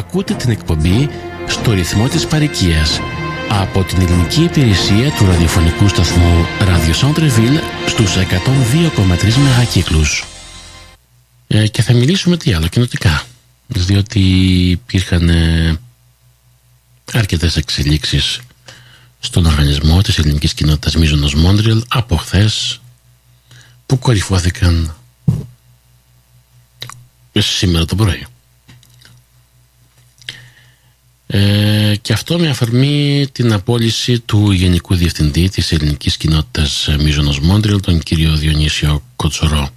Ακούτε την εκπομπή στο ρυθμό της παρικίας από την ελληνική υπηρεσία του ραδιοφωνικού σταθμού Radio Centreville στους 102,3 μεγακύκλους. Ε, και θα μιλήσουμε τι άλλο, κοινοτικά. Διότι υπήρχαν ε, αρκετές εξελίξεις στον οργανισμό της ελληνικής κοινότητας Μίζωνος Μόντριελ από χθες που κορυφώθηκαν σήμερα το πρωί. Ε, και αυτό με αφορμή την απόλυση του Γενικού Διευθυντή της Ελληνικής Κοινότητας Μίζωνος Μόντριελ, τον κύριο Διονύσιο Κοτσορό.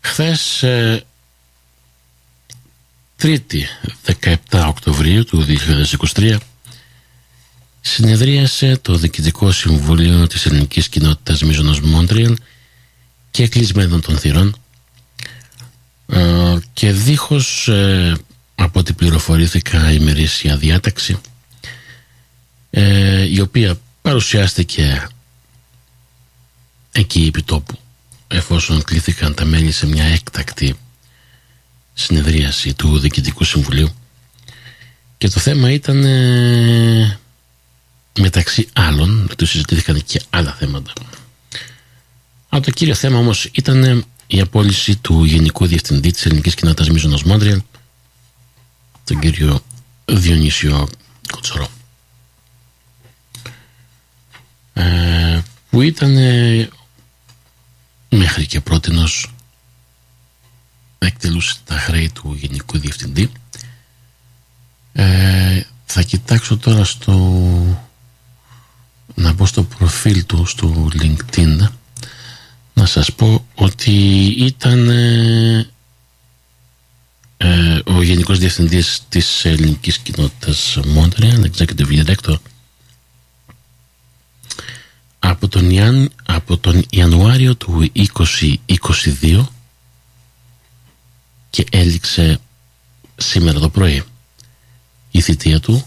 Χθες, ε, Τρίτη 17 Οκτωβρίου του 2023, συνεδρίασε το Διοικητικό Συμβουλίο της Ελληνικής Κοινότητας Μίζωνος Μόντριελ και κλεισμένων των θυρών ε, και δίχως ε, από ό,τι πληροφορήθηκα η μερίσια διάταξη ε, η οποία παρουσιάστηκε εκεί επί τόπου εφόσον κλήθηκαν τα μέλη σε μια έκτακτη συνεδρίαση του Διοικητικού Συμβουλίου. Και το θέμα ήταν ε, μεταξύ άλλων του συζητήθηκαν και άλλα θέματα. Αλλά το κύριο θέμα όμως ήταν η απόλυση του Γενικού Διευθυντή της Ελληνικής Κοινότητας Μίζωνος Μόντριελ τον κύριο Διονύσιο Κοτσορό ε, που ήταν μέχρι και πρότινος εκτελούσε τα χρέη του Γενικού Διευθυντή. Ε, θα κοιτάξω τώρα στο να μπω στο προφίλ του στο LinkedIn να σας πω ότι ήταν ε, ε, ο Γενικός Διευθυντής της Ελληνικής Κοινότητας Montreal, Executive Director, από τον, Ιαν, από τον Ιανουάριο του 2022 και έληξε σήμερα το πρωί η θητεία του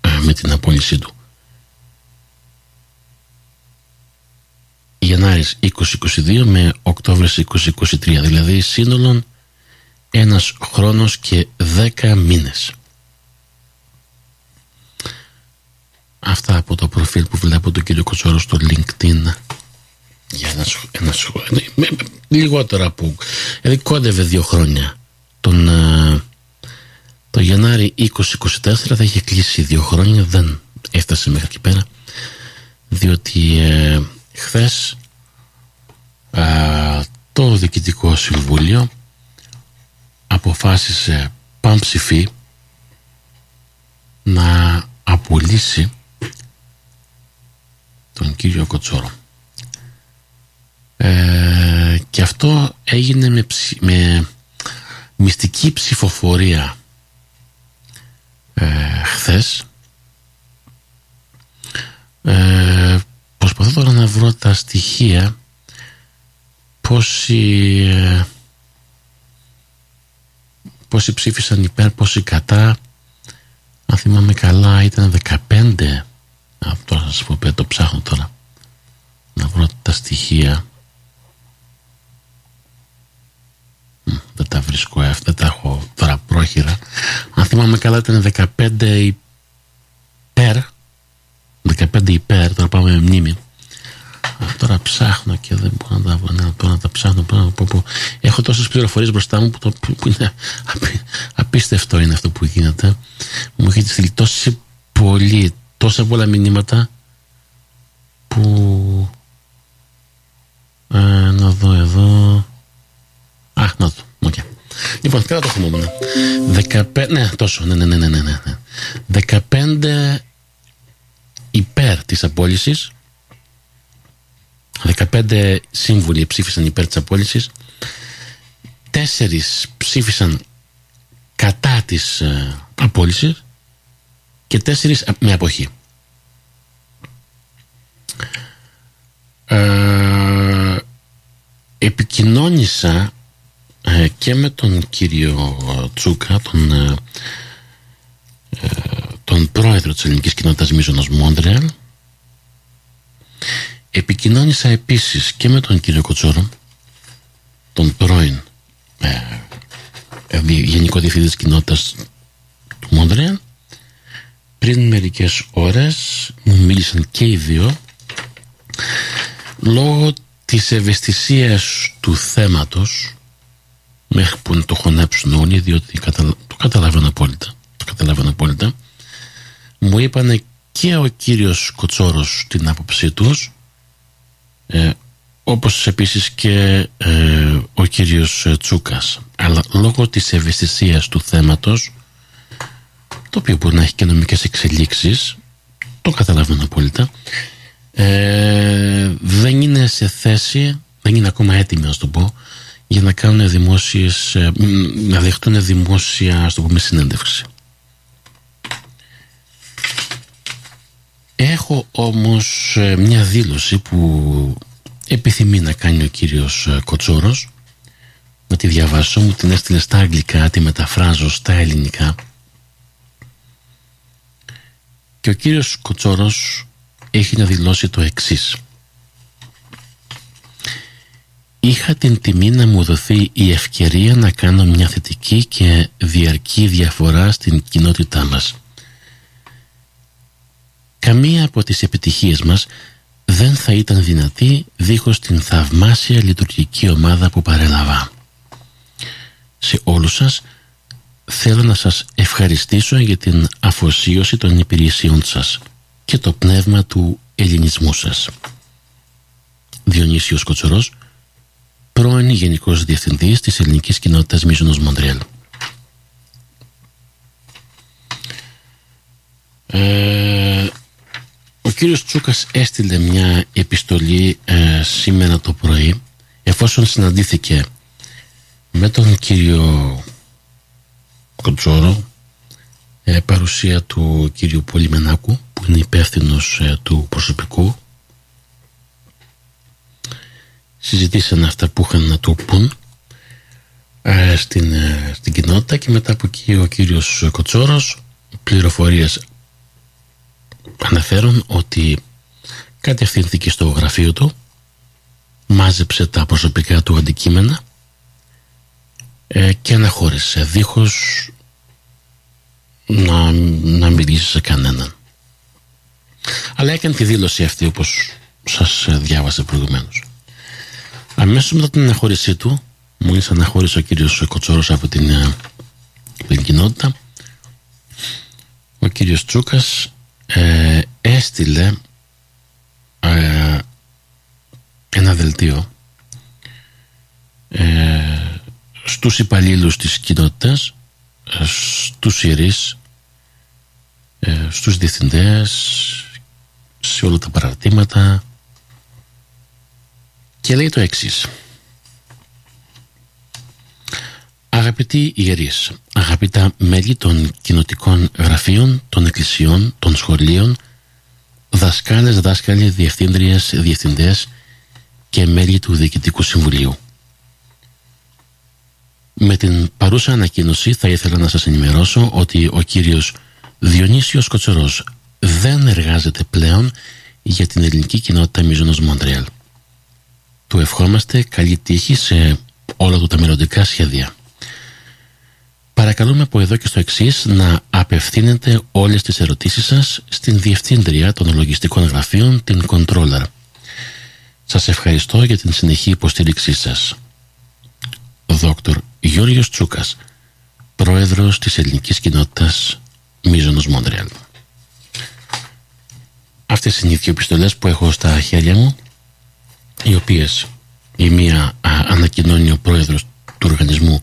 ε, με την απόλυσή του. Γενάρης 2022 με Οκτώβρης 2023 δηλαδή σύνολον ένας χρόνος και δέκα μήνες. Αυτά από το προφίλ που βλέπω τον κύριο Κοτσόρο στο LinkedIn. Για ένα, ένα λιγότερα που δηλαδή κόντευε δύο χρόνια. Τον, ε, το Γενάρη 2024 θα είχε κλείσει δύο χρόνια. Δεν έφτασε μέχρι εκεί πέρα. Διότι ε, χθες ε, το Διοικητικό Συμβούλιο αποφάσισε πανψηφί να απολύσει τον κύριο Κοτσόρο. Ε, και αυτό έγινε με, με μυστική ψηφοφορία ε, χθες ε, προσπαθώ τώρα να βρω τα στοιχεία πόσοι ε, πόσοι ψήφισαν υπέρ, πόσοι κατά. Αν θυμάμαι καλά ήταν 15. Αυτό θα σας πω, το ψάχνω τώρα. Να βρω τα στοιχεία. Δεν τα βρίσκω ε, δεν τα έχω τώρα πρόχειρα. Αν θυμάμαι καλά ήταν 15 υπέρ. 15 υπέρ, τώρα πάμε με μνήμη τώρα ψάχνω και δεν μπορώ να τα βρω. Ναι, τώρα να τα ψάχνω. Πω, πω, πω. Έχω τόσες πληροφορίες μπροστά μου που, το, που είναι απί, απίστευτο είναι αυτό που γίνεται. Μου έχετε στείλει τόση πολύ, τόσα πολλά μηνύματα που. Ε, να δω εδώ. Α, να δω. Okay. Λοιπόν, καλά το θυμόμουν. 15. Ναι, τόσο. Ναι, ναι, ναι, ναι, ναι. ναι. 15 υπέρ της απόλυσης 15 σύμβουλοι ψήφισαν υπέρ της απόλυσης, 4 ψήφισαν κατά της ε, απόλυσης και 4 με αποχή. Ε, επικοινώνησα ε, και με τον κύριο Τσούκα, τον, ε, ε, τον πρόεδρο της ελληνικής κοινότητας Μίζωνος Μόντρεαλ Επικοινώνησα επίσης και με τον κύριο Κοτσόρο, τον πρώην ε, ε, Γενικό Διευθυντής Κοινότητας του Μοντρέα πριν μερικές ώρες μου μίλησαν και οι δύο λόγω της ευαισθησίας του θέματος μέχρι που να το χωνέψουν όλοι διότι το καταλαβαίνω απόλυτα το καταλαβαίνω απόλυτα. Μου είπανε και ο κύριος Κοτσόρος την άποψή τους ε, όπως επίσης και ε, ο κύριος Τσούκας. Αλλά λόγω της ευαισθησίας του θέματος το οποίο μπορεί να έχει και νομικές εξελίξεις το καταλαβαίνω απόλυτα ε, δεν είναι σε θέση δεν είναι ακόμα έτοιμοι να το πω για να κάνουν δημόσιες ε, να δεχτούν δημόσια ας το πούμε συνέντευξη έχω όμως ε, μια δήλωση που επιθυμεί να κάνει ο κύριος Κοτσόρος να τη διαβάσω μου την έστειλε στα αγγλικά τη μεταφράζω στα ελληνικά και ο κύριος Κοτσόρος έχει να δηλώσει το εξής. Είχα την τιμή να μου δοθεί η ευκαιρία να κάνω μια θετική και διαρκή διαφορά στην κοινότητά μας. Καμία από τις επιτυχίες μας δεν θα ήταν δυνατή δίχως την θαυμάσια λειτουργική ομάδα που παρέλαβα. Σε όλους σας θέλω να σας ευχαριστήσω για την αφοσίωση των υπηρεσιών σας και το πνεύμα του ελληνισμού σας. Διονύσιος Κοτσορός, πρώην Γενικός Διευθυντής της Ελληνικής Κοινότητας Μίζωνος Μοντρέλ. Ε, ο κύριος Τσούκας έστειλε μια επιστολή ε, σήμερα το πρωί εφόσον συναντήθηκε με τον κύριο Κοντζόρο ε, παρουσία του κύριου Πολυμενάκου που είναι υπεύθυνος ε, του προσωπικού. Συζητήσαν αυτά που είχαν να του πούν ε, στην, ε, στην κοινότητα και μετά από εκεί ο κύριος Κοτσόρος πληροφορίες αναφέρουν ότι κατευθύνθηκε στο γραφείο του μάζεψε τα προσωπικά του αντικείμενα ε, και αναχώρησε δίχως να, να μιλήσει σε κανέναν. Αλλά έκανε τη δήλωση αυτή όπως σας διάβασα προηγουμένως. Αμέσως μετά την αναχώρησή του, μόλις αναχώρησε ο κύριος Κοτσόρος από την, ε, την κοινότητα, ο κύριος Τσούκας ε, έστειλε ε, ένα δελτίο ε, στους υπαλλήλους της κοινότητας ε, στους ιερείς ε, στους διευθυντές σε όλα τα παραρτήματα. Και λέει το εξής Αγαπητοί ιερείς, αγαπητά μέλη των κοινοτικών γραφείων, των εκκλησιών, των σχολείων, δασκάλες, δάσκαλοι, διευθύντριες, διευθυντές και μέλη του Διοικητικού Συμβουλίου. Με την παρούσα ανακοίνωση θα ήθελα να σας ενημερώσω ότι ο κύριος Διονύσιος Κοτσορός δεν εργάζεται πλέον για την ελληνική κοινότητα Μιζώνος Μοντρέαλ. Του ευχόμαστε καλή τύχη σε όλα του τα μελλοντικά σχέδια. Παρακαλούμε από εδώ και στο εξής να απευθύνετε όλες τις ερωτήσεις σας στην Διευθύντρια των Λογιστικών Γραφείων, την Controller. Σας ευχαριστώ για την συνεχή υποστήριξή σας. Δόκτωρ Γιώργος Τσούκας, πρόεδρος της ελληνικής κοινότητας Μίζωνος Μόντρεαλ. Αυτές είναι οι δύο επιστολές που έχω στα χέρια μου, οι οποίες η μία ανακοινώνει ο πρόεδρος του οργανισμού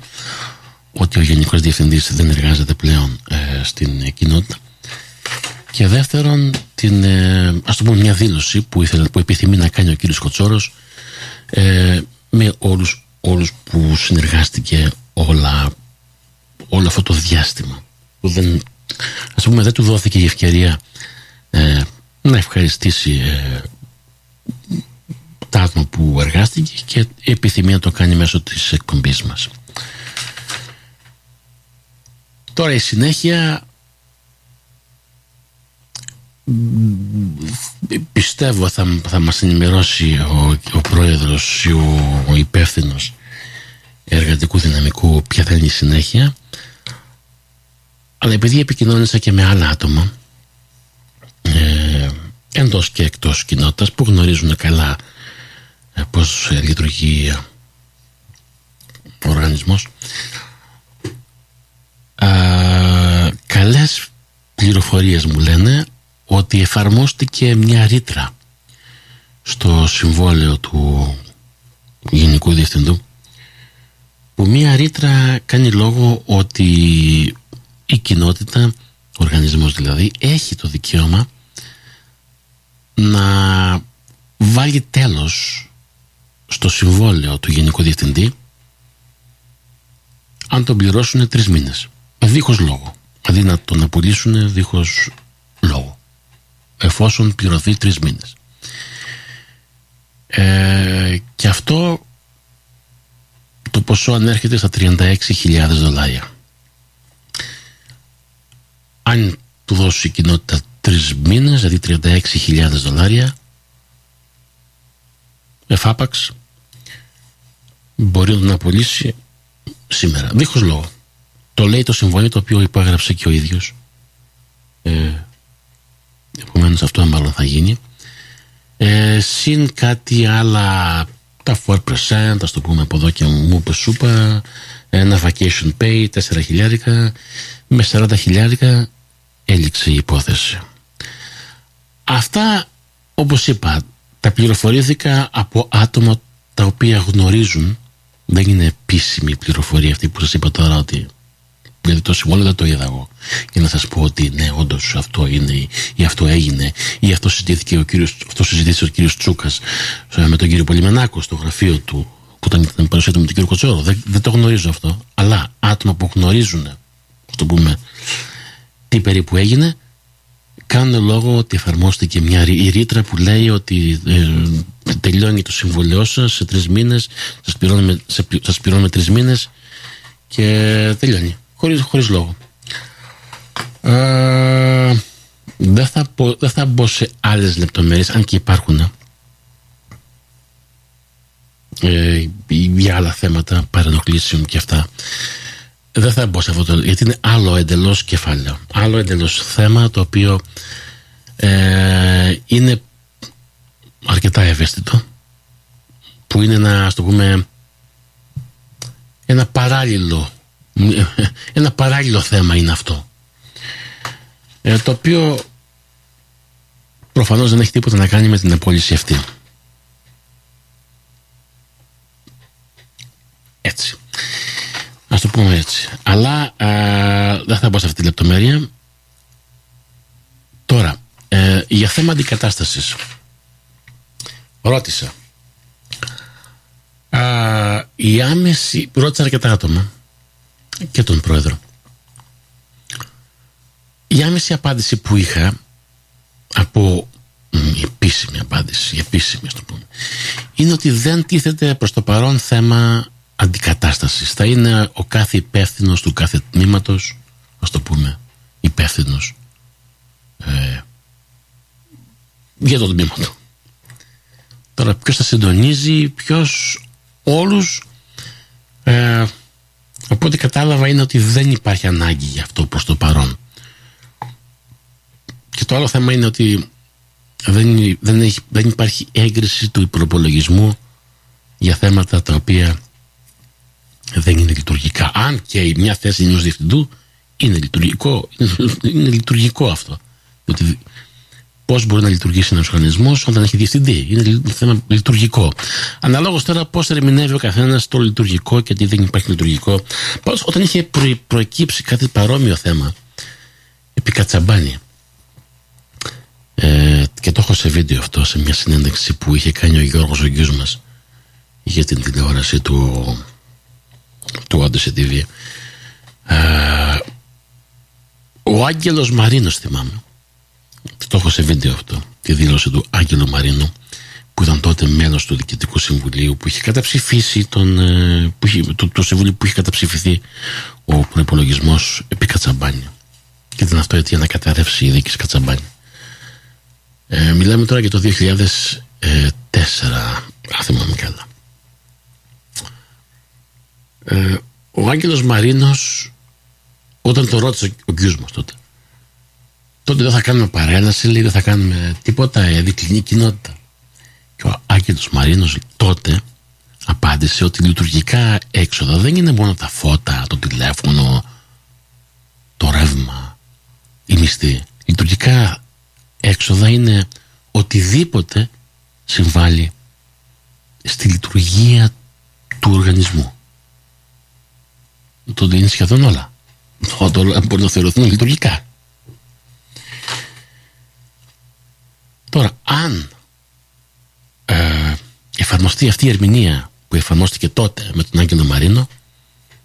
ότι ο Γενικός Διευθυντής δεν εργάζεται πλέον ε, στην κοινότητα και δεύτερον την, ε, ας το πούμε μια δήλωση που, ήθελε, που επιθυμεί να κάνει ο κύριος Κοτσόρος ε, με όλους όλους που συνεργάστηκε όλα, όλο αυτό το διάστημα που δεν, ας πούμε δεν του δόθηκε η ευκαιρία ε, να ευχαριστήσει ε, τα άτομα που εργάστηκε και επιθυμεί να το κάνει μέσω της εκπομπής μας. Τώρα η συνέχεια πιστεύω θα, θα μας ενημερώσει ο, ο πρόεδρος ή ο, ο υπεύθυνος εργατικού δυναμικού ποια θα είναι η συνέχεια. Αλλά επειδή επικοινώνησα και με άλλα άτομα ε, εντός και εκτός κοινότητας που γνωρίζουν καλά ε, πώς λειτουργεί ο οργανισμός ε, καλές πληροφορίες μου λένε ότι εφαρμόστηκε μια ρήτρα στο συμβόλαιο του Γενικού Διευθυντού που μια ρήτρα κάνει λόγο ότι η κοινότητα, ο οργανισμός δηλαδή, έχει το δικαίωμα να βάλει τέλος στο συμβόλαιο του Γενικού Διευθυντή αν τον πληρώσουν τρεις μήνες. Δίχως λόγο. Δηλαδή να τον απολύσουν δίχως λόγο. Εφόσον πληρωθεί τρεις μήνες. Ε, και αυτό το ποσό ανέρχεται στα 36.000 δολάρια. Αν του δώσει η κοινότητα τρεις μήνες, δηλαδή 36.000 δολάρια, εφάπαξ, μπορεί να τον απολύσει σήμερα, δίχως λόγο. Το λέει το συμβόλαιο το οποίο υπόγραψε και ο ίδιος. Ε, επομένως αυτό μάλλον θα γίνει. Ε, συν κάτι άλλα τα 4% ας το πούμε από εδώ και μου είπες σούπα ένα vacation pay 4 χιλιάρικα με 40 χιλιάρικα έληξε η υπόθεση αυτά όπως είπα τα πληροφορήθηκα από άτομα τα οποία γνωρίζουν δεν είναι επίσημη πληροφορία αυτή που σας είπα τώρα ότι γιατί το συμβόλαιο δεν το είδα εγώ. Για να σας πω ότι ναι όντως αυτό είναι ή αυτό έγινε ή αυτό συζητήθηκε ο κύριος, αυτό συζητήθηκε ο κύριος Τσούκας ε, με τον κύριο Πολυμενάκο στο γραφείο του που ήταν την παρουσία του με τον κύριο Κοτσόρο. Δεν, δεν το γνωρίζω αυτό αλλά άτομα που γνωρίζουν το πούμε τι περίπου έγινε κάνουν λόγο ότι εφαρμόστηκε μια ρήτρα που λέει ότι ε, τελειώνει το συμβολιό σας σε τρεις μήνες, σας πληρώνουμε, σας πληρώνουμε τρεις μήνες και τελειώνει χωρίς, χωρίς λόγο. Ε, δεν, θα πω, δεν θα μπω σε άλλες λεπτομέρειες, αν και υπάρχουν ε, για άλλα θέματα παρενοχλήσεων και αυτά. Δεν θα μπω σε αυτό το, γιατί είναι άλλο εντελώς κεφάλαιο. Άλλο εντελώς θέμα το οποίο ε, είναι αρκετά ευαίσθητο που είναι ένα, ας το πούμε, ένα παράλληλο ένα παράλληλο θέμα είναι αυτό. Ε, το οποίο προφανώς δεν έχει τίποτα να κάνει με την απόλυση αυτή. Έτσι. Ας το πούμε έτσι. Αλλά ε, δεν θα μπω σε αυτή τη λεπτομέρεια. Τώρα ε, για θέμα αντικατάστασης. Ρώτησα. Η άμεση ρώτησα αρκετά άτομα και τον πρόεδρο. Η άμεση απάντηση που είχα από η επίσημη απάντηση, η επίσημη το πούμε, είναι ότι δεν τίθεται προς το παρόν θέμα αντικατάστασης. Θα είναι ο κάθε υπεύθυνος του κάθε τμήματος, ας το πούμε, υπεύθυνος ε, για το τμήμα του. Τώρα ποιος θα συντονίζει, ποιος όλους ε, από ό,τι κατάλαβα είναι ότι δεν υπάρχει ανάγκη για αυτό προς το παρόν. Και το άλλο θέμα είναι ότι δεν, δεν, έχει, δεν υπάρχει έγκριση του προπολογισμού για θέματα τα οποία δεν είναι λειτουργικά. Αν και μια θέση ενός διευθυντού είναι λειτουργικό, είναι, είναι λειτουργικό αυτό. Ότι πώς μπορεί να λειτουργήσει ένας οργανισμός όταν έχει διευθυντή. Είναι θέμα λειτουργικό. Αναλόγως τώρα πώς ερμηνεύει ο καθένας το λειτουργικό και τι δεν υπάρχει λειτουργικό. Πάντως όταν είχε προ, προκύψει κάτι παρόμοιο θέμα επί Κατσαμπάνη. Ε, και το έχω σε βίντεο αυτό σε μια συνέντευξη που είχε κάνει ο Γιώργος ο γιος μας για την τηλεόραση του του Odyssey TV ε, ο Άγγελος Μαρίνος θυμάμαι το έχω σε βίντεο αυτό τη δήλωση του Άγγελο Μαρίνου που ήταν τότε μέλος του Διοικητικού Συμβουλίου που είχε καταψηφίσει τον, ε, που είχε, το, το Συμβουλίο που είχε καταψηφιθεί ο προπολογισμό επί Κατσαμπάνη και ήταν αυτό γιατί να καταρρεύσει η δίκη Κατσαμπάνη ε, μιλάμε τώρα για το 2004 αν θυμάμαι καλά Ε, ο Άγγελος Μαρίνος όταν το ρώτησε ο κ. μας τότε τότε δεν θα κάνουμε παρέλαση λέει δεν θα κάνουμε τίποτα ε, δικλινή κοινότητα και ο Άγγελος Μαρίνος τότε απάντησε ότι λειτουργικά έξοδα δεν είναι μόνο τα φώτα, το τηλέφωνο, το ρεύμα, η μισθή. Λειτουργικά έξοδα είναι οτιδήποτε συμβάλλει στη λειτουργία του οργανισμού. Το είναι σχεδόν όλα. Όλα μπορεί να θεωρηθούν λειτουργικά. Τώρα, αν ε, εφαρμοστεί αυτή η ερμηνεία που εφαρμόστηκε τότε με τον Άγγελο Μαρίνο,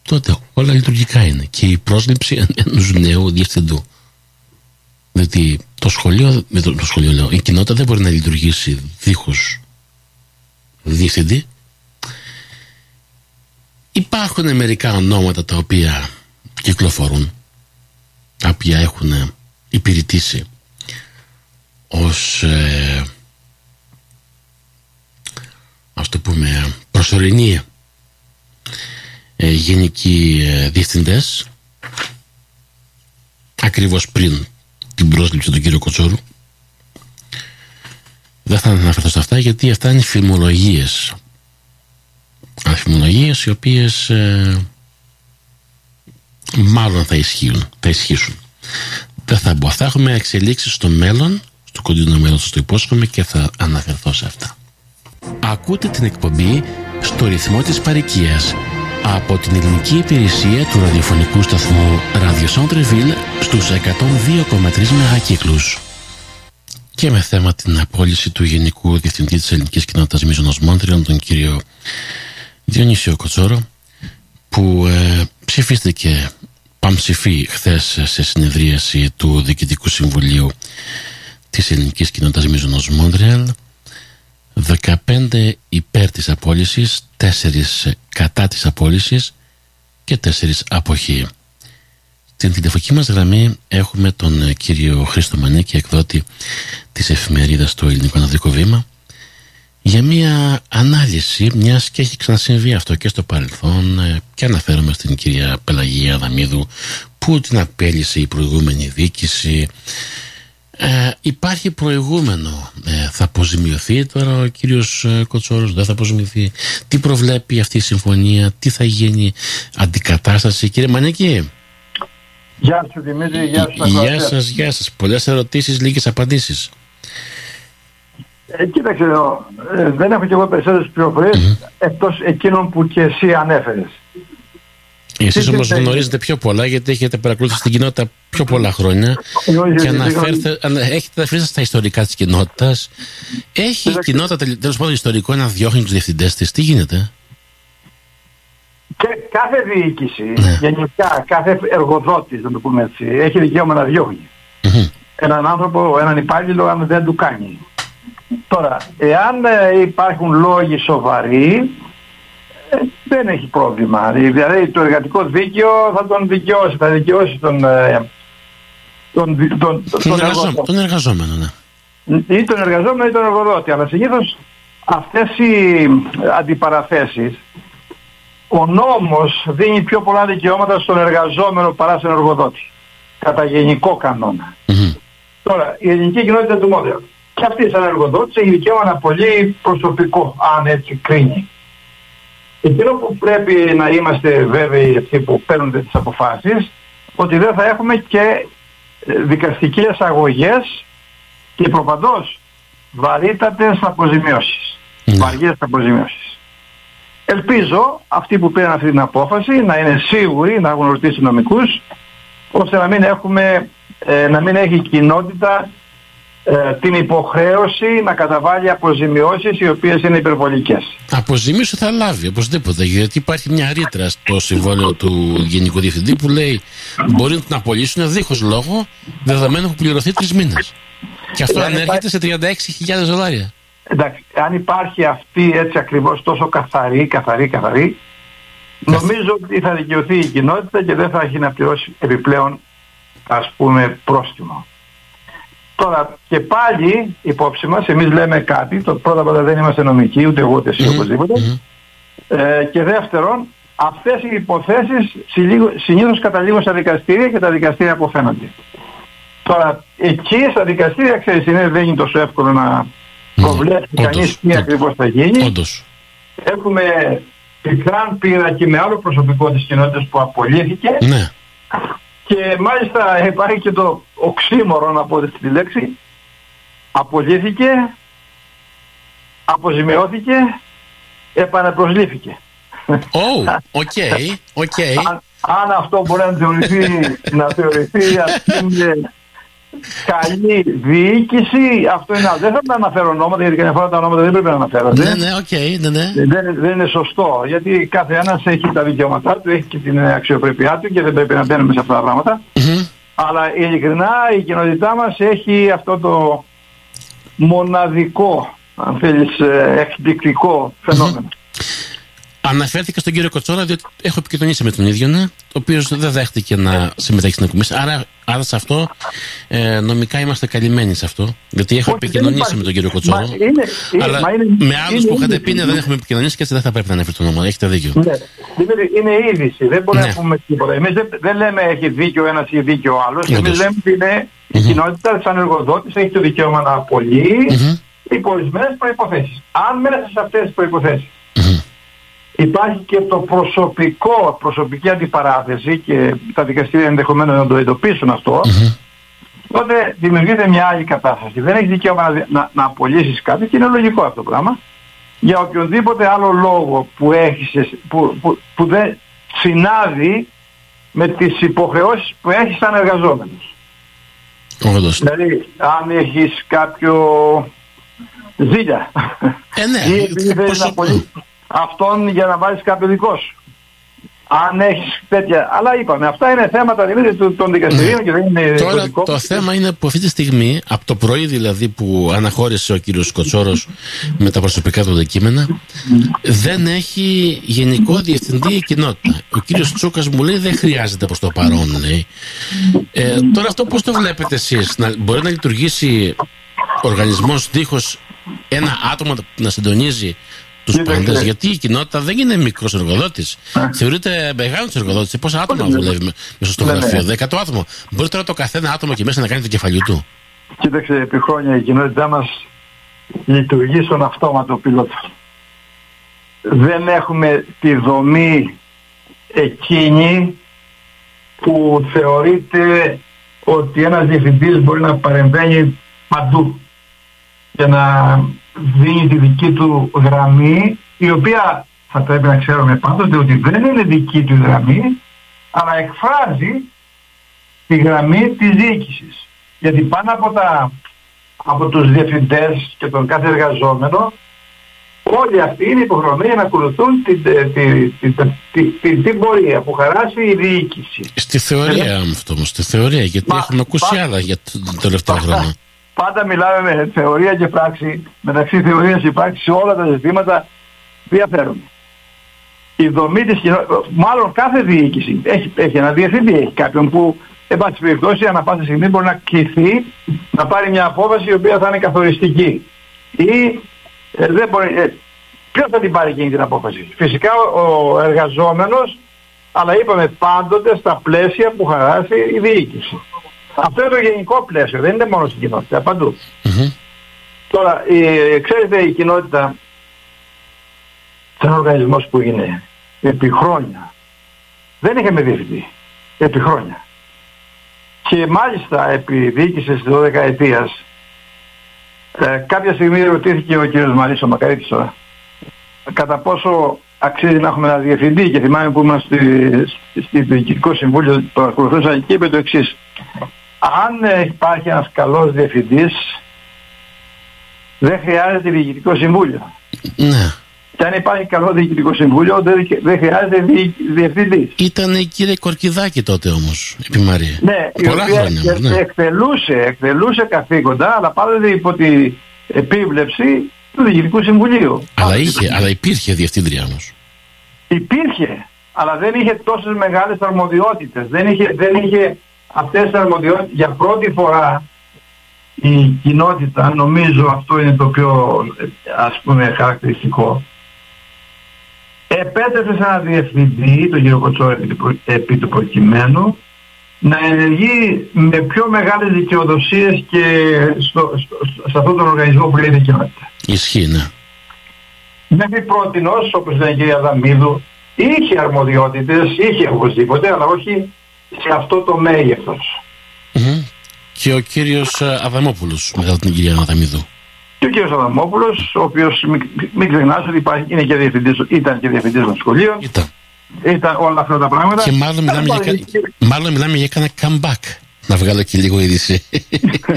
τότε όλα λειτουργικά είναι και η πρόσληψη ενός νέου διευθυντού. Διότι το σχολείο, με το, το σχολείο λέω, η κοινότητα δεν μπορεί να λειτουργήσει δίχως διευθυντή. Υπάρχουν μερικά ονόματα τα οποία κυκλοφορούν, τα οποία έχουν υπηρετήσει ως ε, ας το πούμε προσωρινή ε, γενικοί ε, διευθυντές ακριβώς πριν την πρόσληψη του κύριο Κοτσόρου. Δεν θα αναφερθώ σε αυτά γιατί αυτά είναι φημολογίες. Φημολογίες οι οποίες ε, μάλλον θα ισχύουν θα ισχύσουν. Δεν θα μπω. Θα έχουμε εξελίξεις στο μέλλον στο κοντινό μέλλον σας το υπόσχομαι και θα αναφερθώ σε αυτά. Ακούτε την εκπομπή στο ρυθμό της παροικίας από την ελληνική υπηρεσία του ραδιοφωνικού σταθμού Radio Centreville στους 102,3 μεγακύκλους. Και με θέμα την απόλυση του Γενικού Διευθυντή της Ελληνικής Κοινότητας Μίζωνος Μόντριον τον κύριο Διονύσιο Κοτσόρο που ε, ψηφίστηκε παμψηφί χθες σε συνεδρίαση του Διοικητικού Συμβουλίου της Ελληνικής Κοινότητας Μίζωνος Μόντριαλ 15 υπέρ της απόλυσης, 4 κατά της απόλυσης και 4 αποχή. Στην τηλεφωνική μας γραμμή έχουμε τον ε, κύριο Χρήστο Μανίκη, εκδότη της εφημερίδας του Ελληνικό Αναδρικό Βήμα, για μια ανάλυση, μιας και έχει ξανασυμβεί αυτό και στο παρελθόν ε, και αναφέρομαι στην κυρία Πελαγία Δαμίδου που την απέλησε η προηγούμενη δίκηση ε, υπάρχει προηγούμενο. Ε, θα αποζημιωθεί τώρα ο κύριος ε, Κοτσόρος, δεν θα αποζημιωθεί. Τι προβλέπει αυτή η συμφωνία, τι θα γίνει; Αντικατάσταση; Κύριε Μανίκη; Γεια σου Δημήτρη, γεια σου. Γεια σας, γεια σας. Πολλές ερωτήσεις, λίγες απαντήσεις. Ε, κοίταξε εδώ, ε, δεν έχω και εγώ περισσότερες πληροφορίες mm-hmm. εκτός εκείνων που και εσύ ανέφερες. Εσείς όμως γνωρίζετε πιο πολλά γιατί έχετε παρακολουθήσει την κοινότητα πιο πολλά χρόνια και αναφέρετε, έχετε αφήσει στα ιστορικά της κοινότητας. Έχει η κοινότητα τέλος πάντων ιστορικό να διώχνει τους διευθυντές της. Τι γίνεται; Και κάθε διοίκηση, ναι. γενικά κάθε εργοδότης, να το πούμε έτσι, έχει δικαίωμα να διωχνει έναν άνθρωπο, έναν υπάλληλο, αν δεν του κάνει. Τώρα, εάν ε, υπάρχουν λόγοι σοβαροί, ε, δεν έχει πρόβλημα. Δηλαδή το εργατικό δίκαιο θα τον δικαιώσει, θα δικαιώσει τον, ε, τον, τον, τον, τον, εργαζόμενο, τον εργαζόμενο, ναι. Ή τον εργαζόμενο ή τον εργοδότη. Αλλά συνήθως αυτές οι αντιπαραθέσεις ο νόμος δίνει πιο πολλά δικαιώματα στον εργαζόμενο παρά στον εργοδότη. Κατά γενικό Τώρα, η ελληνική κοινότητα του μόντρου. Και αυτή σαν εργοδότης έχει δικαίωμα να πολύ προσωπικό, αν έτσι κρίνει. Εκείνο που πρέπει να είμαστε βέβαιοι αυτοί που παίρνουν τις αποφάσεις, ότι δεν θα έχουμε και ε, δικαστικές αγωγές και προπαντός βαρύτατες αποζημιώσεις. Ναι. Βαριές αποζημιώσεις. Ελπίζω αυτοί που πήραν αυτή την απόφαση να είναι σίγουροι, να έχουν ρωτήσει νομικούς, ώστε να μην, έχουμε, ε, να μην έχει κοινότητα ε, την υποχρέωση να καταβάλει αποζημιώσεις οι οποίες είναι υπερβολικές. Αποζημίωση θα λάβει οπωσδήποτε γιατί υπάρχει μια ρήτρα στο συμβόλαιο του Γενικού Διευθυντή που λέει μπορεί να την απολύσουν δίχως λόγο δεδομένου που πληρωθεί τρεις μήνες. Και αυτό ε, ανέρχεται σε 36.000 δολάρια. Εντάξει, αν υπάρχει αυτή έτσι ακριβώς τόσο καθαρή, καθαρή, καθαρή, νομίζω ότι θα δικαιωθεί η κοινότητα και δεν θα έχει να πληρώσει επιπλέον ας πούμε πρόστιμο. Τώρα και πάλι υπόψη μας, εμείς λέμε κάτι, το πρώτα απ' όλα δεν είμαστε νομικοί, ούτε εγώ ούτε εσύ οπωσδήποτε. Ε, και δεύτερον, αυτές οι υποθέσεις συνήθως καταλήγουν στα δικαστήρια και τα δικαστήρια αποφαίνονται. Τώρα, εκεί στα δικαστήρια, ξέρεις, είναι, δεν είναι τόσο εύκολο να ναι, προβλέψει ναι, κανείς τι ακριβώς θα γίνει. Όντως. Έχουμε πικράν πείρα και με άλλο προσωπικό της κοινότητας που απολύθηκε. Ναι. Και μάλιστα υπάρχει και το οξύμορο να πω τη λέξη. Απολύθηκε, αποζημιώθηκε, επαναπροσλήφθηκε. Oh, OK, OK. Αν αυτό μπορεί να θεωρηθεί, να θεωρηθεί ας πούμε καλή διοίκηση, αυτό είναι άλλο. Δεν θα αναφέρω ονόματα, γιατί καμιά φορά τα ονόματα δεν πρέπει να αναφέρονται. Ναι, ναι, OK, okay, ναι, ναι. Δεν, δεν είναι σωστό, γιατί κάθε ένας έχει τα δικαιώματά του, έχει και την αξιοπρέπειά του και δεν πρέπει να μπαίνουμε σε αυτά τα πράγματα. Mm-hmm. Αλλά ειλικρινά η κοινότητά μας έχει αυτό το μοναδικό, αν θέλεις, ε, εκπληκτικό φαινόμενο. Mm-hmm. Αναφέρθηκα στον κύριο Κοτσόρα, διότι έχω επικοινωνήσει με τον ίδιο, ναι, ο οποίος δεν δέχτηκε να συμμετέχει στην εκπομπή. Άρα, άρα σε αυτό ε, νομικά είμαστε καλυμμένοι σε αυτό. Γιατί έχω επικοινωνήσει με τον κύριο Κοτσόρα. Μα είναι, αλλά είναι, με άλλους που είχατε πει ναι, δεν έχουμε επικοινωνήσει και έτσι δεν θα πρέπει να ανέφερε το όνομα. Έχετε δίκιο. Ναι, είναι είδηση. Δεν μπορούμε ναι. να πούμε τίποτα. Εμείς δεν, δεν λέμε έχει δίκιο ένας ή δίκιο ο άλλο. Εμείς λέμε ότι είναι η κοινότητα σαν εργοδότης έχει το δικαίωμα να απολύει mm-hmm. υπό ορισμένε προποθέσει. Αν μέσα σε αυτές τις προποθέσει υπάρχει και το προσωπικό, προσωπική αντιπαράθεση και τα δικαστήρια ενδεχομένως να το εντοπίσουν αυτό, mm-hmm. τότε δημιουργείται μια άλλη κατάσταση. Δεν έχει δικαίωμα να, να, να απολύσεις κάτι και είναι λογικό αυτό το πράγμα. Για οποιονδήποτε άλλο λόγο που, έχεις, που, που, που δεν συνάδει με τις υποχρεώσεις που έχεις σαν εργαζόμενος. Δηλαδή, αν έχεις κάποιο ζήλια ε, ναι, ή επειδή θέλεις να απολύσεις αυτόν για να βάλεις κάποιο δικός σου. Αν έχεις τέτοια. Αλλά είπαμε, αυτά είναι θέματα δηλαδή των δικαστηρίων ναι. και δεν είναι. Τώρα το θέμα είναι που αυτή τη στιγμή, από το πρωί δηλαδή που αναχώρησε ο κύριος Κοτσόρος με τα προσωπικά του δεκείμενα, δεν έχει γενικό διευθυντή η κοινότητα. Ο κύριος Τσούκας μου λέει δεν χρειάζεται προς το παρόν, λέει. Ε, τώρα αυτό πώς το βλέπετε εσείς, μπορεί να λειτουργήσει ο οργανισμός δίχως ένα άτομο να συντονίζει τους πάντε, γιατί η κοινότητα δεν είναι μικρός εργοδότης. Θεωρείται μεγάλος εργοδότης. Πόσα άτομα δουλεύει μέσα στο γραφείο, δέκατο άτομο. Μπορεί τώρα το καθένα άτομο και μέσα να κάνει το κεφαλιού του; Κοίταξε, επί χρόνια η κοινότητά μας λειτουργεί στον αυτόματο πιλότο. Δεν έχουμε τη δομή εκείνη που θεωρείται ότι ένας διευθυντής μπορεί να παρεμβαίνει παντού για να δίνει τη δική του γραμμή η οποία θα πρέπει να ξέρουμε πάντοτε ότι δεν είναι δική του γραμμή αλλά εκφράζει τη γραμμή της διοίκησης. Γιατί πάνω από, τα, από τους διευθυντές και τον κάθε εργαζόμενο όλοι αυτοί είναι υποχρεωμένοι να ακολουθούν την, την, την, την, πορεία που χαράσει η διοίκηση. Στη θεωρία αυτό όμως, στη θεωρία, γιατί Μα, έχουμε ακούσει άλλα για το τελευταίο χρόνο πάντα μιλάμε με θεωρία και πράξη, μεταξύ θεωρίας και πράξης σε όλα τα ζητήματα διαφέρουν. Η δομή της κοινότητας, μάλλον κάθε διοίκηση έχει, έχει ένα διευθυντή, έχει κάποιον που εν πάση περιπτώσει ανά πάσα στιγμή μπορεί να κληθεί να πάρει μια απόφαση η οποία θα είναι καθοριστική. Ή ε, δεν μπορεί, ε, ποιος θα την πάρει εκείνη την απόφαση. Φυσικά ο, ο εργαζόμενος, αλλά είπαμε πάντοτε στα πλαίσια που χαράσει η διοίκηση. Αυτό είναι το γενικό πλαίσιο, δεν είναι μόνο στην κοινότητα, παντού. Mm-hmm. Τώρα, η, ξέρετε η κοινότητα σαν οργανισμός που είναι επί χρόνια δεν είχαμε διευθυντή. Επί χρόνια. Και μάλιστα επί διοίκησης 12 ετίας ε, κάποια στιγμή ρωτήθηκε ο κύριος Μαρίσο Μακαρίτης τώρα κατά πόσο αξίζει να έχουμε ένα διευθυντή και θυμάμαι που είμαστε στη, στη Διοικητικό Συμβούλιο που παρακολουθούσα και είπε το εξής αν υπάρχει ένας καλός διευθυντής δεν χρειάζεται διοικητικό συμβούλιο. Ναι. Και αν υπάρχει καλό διοικητικό συμβούλιο δεν, δεν χρειάζεται διευθυντής. Ήταν η κύριε Κορκιδάκη τότε όμως, επί Μαρία. Ναι, Πολλά η οποία χρόνια, ναι. εκτελούσε, εκτελούσε καθήκοντα, αλλά πάντοτε υπό την επίβλεψη του Διοικητικού Συμβουλίου. Αλλά, είχε, αλλά υπήρχε διευθύντρια όμως. Υπήρχε, αλλά δεν είχε τόσες μεγάλες αρμοδιότητες. Δεν είχε, δεν είχε αυτές τις αρμοδιότητες για πρώτη φορά η κοινότητα, νομίζω αυτό είναι το πιο ας πούμε χαρακτηριστικό, επέτρεψε σε ένα διευθυντή, τον κύριο Κοτσό επί του προκειμένου, να ενεργεί με πιο μεγάλες δικαιοδοσίες και στο, στο, σε αυτόν τον οργανισμό που λέει δικαιότητα. Ισχύει, ναι. Μέχρι πρότινος, όπως λέει η κυρία Δαμίδου, είχε αρμοδιότητες, είχε οπωσδήποτε, αλλά όχι σε αυτό το μεγεθος Και ο κύριος ε, Αδαμόπουλος, μετά την κυρία Αδαμίδου. Και ο κύριος Αδαμόπουλος, ο οποίος μην, μην ξεχνάς ότι υπάρχει, είναι και διευθυντής, ήταν και διευθυντής των σχολείων. Ήταν. Ήταν όλα αυτά τα πράγματα. Και μάλλον μιλάμε, για, μάλλον μιλάμε για κανένα comeback. Να βγάλω και λίγο είδηση.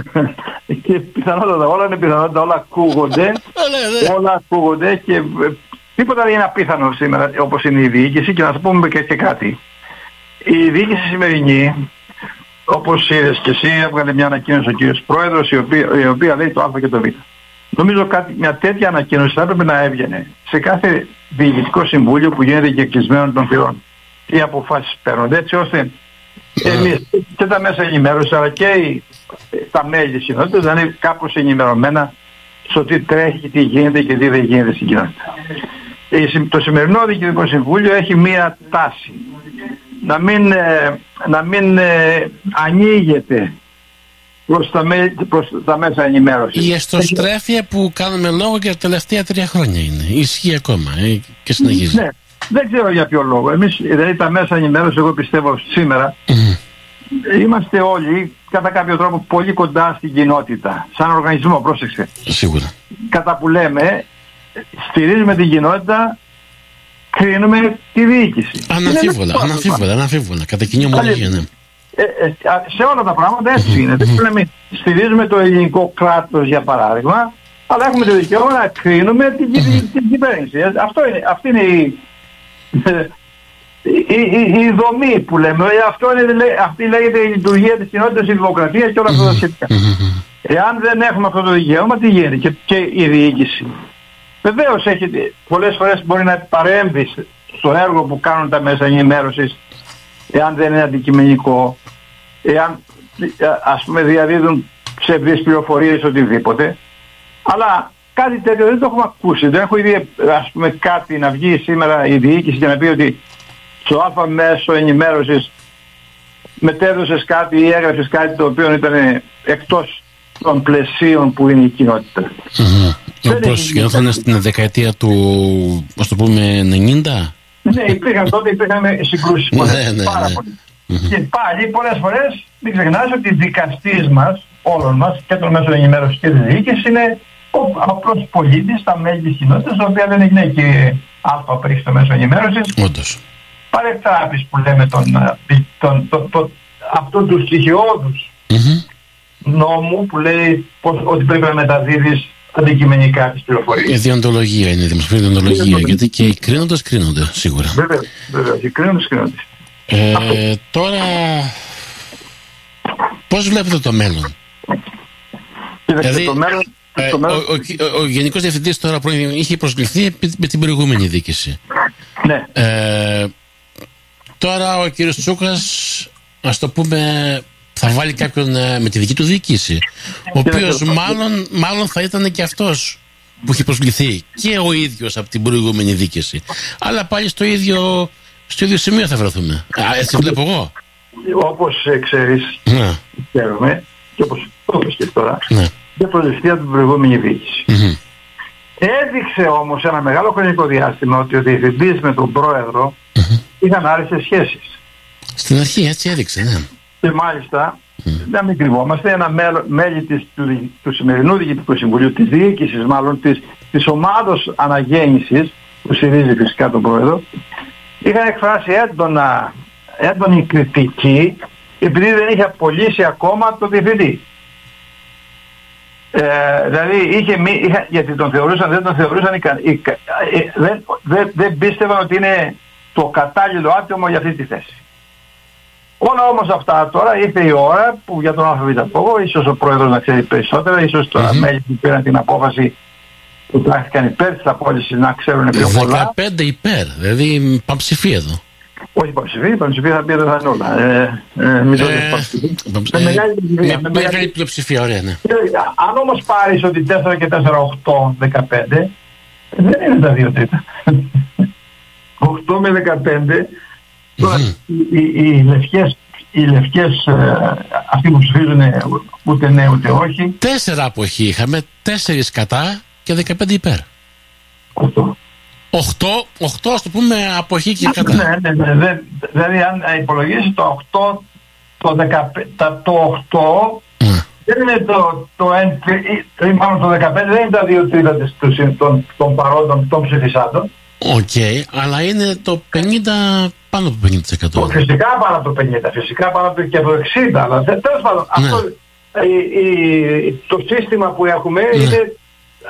και πιθανότατα όλα είναι πιθανότατα, όλα ακούγονται. Ναι. όλα ακούγονται και ε, τίποτα δεν είναι απίθανο σήμερα όπως είναι η διοίκηση και να σας πούμε και, και κάτι. Η διοίκηση σημερινή, όπως είδες και εσύ, έβγαλε μια ανακοίνωση ο κύριος Πρόεδρος η οποία, η οποία λέει το Α και το Β. Νομίζω κάτι, μια τέτοια ανακοίνωση θα έπρεπε να έβγαινε σε κάθε διοικητικό συμβούλιο που γίνεται και κλεισμένο των θυρών. Οι αποφάσεις παίρνονται έτσι ώστε εμείς και τα μέσα ενημέρωσης αλλά και οι, τα μέλη της κοινότητας να είναι κάπως ενημερωμένα στο τι τρέχει, τι γίνεται και τι δεν γίνεται στην κοινότητα. Το σημερινό Διοικητικό Συμβούλιο έχει μία τάση να μην, ε, να μην ε, ανοίγεται προς τα, προς τα μέσα ενημέρωσης. Η εστοστρέφεια που κάνουμε λόγο και τα τελευταία τρία χρόνια είναι. Ισχύει ακόμα ε, και συνεχίζει. Ναι. Δεν ξέρω για ποιο λόγο. Εμείς, δηλαδή τα μέσα ενημέρωσης, εγώ πιστεύω σήμερα, είμαστε όλοι κατά κάποιο τρόπο πολύ κοντά στην κοινότητα. Σαν οργανισμό, πρόσεξε. Σίγουρα. Κατά που λέμε, στηρίζουμε την κοινότητα, κρίνουμε τη διοίκηση. Αναμφίβολα, αναμφίβολα, αναμφίβολα. Κατά κοινή ομολογία, ναι. Ε, ε, σε όλα τα πράγματα έτσι είναι. Δεν λέμε στηρίζουμε το ελληνικό κράτος για παράδειγμα, αλλά έχουμε το δικαίωμα να κρίνουμε την, την κυβέρνηση. Ε, αυτό είναι, αυτή είναι η, η, η, η δομή που λέμε. Αυτό είναι, αυτή λέγεται η λειτουργία της κοινότητας, η δημοκρατίας και όλα αυτά τα σχετικά. Εάν δεν έχουμε αυτό το δικαίωμα, τι γίνεται; Και, και η διοίκηση. Βεβαίως έχει, πολλές φορές μπορεί να παρέμβει στο έργο που κάνουν τα μέσα ενημέρωσης εάν δεν είναι αντικειμενικό, εάν ας πούμε διαδίδουν ψευδείς πληροφορίες οτιδήποτε. Αλλά κάτι τέτοιο δεν το έχουμε ακούσει. Δεν έχω ήδη ας πούμε κάτι να βγει σήμερα η διοίκηση και να πει ότι στο α μέσο ενημέρωσης μετέδωσες κάτι ή έγραψες κάτι το οποίο ήταν εκτός των πλαισίων που είναι η κοινότητα. Mm-hmm. Όπως γινόταν στην δεκαετία του, ας το πούμε, 90? Ναι, υπήρχαν τότε, υπήρχαν συγκρούσεις ναι, πολλές, ναι, πάρα ναι. Και πάλι πολλές φορές μην ξεχνάς ότι οι δικαστής μας, όλων μας και των μέσων ενημέρωσης και της διοίκησης είναι ο απλός πολίτης, τα μέλη της κοινότητας, τα οποία δεν είναι και άλφα πριν στο μέσο ενημέρωσης. Όντως. Παρεκτράπης που λέμε τον, τον, τον, τον, αυτό τους στοιχειώδους mm-hmm. νόμου που λέει πως, ότι πρέπει να μεταδίδεις αντικειμενικά τις πληροφορίες. Η διοντολογία είναι η δημοσιογραφική διοντολογία, γιατί και οι κρίνοντες κρίνονται σίγουρα. Βέβαια, βέβαια, οι κρίνοντες κρίνονται. Ε, τώρα, πώς βλέπετε το μέλλον; Δηλαδή, το μέλλον, ε, το μέλλον... Ο, ο, ο, ο Γενικός Διευθυντής τώρα πρώην, είχε προσκληθεί με την προηγούμενη δίκηση. Ναι. Ε, τώρα ο κύριος Τσούκας, ας το πούμε, θα βάλει κάποιον ε, με τη δική του διοίκηση. Ο οποίος μάλλον, μάλλον θα ήταν και αυτός που έχει προσκληθεί και ο ίδιος από την προηγούμενη δίκηση. Αλλά πάλι στο ίδιο, στο ίδιο σημείο θα βρεθούμε. Α, έτσι βλέπω εγώ. Όπως ξέρεις, ναι. ξέρουμε, και όπως και τώρα, ναι. δεν προσκληθεί από την προηγούμενη διοίκηση. Mm-hmm. Έδειξε όμως ένα μεγάλο χρονικό διάστημα ότι ο διευθυντής με τον πρόεδρο mm-hmm. είχαν άρεσε σχέσεις. Στην αρχή έτσι έδειξε, ναι. Και μάλιστα, mm. να μην κρυβόμαστε, ένα μέλη της, του, του σημερινού Διοικητικού Συμβουλίου, της διοίκησης μάλλον, της, της ομάδος αναγέννησης, που στηρίζει φυσικά τον Πρόεδρο, είχαν εκφράσει έντονα, έντονη κριτική επειδή δεν είχε απολύσει ακόμα το διευθυντή. Ε, δηλαδή είχε, είχε, γιατί τον θεωρούσαν, δεν τον θεωρούσαν ε, δεν, δεν, δεν πίστευαν ότι είναι το κατάλληλο άτομο για αυτή τη θέση. Όλα όμως αυτά τώρα ήρθε η ώρα που για τον ΑΒ πω ίσως ο πρόεδρος να ξέρει περισσότερα, ίσως τα mm-hmm. μέλη που πήραν την απόφαση που τάχθηκαν υπέρ της απόλυσης να ξέρουν πιο πολλά. 15 υπέρ, δηλαδή πανψηφία εδώ. Όχι πανψηφία, πανψηφία θα πει δεν θα είναι όλα. Ε, ε, μην το ε, Με μεγάλη πλειοψηφία, ωραία, ναι. Αν όμως πάρεις ότι 4 και 4, 8, 15, δεν είναι τα δύο τρίτα. 8 με 15. Τώρα, οι, οι, οι λευκές, οι λευκές ε, αυτοί που ψηφίζουν ούτε ναι ούτε όχι. Τέσσερα αποχή είχαμε, τέσσερις κατά και 15 υπέρ. 8. 8, 8 ας το πούμε αποχή και κατά. Ναι, ναι, ναι. Δε- Δηλαδή αν υπολογίσει το 8, το, 15, τα- το 8 Ναι. δεν είναι το, το, εν- ή- ή μάλλον το 15 δεν είναι τα δύο τρίτα της- τους συν- των, των παρόντων των ψηφισάντων. Οκ, αλλά είναι το 50 πάνω από 50%. Φυσικά πάνω από το 50, φυσικά πάνω από το και από το 60, αλλά τε- τέλος πάντων Ναι. αυτό, η- η- το σύστημα που έχουμε Ναι. είναι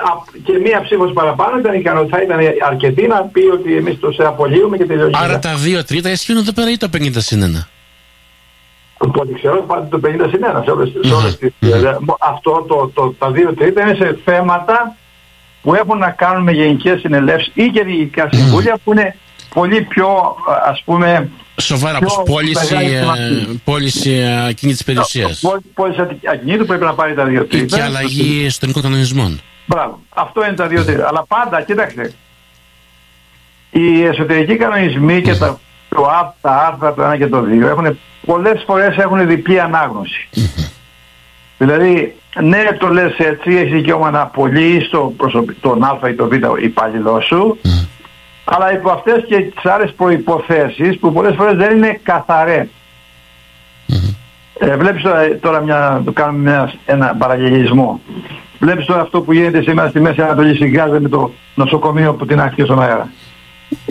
α- και μία ψήφος παραπάνω ήταν, ικανο- θα ήταν αρκετή να πει ότι εμείς το σε απολύουμε και τελειώνει. Άρα τα 2 τρίτα ισχύουν εδώ πέρα ή το 50 συν 1. Από ό,τι ξέρω πάντα το 50 συν 1 σε όλες, σε όλες τις... Μμμ. ε, Αυτό το, το, τα δύο τρίτα είναι σε θέματα που έχουν να κάνουν με γενικές συνελεύσεις ή και διοικητικά συμβούλια που είναι πολύ πιο ας πούμε Σοβαρά, Πιο όπως πώληση, μεγάλη ε, σημασία. πώληση ε, ακίνητης περιουσίας πόση ακινήτου πρέπει να πάρει τα δύο ή τρίτα. και αλλαγή εσωτερικών κανονισμών. Μπράβο. Αυτό είναι τα δύο τρίτα. Αλλά πάντα, κοίταξε, οι εσωτερικοί κανονισμοί και τα, το, α- τα άρθρα το 1 και το 2 έχουν, πολλές φορές έχουν διπλή ανάγνωση. Δηλαδή, ναι, το λες έτσι, έχεις δικαίωμα να απολύεις το προσωπι- τον Α ή τον Β υπάλληλό σου, αλλά υπό αυτές και τις άλλες προϋποθέσεις που πολλές φορές δεν είναι καθαρές. Ε, βλέπεις τώρα, τώρα μια, το κάνουμε μια, ένα παραλληλισμό. Βλέπεις τώρα αυτό που γίνεται σήμερα στη Μέση Ανατολή συγκράζεται με το νοσοκομείο που την άκρη στον αέρα.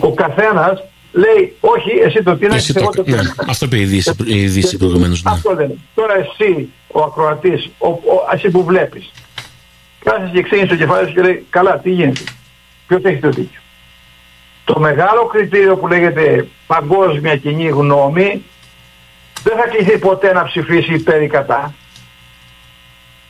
Ο καθένας λέει όχι εσύ το Και πίνακες εσύ εγώ το, το ναι, πίνακα. αυτό είπε η είδηση, η είδηση προηγουμένως. Ναι. Αυτό δεν είναι. Τώρα εσύ ο ακροατής, ο, ο, εσύ που βλέπεις, κάθεσαι και ξύνεις το κεφάλι σου και λέει καλά τι γίνεται; Ποιος έχει το δίκιο; Το μεγάλο κριτήριο που λέγεται παγκόσμια κοινή γνώμη δεν θα κληθεί ποτέ να ψηφίσει υπέρ ή κατά.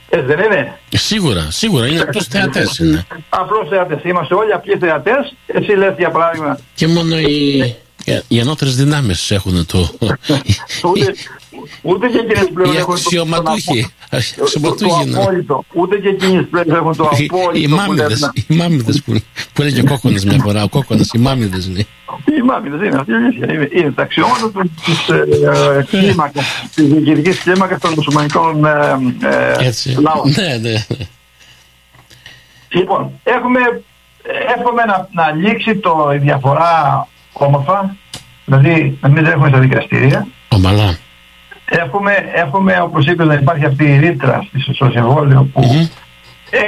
Έτσι δεν είναι; Σίγουρα, σίγουρα, είναι απλώς θεατές είναι. Απλώς θεατές. Είμαστε όλοι απλοί θεατές. Εσύ λες για παράδειγμα Και μόνο οι, οι ανώτερες δυνάμεις έχουν το... ούτε, ούτε και εκείνες πλέον Οι έχουν το- τον αξιωματούχοι. απο- το, Αξιωματούχοι, το ναι. απόλυτο. Ούτε και εκείνες πλέον έχουν το Οι- Οι απόλυτο. που μάμιδες, λένε. οι μάμιδες που, που έλεγε ο κόκκονας μια φορά, ο κόκκονας, οι μάμιδες λέει. Οι μάμιδες είναι αυτή η αλήθεια. Είναι, είναι τα αξιώματα του- της ε, ε, κλίμακας, της διοικητικής κλίμακας των μουσουλμανικών ε, ε, Έτσι. λαών. Ναι, ναι. Λοιπόν, έχουμε, εύχομαι να, να λήξει το, η διαφορά όμορφα, δηλαδή να μην τρέχουμε στα δικαστήρια. Ομαλά. Εύχομαι, εύχομαι όπως είπε να υπάρχει αυτή η ρήτρα στη- στο συμβόλαιο που Μμμ.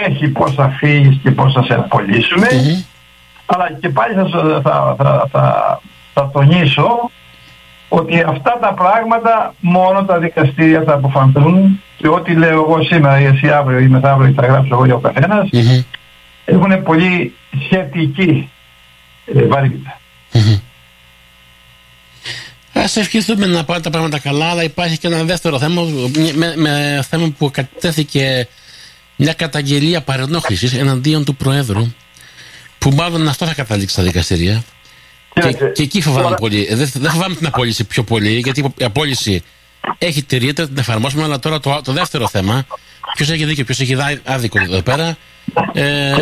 έχει πώς θα φύγεις και πώς θα σε απολύσουμε. Μμμ. Αλλά και πάλι θα, σου- θα, θα, θα, θα τονίσω ότι αυτά τα πράγματα μόνο τα δικαστήρια θα αποφανθούν και ό,τι λέω εγώ σήμερα ή εσύ αύριο ή μεθαύριο ή θα γράψω εγώ για ο καθένας Μμμ. έχουν πολύ σχετική ε, βαρύτητα. Μμμ. Ας ευχηθούμε να πάνε τα πράγματα καλά, αλλά υπάρχει και ένα δεύτερο θέμα, με, με θέμα που κατέθηκε μια καταγγελία παρενόχλησης εναντίον του Προέδρου, που μάλλον αυτό θα καταλήξει στα δικαστηρία. Και, Κοίταξε, και εκεί φοβάμαι τώρα- πολύ. Ε, Δεν, δεν φοβάμαι την απόλυση πιο πολύ, γιατί η απόλυση έχει τηρείται, την εφαρμόσουμε, αλλά τώρα το, το δεύτερο θέμα, ποιος έχει δίκιο, ποιος έχει δά- άδικο εδώ πέρα, ε,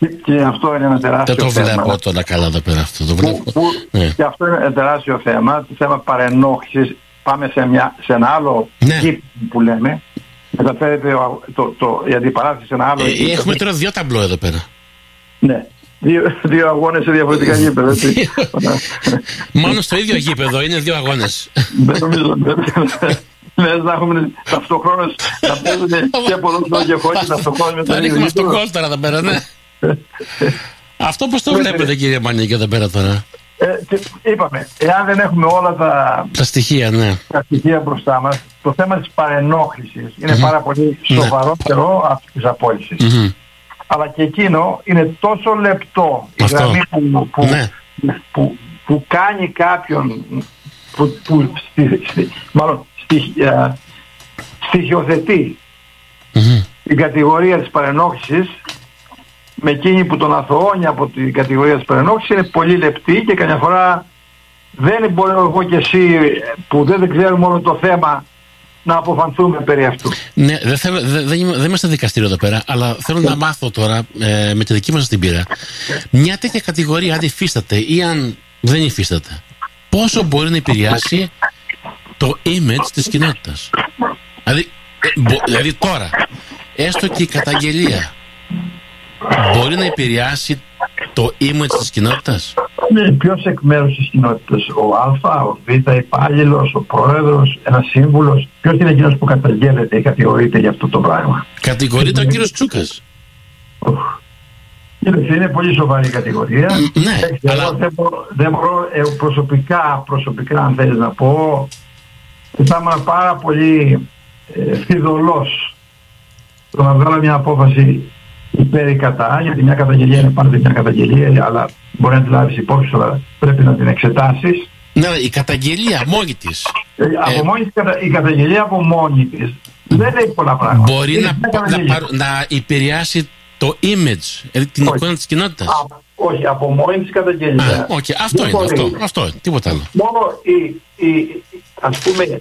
Και, και αυτό είναι ένα τεράστιο δεν το θέμα. βλέπω τώρα καλά εδώ πέρα αυτό. Το βλέπω. Που, που, Ναι. Και αυτό είναι ένα τεράστιο θέμα, το θέμα παρενόχλησης. Πάμε σε, μια, σε ένα άλλο Ναι. γήπεδο που λέμε. Μεταφέρεται ο- το, το, η αντιπαράθεση σε ένα άλλο Ε, γήπεδο. έχουμε τώρα δύο ταμπλό εδώ πέρα. Ναι. Δύο, δύο αγώνες σε διαφορετικά γήπεδα. έτσι. Μόνο στο ίδιο γήπεδο είναι δύο αγώνες. Δεν νομίζω. Λες να έχουμε ταυτοχρόνως να παίζουν και ποδόσφαιρο και χόκι ταυτοχρόνως με το Θα ίδιο ρίχνουμε αυτό γήπεδο. γκολ τώρα εδώ πέρα, ναι. Αυτό πώς το βλέπετε, κύριε Μανίκη, εδώ πέρα τώρα; Ε, και είπαμε, εάν δεν έχουμε όλα τα, Τα στοιχεία, ναι. τα στοιχεία μπροστά μας, το θέμα της παρενόχλησης είναι πάρα πολύ Ναι. σοβαρότερο από της απόλυσης. Μμμ. Αλλά και εκείνο είναι τόσο λεπτό η Αυτό. γραμμή που, που, Ναι. που, που κάνει κάποιον που, που στη, στη- μάλλον στη, ε, στοιχειοθετεί Μμμ. την κατηγορία της παρενόχλησης με εκείνη που τον αθωώνει από την κατηγορία της παρενόχλησης είναι πολύ λεπτή και καμιά φορά δεν μπορώ εγώ και εσύ που δεν, δεν ξέρουμε όλο το θέμα να αποφανθούμε περί αυτού. Ναι, δεν, θέλω, δεν, δεν, είμαι- δεν είμαστε δικαστήριο εδώ πέρα, αλλά θέλω να μάθω τώρα ε, με τη δική μας την πείρα. Μια τέτοια κατηγορία, αν υφίσταται ή αν Δεν υφίσταται. Πόσο μπορεί να επηρεάσει το image της κοινότητας. Δηλαδή, ε, δηλαδή τώρα, έστω και η καταγγελία μπορεί να επηρεάσει το image της κοινότητας; Ναι, ποιος εκ μέρους της κοινότητας, ο Α, ο Β, υπάλληλος, ο πρόεδρος, ένας σύμβουλος, ποιος είναι εκείνος που καταγγέλλεται ή κατηγορείται για αυτό το πράγμα; Κατηγορείται ο κύριος Τσούκας. Είναι πολύ σοβαρή κατηγορία. Ναι, αλλά... δεν, μπορώ, δεν μπορώ ε, προσωπικά, προσωπικά αν θέλεις να πω, θα ήμουν πάρα πολύ ε, φιδωλός το να βγάλω μια απόφαση υπέρ ή κατά, γιατί μια καταγγελία είναι πάντα μια καταγγελία, αλλά μπορεί να τη λάβεις υπόψη, αλλά πρέπει να την εξετάσεις. Ναι, η καταγγελία μόνη της. Ε, από ε, μόνη η καταγγελία από μόνη της δεν έχει πολλά πράγματα. Μπορεί να, να, να, επηρεάσει το image, δηλαδή την όχι. εικόνα της κοινότητας. Όχι, από μόνη της καταγγελίας. Okay. Αυτό είναι, αυτό, αυτό, τίποτα άλλο. Μόνο η, η, ας πούμε,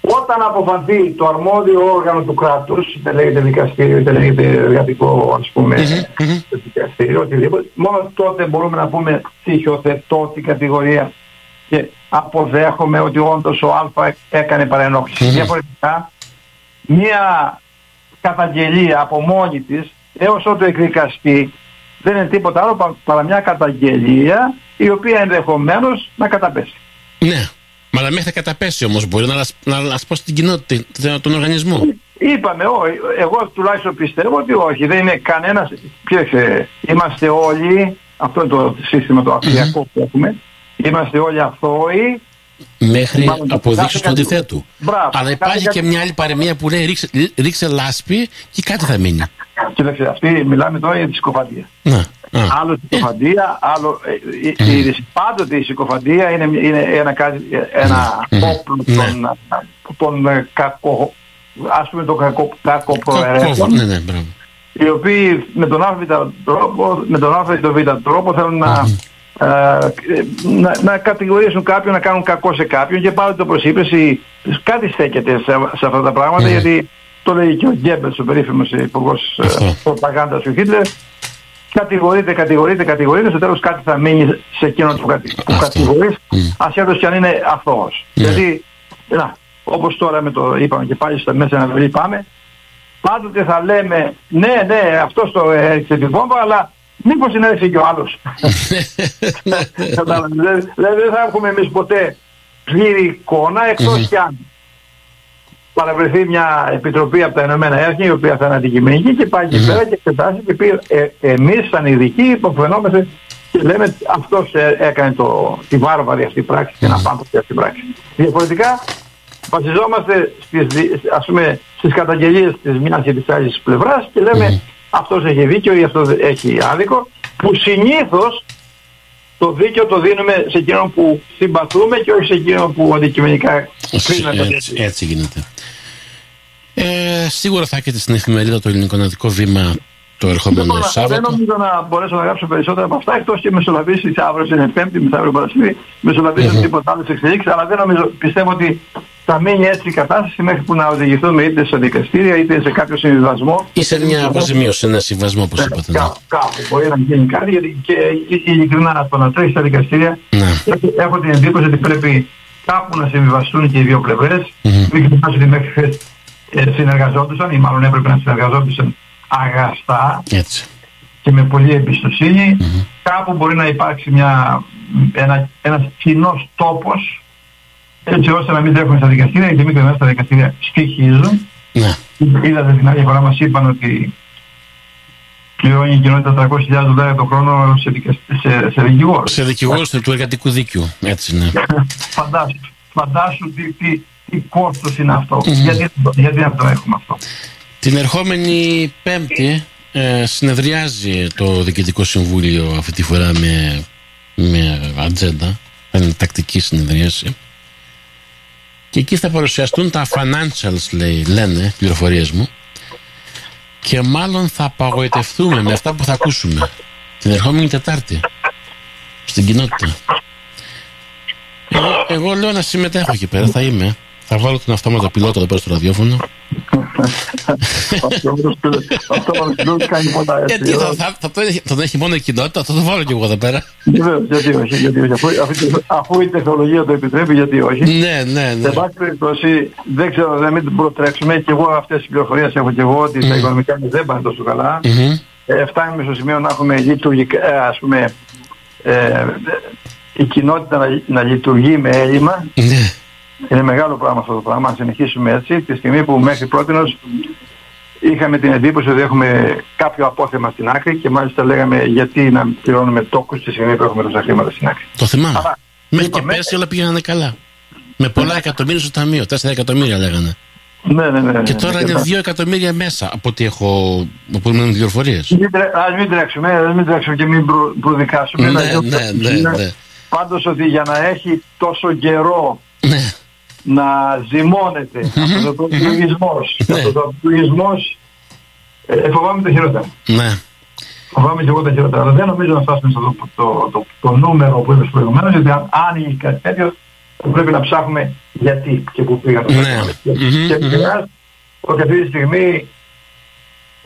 όταν αποφανθεί το αρμόδιο όργανο του κράτους, είτε λέγεται δικαστήριο, είτε λέγεται εργατικό ας πούμε mm-hmm. δικαστήριο, οτιδήποτε, μόνο τότε μπορούμε να πούμε στοιχειοθετώ την κατηγορία και αποδέχομαι ότι όντως ο Α έκανε παρενόχληση. Mm-hmm. Διαφορετικά, μία καταγγελία από μόνη της έως ότου εκδικαστεί δεν είναι τίποτα άλλο παρά μια καταγγελία η οποία ενδεχομένως να καταπέσει. Ναι. Μα να μέχρι θα καταπέσει όμως, μπορεί να, να, να σπώσει την κοινότητα, τον οργανισμό. Είπαμε, όχι. Εγώ τουλάχιστον πιστεύω ότι όχι. Δεν είναι κανένας. Κοίταξε, είμαστε όλοι. Αυτό είναι το σύστημα το αυθιακό που έχουμε. Είμαστε όλοι αθώοι. Μέχρι αποδείξεις του αντιθέτου. Αλλά υπάρχει και μια άλλη παρεμία που λέει ρίξε, ρίξε λάσπη και κάτι θα μείνει. Κοίταξε, αυτή μιλάμε τώρα για τη συκοφαντία. Να. Άλλο συκοφαντία, άλλο. Ε, η, η, πάντοτε η συκοφαντία είναι, είναι ένα, ένα όπλο των, των ε, κακο, ας πούμε των κακο, κακοπροαιρέτων ναι, ναι, οι οποίοι με τον α τρόπο, με τον α ή τον β τρόπο θέλουν να, ε, να, να κατηγορήσουν κάποιον, να κάνουν κακό σε κάποιον και πάντοτε όπως είπες κάτι στέκεται σε, σε αυτά τα πράγματα γιατί το λέει και ο Γκέμπελς, ο περίφημος υπουργός προπαγάνδας του Χίτλερ κατηγορείται, κατηγορείται, κατηγορείται, στο τέλος κάτι θα μείνει σε εκείνον που, κατη, που κατηγορείς, mm. ασχέτως και αν είναι αθώος. Yeah. Ναι. Γιατί, να, όπως τώρα με το είπαμε και πάλι στα μέσα να πάμε, πάντοτε θα λέμε, ναι, ναι, αυτός το έριξε την βόμβα, αλλά μήπως είναι έτσι και ο άλλος. δηλαδή δεν θα έχουμε εμείς ποτέ πλήρη εικόνα, εκτός mm-hmm. κι αν παραβρεθεί μια επιτροπή από τα Ηνωμένα Έθνη η οποία θα είναι αντικειμενική και πάει εκεί πέρα και εξετάσει και πει ε, εμείς σαν ειδικοί υποφαινόμαστε και λέμε αυτός ε, έκανε το, τη βάρβαρη αυτή πράξη και να πάμε αυτή την πράξη. Διαφορετικά βασιζόμαστε στις, ας πούμε, στις καταγγελίες της μιας και της άλλης πλευράς και λέμε αυτός έχει δίκιο ή αυτός έχει άδικο που συνήθως το δίκαιο το δίνουμε σε εκείνον που συμπαθούμε και όχι σε εκείνον που αντικειμενικά κρίνεται. Έτσι, έτσι γίνεται. Ε, σίγουρα θα έχετε στην εφημερίδα το ελληνικό ναυτικό βήμα το ερχόμενο λοιπόν, Σάββατο. Δεν νομίζω να μπορέσω να γράψω περισσότερα από αυτά εκτός και μεσολαβήσει αύριο είναι Πέμπτη, μεθαύριο Παρασκευή. Μεσολαβήσει mm-hmm. τίποτα άλλο εξελίξει, αλλά δεν νομίζω, πιστεύω ότι θα μείνει έτσι η κατάσταση μέχρι που να οδηγηθούμε είτε σε δικαστήρια είτε σε κάποιο συμβιβασμό. ή σε μια αποζημίωση, ένα συμβασμό όπως είπατε. Ναι. Κάπου μπορεί να γίνει κάτι γιατί και ειλικρινά το να τρέχει στα δικαστήρια ναι. έχω την εντύπωση ότι πρέπει κάπου να συμβιβαστούν και οι δύο πλευρές. Mm-hmm. Μην ξεχνάτε ότι μέχρι χθες ε, συνεργαζόντουσαν ή μάλλον έπρεπε να συνεργαζόντουσαν αγαστά Έτσι. και με πολλή εμπιστοσύνη. Mm-hmm. Κάπου μπορεί να υπάρξει μια, ένα, ένας κοινός τόπος έτσι ώστε να μην τρέχουν στα δικαστήρια γιατί μην τρέχουν στα δικαστήρια στοιχίζουν. Ναι. Είδατε την άλλη φορά μας είπαν ότι πληρώνει η κοινότητα 300.000 δολάρια το χρόνο σε, σε, σε δικηγόρο. Σε δικηγόρο του εργατικού δίκαιου. Έτσι, ναι. φαντάσου, φαντάσου τι, τι, τι κόστος είναι αυτό. Mm-hmm. Γιατί, γιατί δεν το έχουμε αυτό. Την ερχόμενη Πέμπτη ε, συνεδριάζει το Διοικητικό Συμβούλιο αυτή τη φορά με, με ατζέντα. είναι τακτική συνεδρίαση. Και εκεί θα παρουσιαστούν τα financials, λέει, λένε, πληροφορίες μου. Και μάλλον θα απαγοητευτούμε με αυτά που θα ακούσουμε την ερχόμενη Τετάρτη στην κοινότητα. Εγώ, εγώ λέω να συμμετέχω εκεί πέρα, θα είμαι. Θα βάλω την αυτόματα πιλότα εδώ πέρα στο ραδιόφωνο Αυτό μας κάνει πολλά έτσι. Γιατί θα τον έχει μόνο η κοινότητα, θα το βάλω κι εγώ εδώ πέρα. Βεβαίως, γιατί όχι, γιατί όχι. Αφού η τεχνολογία το επιτρέπει, γιατί όχι. Ναι, ναι, ναι. Σε πάση περιπτώσει, δεν ξέρω, να μην προτρέξουμε και εγώ αυτές τις πληροφορίες έχω και εγώ ότι τα οικονομικά δεν πάνε τόσο καλά. Ε, φτάνουμε στο σημείο να έχουμε λειτουργικά, ε, ας πούμε, ε, η κοινότητα να, να λειτουργεί με έλλειμμα. Ναι. Είναι μεγάλο πράγμα αυτό το πράγμα. Αν συνεχίσουμε έτσι, τη στιγμή που μέχρι πρώτη είχαμε την εντύπωση ότι έχουμε κάποιο απόθεμα στην άκρη και μάλιστα λέγαμε γιατί να πληρώνουμε τόκους τη στιγμή που έχουμε τόσα χρήματα στην άκρη. Το θυμάμαι. Αλλά, μέχρι και πέρσι όλα πήγαιναν καλά. Με πολλά εκατομμύρια στο ταμείο, 4 εκατομμύρια λέγανε. Ναι, ναι, ναι, ναι. Και τώρα είναι 2 εκατομμύρια μέσα από ό,τι έχω από πληροφορίες. Α μην τρέξουμε, ας μην τρέξουμε και μην προδικάσουμε. Ναι, ναι, ναι, ναι. Πάντως ότι για να έχει τόσο καιρό ναι. Να ζυμώνεται αυτός ο πλουγισμό, αυτός ο πλουγισμό, ε, φοβάμαι το χειρότερο. Ναι. Φοβάμαι και εγώ το χειρότερο. Αλλά δεν νομίζω να φτάσουμε στο το, το, το, νούμερο που είπες προηγουμένως, γιατί αν άνοιγε κάτι τέτοιο, πρέπει να ψάχνουμε γιατί και πού πήγαν το ναι. Και mm ότι αυτή τη στιγμή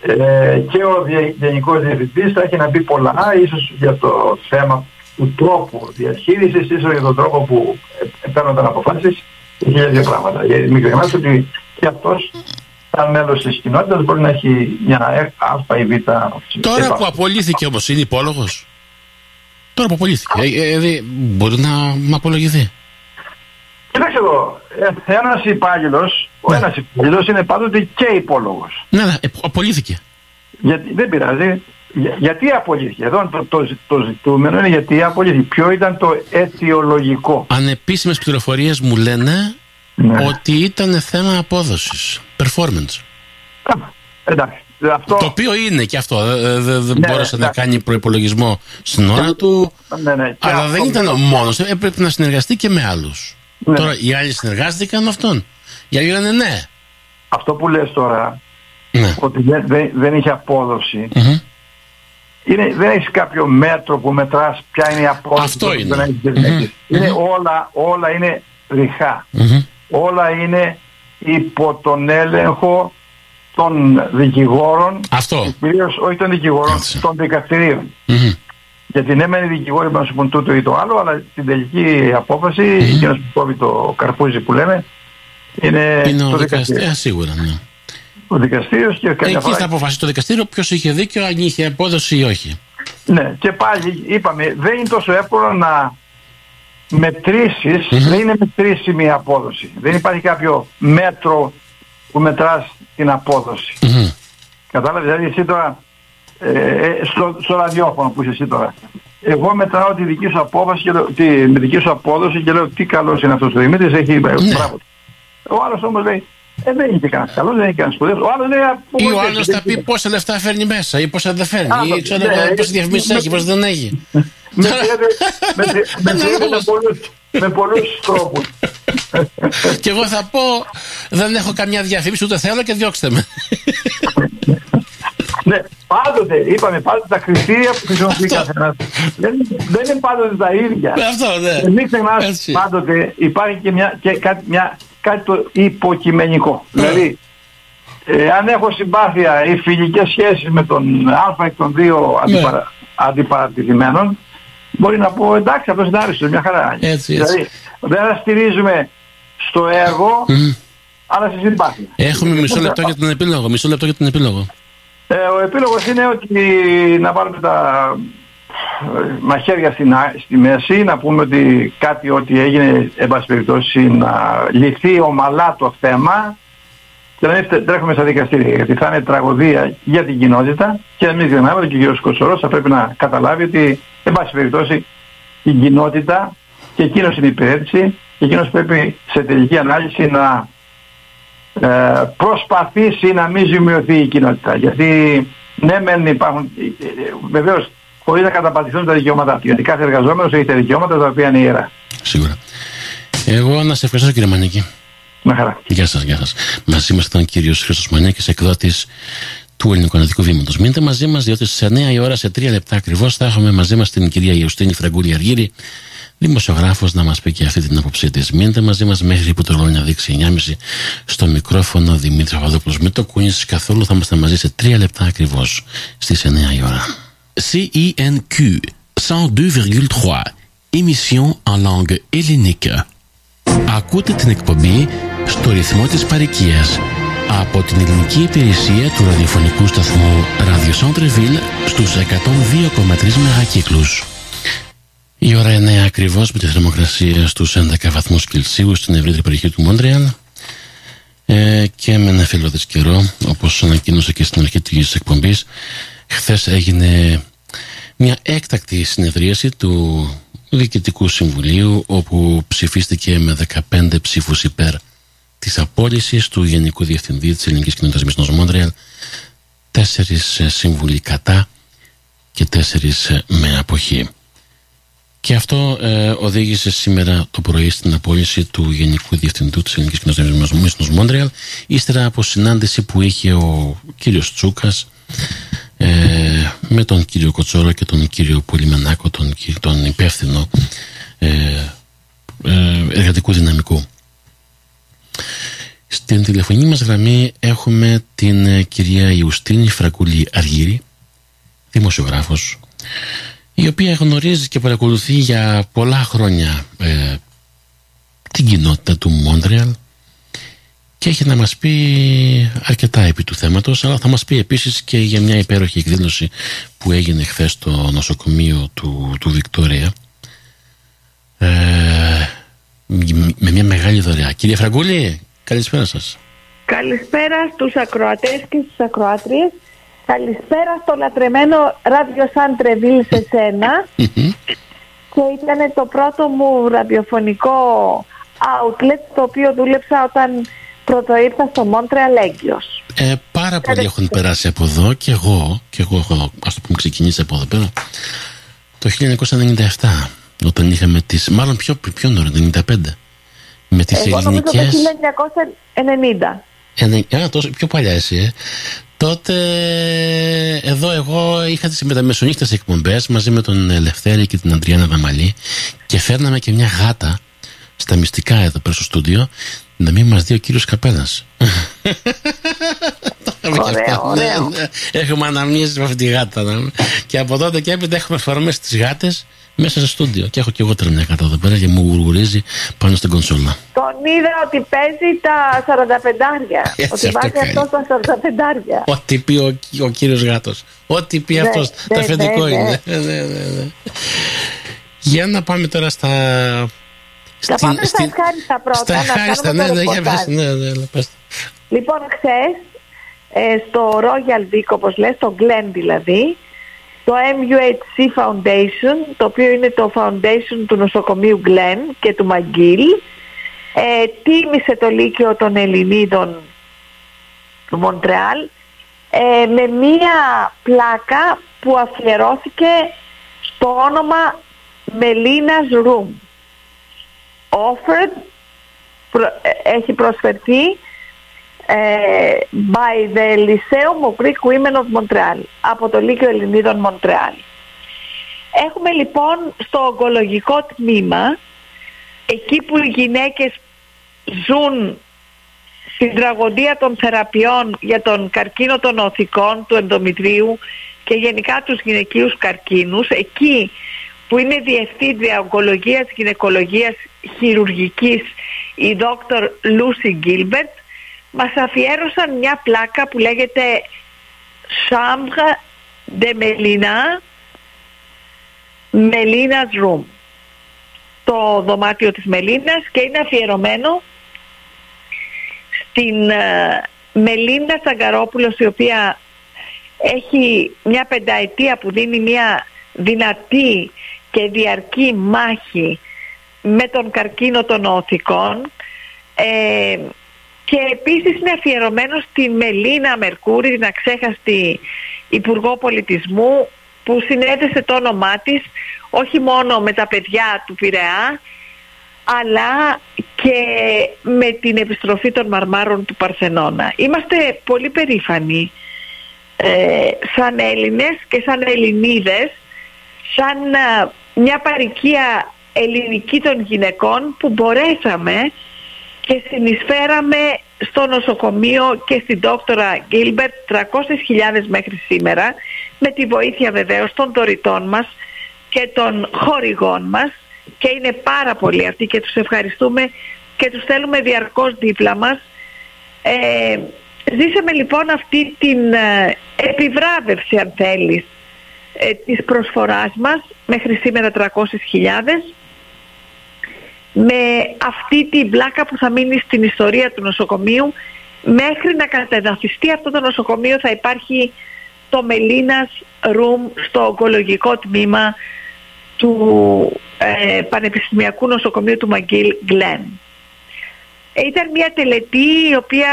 ε, και ο Γενικός Διευθυντής θα έχει να πει πολλά, ίσως για το θέμα του τρόπου διαχείρισης, ίσως για τον τρόπο που παίρνονταν αποφάσεις και για δύο πράγματα. Γιατί μην ξεχνάτε ότι και αυτός σαν μέλος της κοινότητας μπορεί να έχει μια α ή β. Τώρα που απολύθηκε όμως είναι υπόλογος; Τώρα που απολύθηκε. Ε, ε, μπορεί να, να απολογηθεί; Κοιτάξτε εδώ, ε, ένας υπάλληλος, ο ναι. ένας υπάλληλος είναι πάντοτε και υπόλογος. Ναι, ναι, απολύθηκε. Γιατί, δεν πειράζει. Για, γιατί απολύθηκε; Εδώ το, το, το, ζητούμενο είναι γιατί απολύθηκε. Ποιο ήταν το αιτιολογικό; Ανεπίσημες πληροφορίες μου λένε ναι. ότι ήταν θέμα απόδοσης, performance. Α, εντάξει. Αυτό... Το οποίο είναι και αυτό. Δεν δε, δε ναι, μπόρεσε να κάνει προπολογισμό στην ώρα του. Ναι, ναι. Αλλά δεν ήταν μόνος. Έπρεπε να συνεργαστεί και με άλλους. Ναι. Τώρα οι άλλοι συνεργάστηκαν με αυτόν. Οι άλλοι λένε ναι. Αυτό που λες τώρα, ναι. ότι δεν, δεν, δεν είχε απόδοση, mm-hmm. Είναι, δεν έχεις κάποιο μέτρο που μετράς ποια είναι η απόδοση. Αυτό είναι. Δεν mm-hmm. είναι όλα, όλα είναι ριχά. Mm-hmm. Όλα είναι υπό τον έλεγχο των δικηγόρων. Αυτό. Κυρίως όχι των δικηγόρων, Έτσι. των δικαστηρίων. Γιατί ναι, μεν οι δικηγόροι να σου πούν τούτο ή το άλλο, αλλά την τελική απόφαση, mm-hmm. εκείνος που κόβει το καρπούζι που λέμε, είναι, είναι το ο δικαστήριο. Ε, σίγουρα, ναι. Ο δικαστήριος και Εκεί φορά... θα αποφασίσει το δικαστήριο ποιος είχε δίκιο, αν είχε απόδοση ή όχι. Ναι, και πάλι είπαμε, δεν είναι τόσο εύκολο να μετρήσεις, mm-hmm. δεν είναι μετρήσιμη η απόδοση. Δεν υπάρχει κάποιο μέτρο που μετράς την απόδοση. Mm-hmm. Κατάλαβες, δηλαδή εσύ τώρα ε, στο, στο ραδιόφωνο που είσαι εσύ τώρα. Εγώ μετράω τη δική σου απόφαση και τη, με δική σου απόδοση και λέω τι καλός είναι αυτός ο Δημήτρης, έχει ναι. μπράβο. Ο άλλος όμως λέει ε, δεν είναι και κανένας καλός, δεν είναι κανένας σπουδαίος. Ο άλλος λέει Ή ο άλλος θα πει πόσα λεφτά φέρνει μέσα ή πόσα δεν φέρνει. Ή ξέρω ναι, πόσα διαφημίσεις έχει, πόσα δεν έχει. Με με πολλούς τρόπους. Και εγώ θα πω δεν έχω καμιά διαφήμιση ούτε θέλω και διώξτε με. Ναι, πάντοτε, είπαμε πάντοτε τα κριτήρια που χρησιμοποιεί καθένας. Δεν, δεν είναι πάντοτε τα ίδια. Αυτό, ναι. Ε, μην ξεχνάς πάντοτε υπάρχει και, μια, και κάτι, μια, κάτι το υποκειμενικό. Mm. Δηλαδή, ε, αν έχω συμπάθεια ή φιλικές σχέσεις με τον Α εκ των δύο ναι. αντιπαρα, αντιπαρατηθημένων, μπορεί να πω εντάξει αυτός είναι άριστος, μια χαρά. Έτσι, έτσι. Δηλαδή, δεν στηρίζουμε στο έργο, mm. αλλά στη συμπάθεια. Έχουμε μισό λεπτό για τον επίλογο. Μισό λεπτό για τον επίλογο. Ε, ο επίλογος είναι ότι να βάλουμε τα ε, μαχαίρια στην, στη μέση, να πούμε ότι κάτι ότι έγινε, εν πάση περιπτώσει, να λυθεί ομαλά το θέμα και να μην τρέχουμε στα δικαστήρια, γιατί θα είναι τραγωδία για την κοινότητα και να μην ξεχνάμε ότι και ο κ. Κοτσορός θα πρέπει να καταλάβει ότι, εν πάση περιπτώσει, η κοινότητα και εκείνος είναι υπηρέτηση και εκείνος πρέπει σε τελική ανάλυση να ε, προσπαθήσει να μην ζημιωθεί η κοινότητα. Γιατί ναι μεν υπάρχουν, ε, ε, βεβαίως χωρίς να καταπατηθούν τα δικαιώματά του. Γιατί κάθε εργαζόμενος έχει τα δικαιώματα τα οποία είναι ιερά. Σίγουρα. Εγώ να σε ευχαριστώ κύριε Μανίκη. Με χαρά. Γεια σας, γεια σας. Μαζί μας ήταν ο κύριος Χρήστος Μανίκης, εκδότης του Ελληνικού Αναδικού Βήματος. Μείνετε μαζί μας, διότι σε 9 η ώρα, σε 3 λεπτά ακριβώς, θα έχουμε μαζί μας την κυρία Ιωστίνη Φραγκούλη Αργύρη, δημοσιογράφος να μας πει και αυτή την άποψή της. Μείνετε μαζί μας μέχρι που το ρόλο να δείξει 9.30 στο μικρόφωνο Δημήτρης Παπαδόπουλος. Μην το κουνήσεις καθόλου, θα είμαστε μαζί σε 3 λεπτά ακριβώς στις 9 η ώρα. CENQ 102,3 Émission en langue hellénique. Ακούτε την εκπομπή στο ρυθμό της παροικίας από την ελληνική υπηρεσία του ραδιοφωνικού σταθμού Radio Centreville στους 102,3 μεγακύκλους. Η ώρα είναι ακριβώς με τη θερμοκρασία στους 11 βαθμούς Κελσίου στην ευρύτερη περιοχή του Μόντρεαλ ε, και με ένα φίλο της καιρό όπως ανακοίνωσα και στην αρχή της εκπομπής χθες έγινε μια έκτακτη συνεδρίαση του Διοικητικού Συμβουλίου όπου ψηφίστηκε με 15 ψήφους υπέρ Της απόλυσης του Γενικού Διευθυντή της Ελληνικής Κοινότητας Μισθό Μόντρεαλ, τέσσερις ε, σύμβουλοι κατά και τέσσερις ε, με αποχή. Και αυτό ε, οδήγησε σήμερα το πρωί στην απόλυση του Γενικού Διευθυντού της Ελληνικής Κοινότητας Μισθό Μόντρεαλ, ύστερα από συνάντηση που είχε ο κύριος Τσούκας ε, με τον κύριο Κοτσόρο και τον κύριο Πολυμενάκο, τον, τον υπεύθυνο ε, εργατικού δυναμικού. Στην τηλεφωνή μας γραμμή έχουμε την ε, κυρία Ιουστίνη Φραγκούλη Αργύρη, δημοσιογράφος, η οποία γνωρίζει και παρακολουθεί για πολλά χρόνια ε, την κοινότητα του Μόντρεαλ και έχει να μας πει αρκετά επί του θέματος αλλά θα μας πει επίσης και για μια υπέροχη εκδήλωση που έγινε χθες στο νοσοκομείο του, του Βικτόρια ε, με μια μεγάλη δωρεά. Κύριε Φραγκούλη, καλησπέρα σας. Καλησπέρα στους ακροατές και στις ακροάτριες. Καλησπέρα στο λατρεμένο ράδιο Σαν Τρεβίλ σε σένα. και ήταν το πρώτο μου ραδιοφωνικό outlet το οποίο δούλεψα όταν πρώτο ήρθα στο Μόντρεαλ Έγκυος. Ε, πάρα πολλοί έχουν περάσει από εδώ και εγώ, και εγώ έχω ας το πούμε ξεκινήσει από εδώ πέρα το 1997 όταν είχαμε τις, μάλλον πιο, πιο νωρίς, το 95 με τις Εγώ ελληνικές... το 1990. Α, τόσο πιο παλιά εσύ, ε. Τότε εδώ εγώ είχα τις μεταμεσονύχτες εκπομπές μαζί με τον Ελευθέρη και την Αντριάννα Βαμαλή και φέρναμε και μια γάτα στα μυστικά εδώ πέρα στο στούντιο να μην μας δει ο κύριος Καπέλας. Ωραία, ωραία. Ναι, ναι. Έχουμε αναμνήσεις με αυτή τη γάτα. Ναι. Και από τότε και έπειτα έχουμε φορμές στις γάτες μέσα στο στούντιο. Και έχω και εγώ τώρα μια κάτω εδώ πέρα και μου γουργουρίζει πάνω στην κονσόλα. Τον είδα ότι παίζει τα 45 Ότι βάζει αυτό τα 45 Ό,τι πει ο, ο κύριος Γάτος. Ό,τι πει ναι, αυτός. Ναι, το αφεντικό ναι, είναι. Ναι. ναι, ναι, Για να πάμε τώρα στα. Να πάμε στα ευχάριστα πρώτα. Στα ευχάριστα, ναι, ναι, για πες, ναι, ναι, πες. Λοιπόν, χθες ε, στο Royal Vic, όπως λες, στο Glen δηλαδή, το MUHC Foundation, το οποίο είναι το foundation του νοσοκομείου Glen και του McGill, ε, τίμησε το Λύκειο των Ελληνίδων του Μοντρεάλ ε, με μία πλάκα που αφιερώθηκε στο όνομα Melina's Room. Offered, ε, έχει προσφερθεί ε, by the Lyceum of Greek Women of Montreal, από το Λύκειο Ελληνίδων Μοντρεάλ. Έχουμε λοιπόν στο ογκολογικό τμήμα, εκεί που οι γυναίκες ζουν στην τραγωδία των θεραπείων για τον καρκίνο των οθικών, του ενδομητρίου και γενικά τους γυναικείους καρκίνους, εκεί που είναι διευθύντρια ογκολογίας, γυναικολογίας, χειρουργικής η δόκτωρ Λούσι Γκίλμπερτ, μας αφιέρωσαν μια πλάκα που λέγεται Chambre de Melina Melina's Room το δωμάτιο της Μελίνας και είναι αφιερωμένο στην uh, Μελίνα Σαγκαρόπουλος η οποία έχει μια πενταετία που δίνει μια δυνατή και διαρκή μάχη με τον καρκίνο των οθικών ε, και επίσης είναι αφιερωμένο στη Μελίνα Μερκούρη, την αξέχαστη Υπουργό Πολιτισμού που συνέδεσε το όνομά της όχι μόνο με τα παιδιά του Πειραιά αλλά και με την επιστροφή των μαρμάρων του Παρθενώνα. Είμαστε πολύ περήφανοι ε, σαν Έλληνες και σαν Ελληνίδες σαν ε, μια παροικία ελληνική των γυναικών που μπορέσαμε και συνεισφέραμε στο νοσοκομείο και στην δόκτωρα Γκίλμπερτ 300.000 μέχρι σήμερα με τη βοήθεια βεβαίως των δωρητών μας και των χορηγών μας και είναι πάρα πολλοί αυτοί και τους ευχαριστούμε και τους θέλουμε διαρκώς δίπλα μας. Ε, ζήσαμε λοιπόν αυτή την ε, επιβράβευση αν θέλεις ε, της προσφοράς μας μέχρι σήμερα 300.000 με αυτή την πλάκα που θα μείνει στην ιστορία του νοσοκομείου μέχρι να κατεδαφιστεί αυτό το νοσοκομείο θα υπάρχει το Μελίνας Room στο ογκολογικό τμήμα του ε, Πανεπιστημιακού Νοσοκομείου του Μαγγίλ Γκλέν. Ήταν μια τελετή η οποία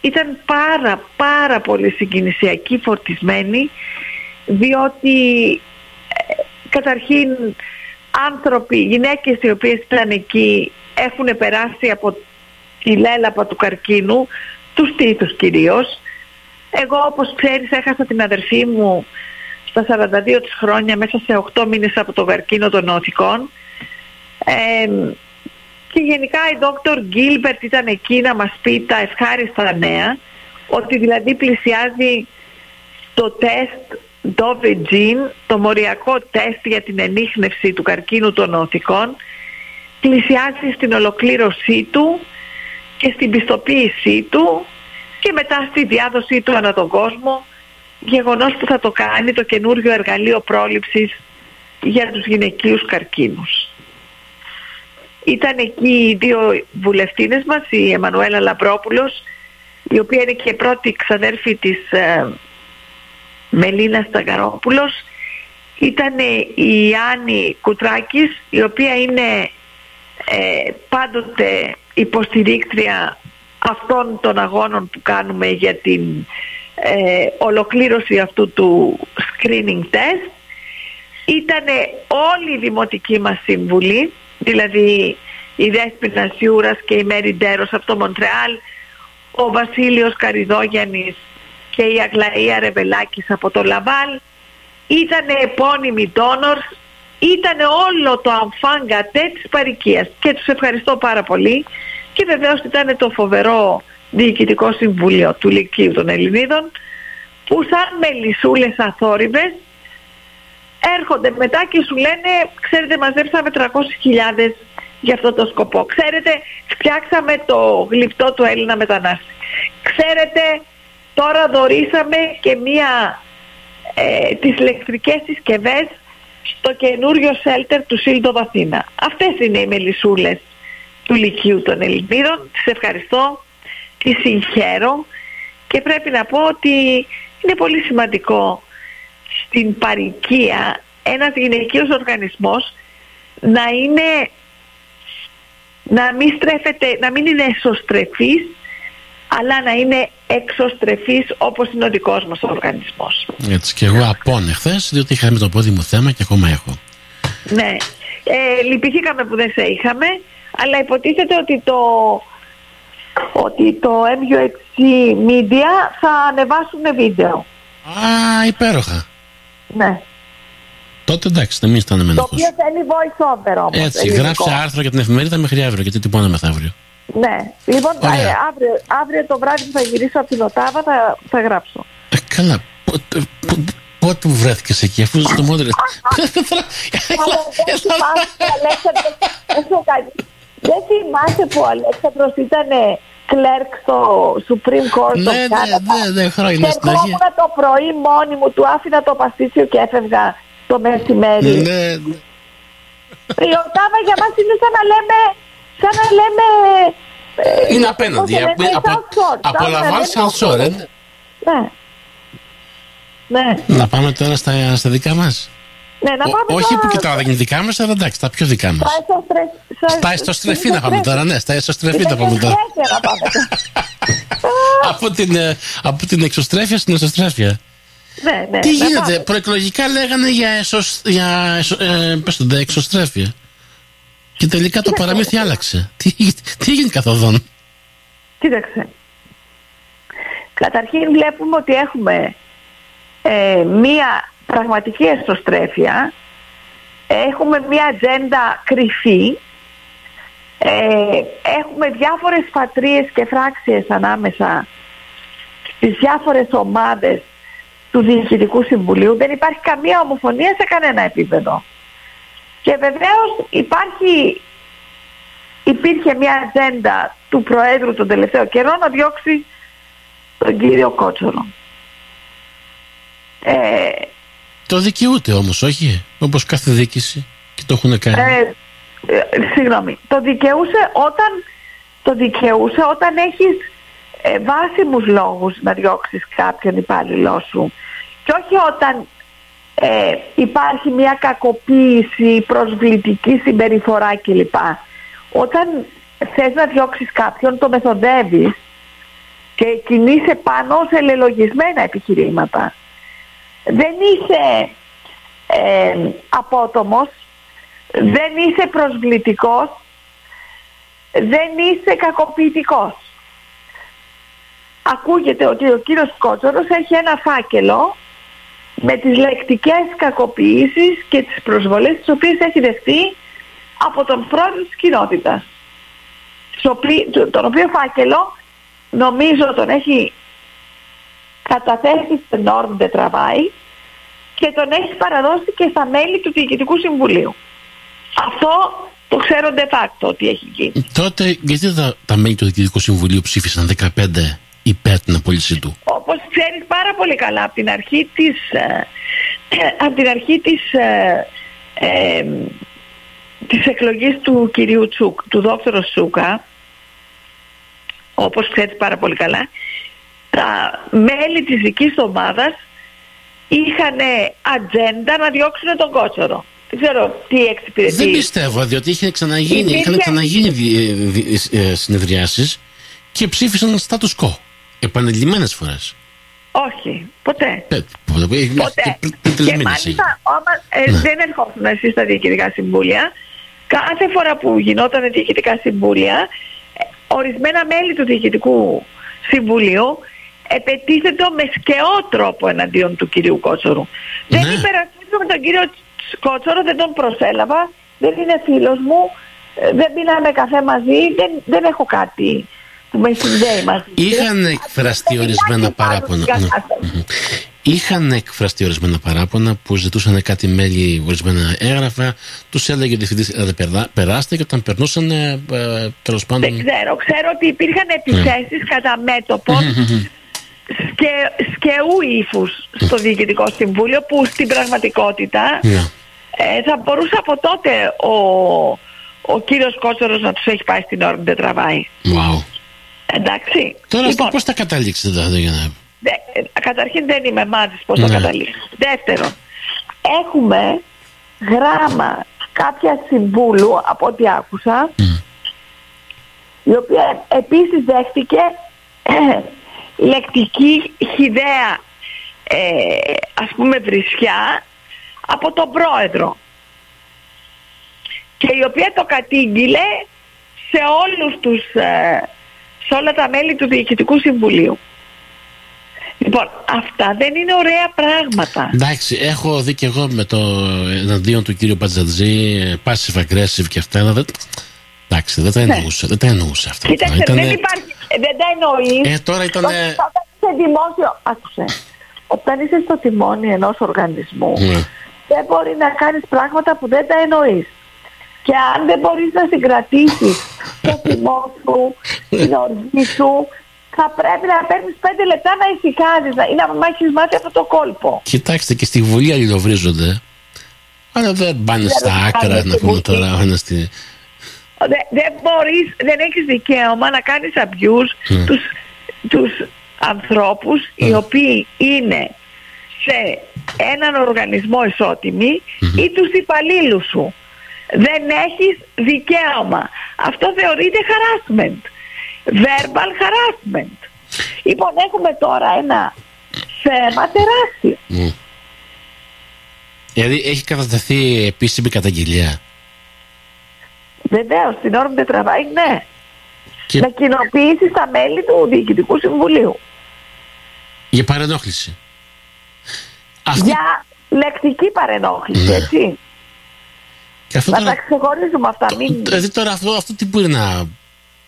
ήταν πάρα πάρα πολύ συγκινησιακή, φορτισμένη διότι ε, καταρχήν άνθρωποι, γυναίκες οι οποίες ήταν εκεί έχουν περάσει από τη λέλαπα του καρκίνου, τους τίτους κυρίως. Εγώ όπως ξέρεις έχασα την αδερφή μου στα 42 της χρόνια μέσα σε 8 μήνες από το καρκίνο των νοτικών. και γενικά η Δόκτωρ Γκίλμπερτ ήταν εκεί να μας πει τα ευχάριστα νέα ότι δηλαδή πλησιάζει το τεστ Dovegene, το μοριακό τεστ για την ενίχνευση του καρκίνου των οθικών πλησιάζει στην ολοκλήρωσή του και στην πιστοποίησή του και μετά στη διάδοσή του ανά τον κόσμο γεγονός που θα το κάνει το καινούργιο εργαλείο πρόληψης για τους γυναικείους καρκίνους. Ήταν εκεί οι δύο βουλευτίνες μας, η Εμμανουέλα Λαμπρόπουλος, η οποία είναι και πρώτη ξαδέρφη της ε, Μελίνα Σταγκαρόπουλος. Ήταν η Άννη Κουτράκης η οποία είναι ε, πάντοτε υποστηρίκτρια αυτών των αγώνων που κάνουμε για την ε, ολοκλήρωση αυτού του screening test. Ήταν όλη η δημοτική μας συμβουλή δηλαδή η Δέσποινα Σιούρας και η Μέρι Ντέρος από το Μοντρεάλ ο Βασίλειος Καριδόγιαννης και η Αγλαία Ρεβελάκης από το Λαβάλ. Ήταν επώνυμοι donors ήταν όλο το enfant gâté της παροικίας. Και τους ευχαριστώ πάρα πολύ. Και βεβαίως ήταν το φοβερό διοικητικό συμβούλιο του Λυκείου των Ελληνίδων που σαν μελισσούλες αθόρυβες έρχονται μετά και σου λένε ξέρετε μαζέψαμε 300.000 για αυτό το σκοπό. Ξέρετε φτιάξαμε το γλυπτό του Έλληνα μετανάστη. Ξέρετε Τώρα δωρήσαμε και μία ε, τις ηλεκτρικές συσκευές στο καινούριο σέλτερ του Σύλλτο Βαθίνα. Αυτές είναι οι μελισσούλες του Λυκείου των Ελληνίδων. Τις ευχαριστώ, τις συγχαίρω και πρέπει να πω ότι είναι πολύ σημαντικό στην παρικία ένας γυναικείος οργανισμός να είναι να μην στρέφεται, να μην είναι εσωστρεφής αλλά να είναι εξωστρεφής όπως είναι ο δικός μας οργανισμός. Έτσι και εγώ απόνε χθες, διότι είχαμε το πόδι μου θέμα και ακόμα έχω. Ναι, ε, λυπηθήκαμε που δεν σε είχαμε, αλλά υποτίθεται ότι το, ότι το MUHC Media θα ανεβάσουν βίντεο. Α, υπέροχα. Ναι. Τότε εντάξει, να μην αισθάνομαι Το οποίο θέλει voice over όμως. Έτσι, γράψε άρθρο για την εφημερίδα μέχρι αύριο, γιατί τυπώνα μεθαύριο. Ναι. Λοιπόν, ε, αύριο, αύριο το βράδυ που θα γυρίσω από την Οτάβα θα, θα γράψω. Ε, καλά. Πότε, πότε βρέθηκες εκεί, αφού είσαι στο μόντρε. Δεν θυμάσαι που ο Αλέξανδρος ήταν κλέρκ στο Supreme Court ναι, ναι, ναι, ναι, χρόνια Και ερχόμουν το πρωί μόνη μου, του άφηνα το παστίτσιο και έφευγα το μεσημέρι. Ναι, ναι. Η Οτάβα για μας είναι σαν να λέμε σαν να λέμε... Ε, είναι απέναντι. Απολαμβάνεις σαν σόρ, ε; Ναι. Ναι. Να πάμε τώρα στα, στα δικά μας. Ναι, να πάμε όχι που κοιτάω δεν είναι δικά μας, αλλά εντάξει, τα πιο δικά μας. Στα εσωστρεφή να πάμε τώρα, ναι, στα εσωστρεφή να πάμε τώρα. από, την, ε, από την εξωστρέφεια στην εσωστρέφεια. Ναι, ναι, Τι γίνεται, προεκλογικά λέγανε για, εσω, για εσω, ε, πες το, εξωστρέφεια. Και τελικά το παραμύθι άλλαξε. Τι, τι έγινε καθοδόν. Κοίταξε. Καταρχήν βλέπουμε ότι έχουμε ε, μία πραγματική εσωστρέφεια έχουμε μια ατζέντα κρυφή, ε, έχουμε διάφορες πατρίες και φράξεις ανάμεσα στις διάφορες ομάδες του Διοικητικού Συμβουλίου. Δεν υπάρχει καμία ομοφωνία σε κανένα επίπεδο. Και βεβαίως υπάρχει, υπήρχε μια ατζέντα του Προέδρου τον τελευταίο καιρό να διώξει τον κύριο Κότσορο. Ε, το δικαιούται όμως, όχι, όπως κάθε δίκηση και το έχουν κάνει. Ε, ε, συγγνώμη, το δικαιούσε όταν, το δικαιούσε όταν έχεις ε, βάσιμους λόγους να διώξεις κάποιον υπάλληλό σου και όχι όταν ε, υπάρχει μια κακοποίηση, προσβλητική συμπεριφορά κλπ. Όταν θες να διώξεις κάποιον το μεθοδεύεις και κινείσαι πάνω σε λελογισμένα επιχειρήματα. Δεν είσαι ε, απότομος, δεν είσαι προσβλητικός, δεν είσαι κακοποιητικός. Ακούγεται ότι ο κύριος Κότσορος έχει ένα φάκελο με τις λεκτικές κακοποιήσεις και τις προσβολές τις οποίες έχει δεχτεί από τον πρόεδρο της κοινότητας. Τον οποίο φάκελο νομίζω τον έχει καταθέσει στην Όρμ τραβάει και τον έχει παραδώσει και στα μέλη του Διοικητικού Συμβουλίου. Αυτό το ξέρω de facto ότι έχει γίνει. Τότε γιατί τα, τα μέλη του Διοικητικού Συμβουλίου ψήφισαν 15 υπέρ την απόλυσή του; Όπως ξέρεις πάρα πολύ καλά από την αρχή της, ε, από την αρχή της, ε, ε, της εκλογής του κυρίου Τσούκ, του δόκτωρος Σούκα, όπως ξέρεις πάρα πολύ καλά, τα μέλη της δικής ομάδας είχαν ατζέντα να διώξουν τον κότσορο. Δεν ξέρω τι εξυπηρετεί. Δεν πιστεύω, διότι είχε ξαναγίνει, είχαν ξαναγίνει συνεδριάσεις και ψήφισαν status quo. Επανελειμμένες φορές. Όχι, ποτέ. Ε, ποτέ. ποτέ. Και μάλιστα ε, ναι. δεν ερχόταν εσείς στα διοικητικά συμβούλια. Κάθε φορά που γινόταν διοικητικά συμβούλια, ε, ορισμένα μέλη του διοικητικού συμβουλίου επετίθετο με σκαιό τρόπο εναντίον του κυρίου Κότσορου. Ναι. Δεν υπερασπίζομαι τον κύριο Κότσορο, δεν τον προσέλαβα, δεν είναι φίλος μου, δεν πίναμε καφέ μαζί, δεν, δεν έχω κάτι που με συνδέει μαζί. Είχαν εκφραστεί ορισμένα παράπονα. Ναι. Είχαν εκφραστεί ορισμένα παράπονα που ζητούσαν κάτι μέλη, ορισμένα έγγραφα, τους έλεγε ο διευθυντή να περάστε και όταν περνούσαν ε, τέλος πάντων. Δεν ξέρω. Ξέρω ότι υπήρχαν επιθέσεις ναι. κατά μέτωπο σκε, σκεού ύφους στο Διοικητικό Συμβούλιο που στην πραγματικότητα ναι. ε, θα μπορούσε από τότε ο, ο κύριος Κότσορος να τους έχει πάει στην ώρα που δεν τραβάει. Wow. Εντάξει. Τώρα λοιπόν, πώς θα καταλήξετε δηλαδή για να... Δε, καταρχήν δεν είμαι μάτης πώς θα ναι. καταλήξω. Δεύτερον, έχουμε γράμμα κάποια συμβούλου από ό,τι άκουσα η οποία επίσης δέχτηκε ε, λεκτική χιδέα ε, ας πούμε βρισιά από τον πρόεδρο και η οποία το κατήγγειλε σε όλους τους ε, σε όλα τα μέλη του Διοικητικού Συμβουλίου. Λοιπόν, αυτά δεν είναι ωραία πράγματα. Εντάξει, έχω δει και εγώ με το εναντίον του κύριου Πατζατζή, passive aggressive και αυτά. Δεν... Εντάξει, δεν τα ναι. εννοούσα, δεν τα εννοούσα αυτά. Κοίταξε, Ήτανε... δεν, υπάρχει, δεν τα εννοείς. Ε, τώρα ήταν. Όταν είσαι δημόσιο, άκουσε. Όταν είσαι στο τιμόνι ενός οργανισμού, ναι. δεν μπορεί να κάνεις πράγματα που δεν τα εννοείς. Και αν δεν μπορείς να συγκρατήσεις το θυμό σου, την οργή σου, θα πρέπει να παίρνεις πέντε λεπτά να ησυχάζεις ή να μάχεις μάθει αυτό το κόλπο. Κοιτάξτε και στη Βουλή αλληλοβρίζονται. Αλλά δεν πάνε στα άκρα να πούμε τώρα ο ένας τη... Δεν μπορείς, δεν έχεις δικαίωμα να κάνεις abuse mm. τους, τους ανθρώπους mm. οι οποίοι είναι σε έναν οργανισμό ισότιμοι mm-hmm. ή τους υπαλλήλους σου δεν έχεις δικαίωμα. Αυτό θεωρείται harassment. Verbal harassment. Λοιπόν, έχουμε τώρα ένα θέμα τεράστιο. Mm. Δηλαδή έχει κατατεθεί επίσημη καταγγελία. Βεβαίως, την ώρα που δεν τραβάει, ναι. Και... Να κοινοποιήσει στα μέλη του Διοικητικού Συμβουλίου. Για παρενόχληση. Αυτή... Για λεκτική παρενόχληση, ναι. έτσι. Να τώρα, τα ξεχωρίζουμε αυτά. Μην... Δηλαδή τώρα αυτό, αυτό τι μπορεί να,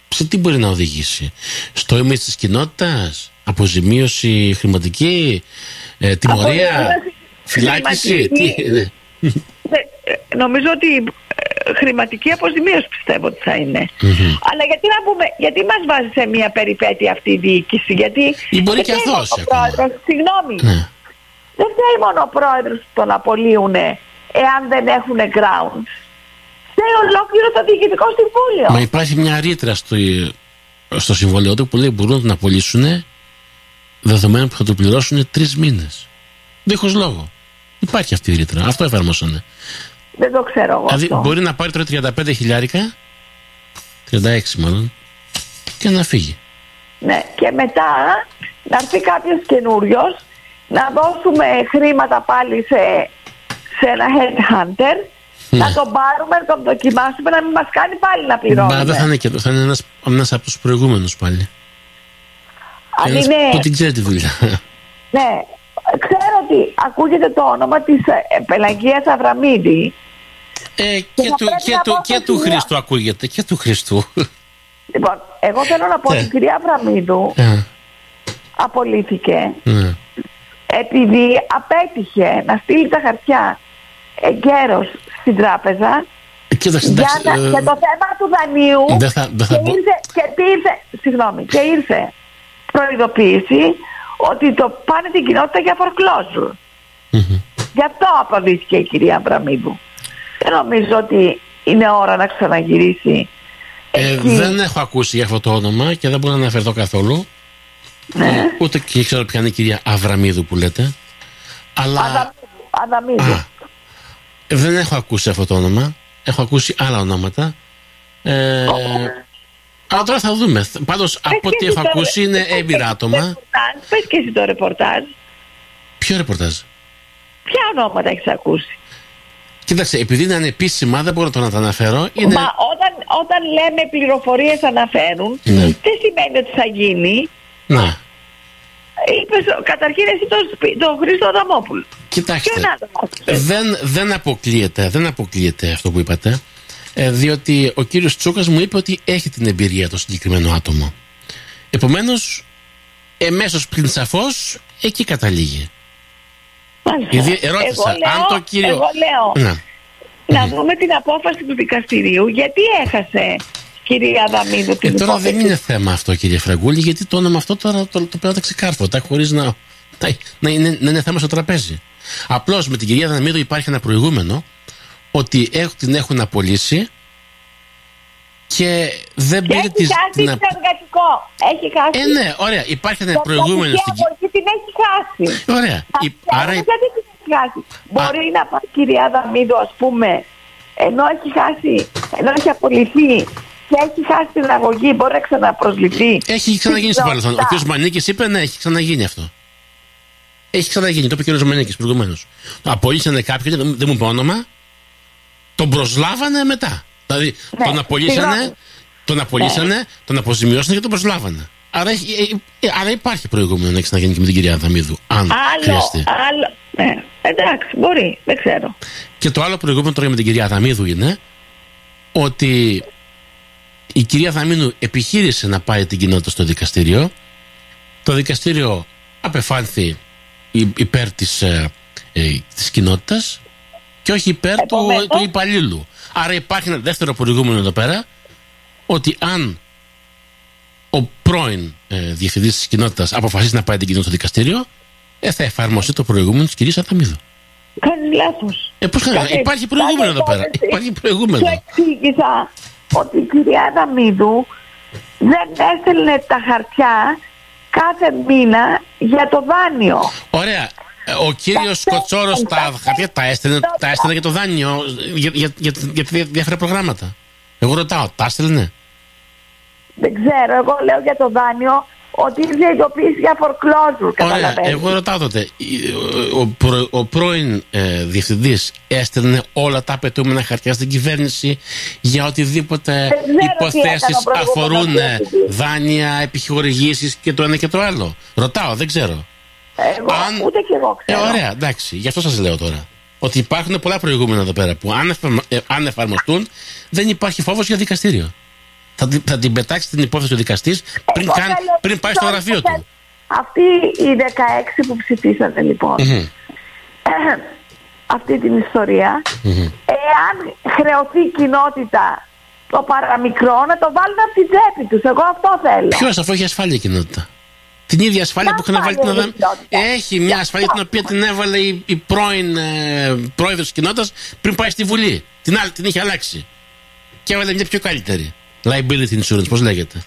σε τι μπορεί να οδηγήσει; Στο ίμιση της κοινότητας, αποζημίωση χρηματική, ε, τιμωρία, φυλάκιση; Τι, ναι. Νομίζω ότι χρηματική αποζημίωση πιστεύω ότι θα είναι. Mm-hmm. Αλλά γιατί να πούμε, γιατί μας βάζει σε μια περιπέτεια αυτή η διοίκηση, γιατί... Ή μπορεί και αυτό Συγγνώμη, ναι. δεν θέλει μόνο ο πρόεδρος που τον απολύουν εάν δεν έχουν grounds. Θέλει ολόκληρο το διοικητικό συμβούλιο. Μα υπάρχει μια ρήτρα στο, στο συμβόλαιο του που λέει μπορούν να τον απολύσουν δεδομένου που θα του πληρώσουν τρεις μήνες. Δίχως λόγο. Υπάρχει αυτή η ρήτρα. Αυτό εφαρμόσανε. Δεν το ξέρω εγώ. Δηλαδή μπορεί να πάρει τώρα 35 χιλιάρικα, 36 μάλλον, και να φύγει. Ναι, και μετά να έρθει κάποιος καινούριος να δώσουμε χρήματα πάλι σε, σε ένα headhunter ναι. να τον πάρουμε, να τον δοκιμάσουμε, να μην μας κάνει πάλι να πληρώνουμε. Μα δεν θα είναι και θα είναι ένας από τους προηγούμενους πάλι. Αν είναι... Που την ξέρει τη δουλειά. Ναι, ξέρω ότι ακούγεται το όνομα της ε, Πελαγίας Αβραμίδη ε, και, και, του, και, του, και του Χριστού ακούγεται, και του Χριστού. Λοιπόν, εγώ θέλω να πω ότι η κυρία Αβραμίδου ε. απολύθηκε ε. επειδή απέτυχε να στείλει τα χαρτιά εγκαίρως στην τράπεζα Κοίταξε, για, να, ε, για το θέμα του δανείου δεν θα, δεν θα και, ήρθε, και ήρθε, συγγνώμη, και ήρθε προειδοποίηση ότι το πάνε την κοινότητα για foreclosure. Mm-hmm. Γι' αυτό απαντήθηκε η κυρία Μπραμίδου. Δεν νομίζω ότι είναι ώρα να ξαναγυρίσει. Ε, δεν έχω ακούσει για αυτό το όνομα και δεν μπορώ να αναφερθώ καθόλου. Ναι. Ε, ούτε και ξέρω ποια είναι η κυρία Αβραμίδου που λέτε. Αλλά... Αδαμίδου. Α, δεν έχω ακούσει αυτό το όνομα. Έχω ακούσει άλλα ονόματα. Ε, αλλά τώρα θα δούμε. Πάντως από ό,τι έχω ακούσει είναι έμπειρα άτομα. Πες και εσύ το ρεπορτάζ. Ποιο ρεπορτάζ; Ποια ονόματα έχεις ακούσει; Κοίταξε, επειδή είναι ανεπίσημα, δεν μπορώ να το αναφέρω. Είναι... Μα όταν, όταν λέμε πληροφορίες αναφέρουν, ναι. δεν σημαίνει ότι θα γίνει; Να. Είπες, καταρχήν εσύ τον το Χρήστο Αδαμόπουλο. Κοιτάξτε, δεν, δεν, αποκλείεται, δεν αποκλείεται αυτό που είπατε. Ε, διότι ο κύριος Τσούκας μου είπε ότι έχει την εμπειρία το συγκεκριμένο άτομο. Επομένως, εμέσως πριν σαφώς, εκεί καταλήγει. Γιατί ερώτησα, εγώ λέω, αν το κύριο... Εγώ λέω, να, να δούμε την απόφαση του δικαστηρίου, γιατί έχασε κυρία Δαμίδου την ε, Τώρα δεν είναι θέμα αυτό κύριε Φραγκούλη, γιατί το όνομα αυτό τώρα το, το πέρα τα χωρίς να, να, να, είναι, να είναι θέμα στο τραπέζι. Απλώς με την κυρία Δαμίδου υπάρχει ένα προηγούμενο ότι έχουν, την έχουν απολύσει και δεν πήρε τη. Έχει χάσει την εργατικό. Έχει χάσει. Ε, ναι, ωραία. Υπάρχει ένα προηγούμενο στην κοινωνία. την έχει χάσει. Ωραία. Η... Άρα... Γιατί την έχει χάσει; Μπορεί να πάει η κυρία Δαμίδου, ας πούμε, ενώ έχει χάσει, ενώ έχει απολυθεί και έχει χάσει την αγωγή, μπορεί να ξαναπροσληφθεί. Έχει ξαναγίνει στο παρελθόν. Ο κ. Μανίκης είπε ναι, έχει ξαναγίνει αυτό. Έχει ξαναγίνει, το είπε ο κ. Μανίκης προηγουμένως. Απολύσανε κάποιον, δεν μου είπε όνομα, τον προσλάβανε μετά. Δηλαδή ναι, τον απολύσανε, τον, απολύσανε ναι. τον αποζημιώσανε και τον προσλάβανε. Άρα, ε, ε, άρα υπάρχει προηγούμενο να έχει να γίνει και με την κυρία Δαμίδου. Αν άλλο, χρειαστεί. Άλλο. Ναι, εντάξει, μπορεί, δεν ξέρω. Και το άλλο προηγούμενο τώρα με την κυρία Δαμίδου είναι ότι η κυρία Δαμίδου επιχείρησε να πάει την κοινότητα στο δικαστήριο. Το δικαστήριο απεφάνθη υπέρ της, ε, ε, της κοινότητας και όχι υπέρ του, του υπαλλήλου. Άρα υπάρχει ένα δεύτερο προηγούμενο εδώ πέρα ότι αν ο πρώην ε, διευθυντής της κοινότητας αποφασίσει να πάει την κοινότητα στο δικαστήριο, ε, θα εφαρμοστεί το προηγούμενο της κυρίας Αταμίδου. Κάνεις λάθος. Ε, πώς κάνεις, υπάρχει προηγούμενο εδώ πέρα. Υπάρχει προηγούμενο. Σου εξήγησα ότι η κυρία Αταμίδου δεν έστελνε τα χαρτιά κάθε μήνα για το δάνειο. Ωραία. Ε, ο κύριος Κοτσόρος τα χαρτιά τα έστελνε, τα έστελνε για το δάνειο για, για, για, για διάφορα προγράμματα. Εγώ ρωτάω, τα έστελνε; Δεν ξέρω, εγώ λέω για το δάνειο ότι ήρθε ειδοποίηση για foreclosure. Ωραία, εγώ ρωτάω τότε. Ο, προ, ο πρώην ε, διευθυντής έστελνε όλα τα απαιτούμενα χαρτιά στην κυβέρνηση για οτιδήποτε υποθέσεις αφορούν δάνεια, επιχορηγήσεις και το ένα και το άλλο. Ρωτάω, δεν ξέρω. Εγώ, Αν... ούτε και εγώ ξέρω. Ε, ωραία, εντάξει, γι' αυτό σας λέω τώρα. ότι υπάρχουν πολλά προηγούμενα εδώ πέρα που αν, ε, αν εφαρμοστούν δεν υπάρχει φόβος για δικαστήριο. Θα, θα την πετάξει την υπόθεση ο δικαστής πριν, πριν πάει στο γραφείο του. Αυτοί οι 16 που ψηφίσατε λοιπόν, αυτή την ιστορια εάν χρεωθεί η κοινότητα το παραμικρό να το βάλουν από την τσέπη τους. Εγώ αυτό θέλω. Ποιος αφού έχει ασφάλεια η κοινότητα. Την ίδια ασφάλεια που είχαν βάλει την ΑΔΑΜ. Έχει μια ασφάλεια την οποία την έβαλε η, η πρώην ε, πρόεδρος της κοινότητας πριν πάει στη Βουλή. Την άλλη την είχε αλλάξει. Και έβαλε μια πιο καλύτερη. Liability insurance, πώς λέγεται;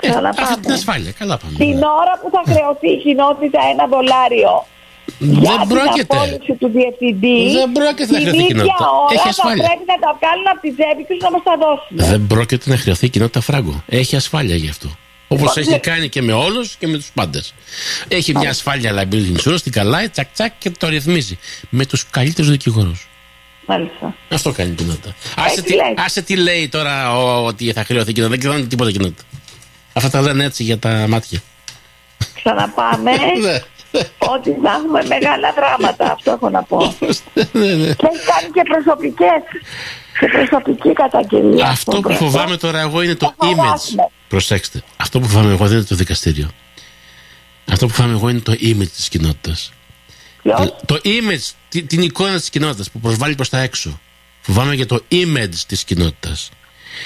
Ε, αυτή την ασφάλεια, καλά πάμε. Την ώρα που θα χρεωθεί η κοινότητα ένα δολάριο δεν πρόκειται. Την του διευθυντή. Δεν πρόκειται να χρεωθεί η κοινότητα. Έχει ασφάλεια. Θα πρέπει να τα βγάλουν από τη τσέπη τους να μας τα δώσουν. Δεν πρόκειται να χρεωθεί η κοινότητα φράγκο. Έχει ασφάλεια γι' αυτό. Όπως έχει κάνει και με όλους και με τους πάντες. Έχει μια ασφάλεια liability insurance, την καλάει, τσακ τσακ και το ρυθμίζει. Με τους καλύτερους δικηγόρους. Μάλιστα. Αυτό κάνει η κοινότητα. Άσε τι, άσε τι λέει τώρα ο, ότι θα χρεωθεί η κοινότητα. Δεν ξέρω τίποτα κοινότητα. Αυτά τα λένε έτσι για τα μάτια. Ξαναπάμε. Ναι ότι θα έχουμε μεγάλα δράματα, αυτό έχω να πω. Ναι, ναι. και έχει κάνει και προσωπικές και προσωπική καταγγελία. Αυτό που φοβάμαι τώρα εγώ είναι το image. Προσέξτε. Αυτό που φοβάμαι εγώ δεν είναι το δικαστήριο. Αυτό που φοβάμαι εγώ είναι το image της κοινότητας. Το image, την εικόνα της κοινότητας που προσβάλλει προς τα έξω. Φοβάμαι για το image της κοινότητας.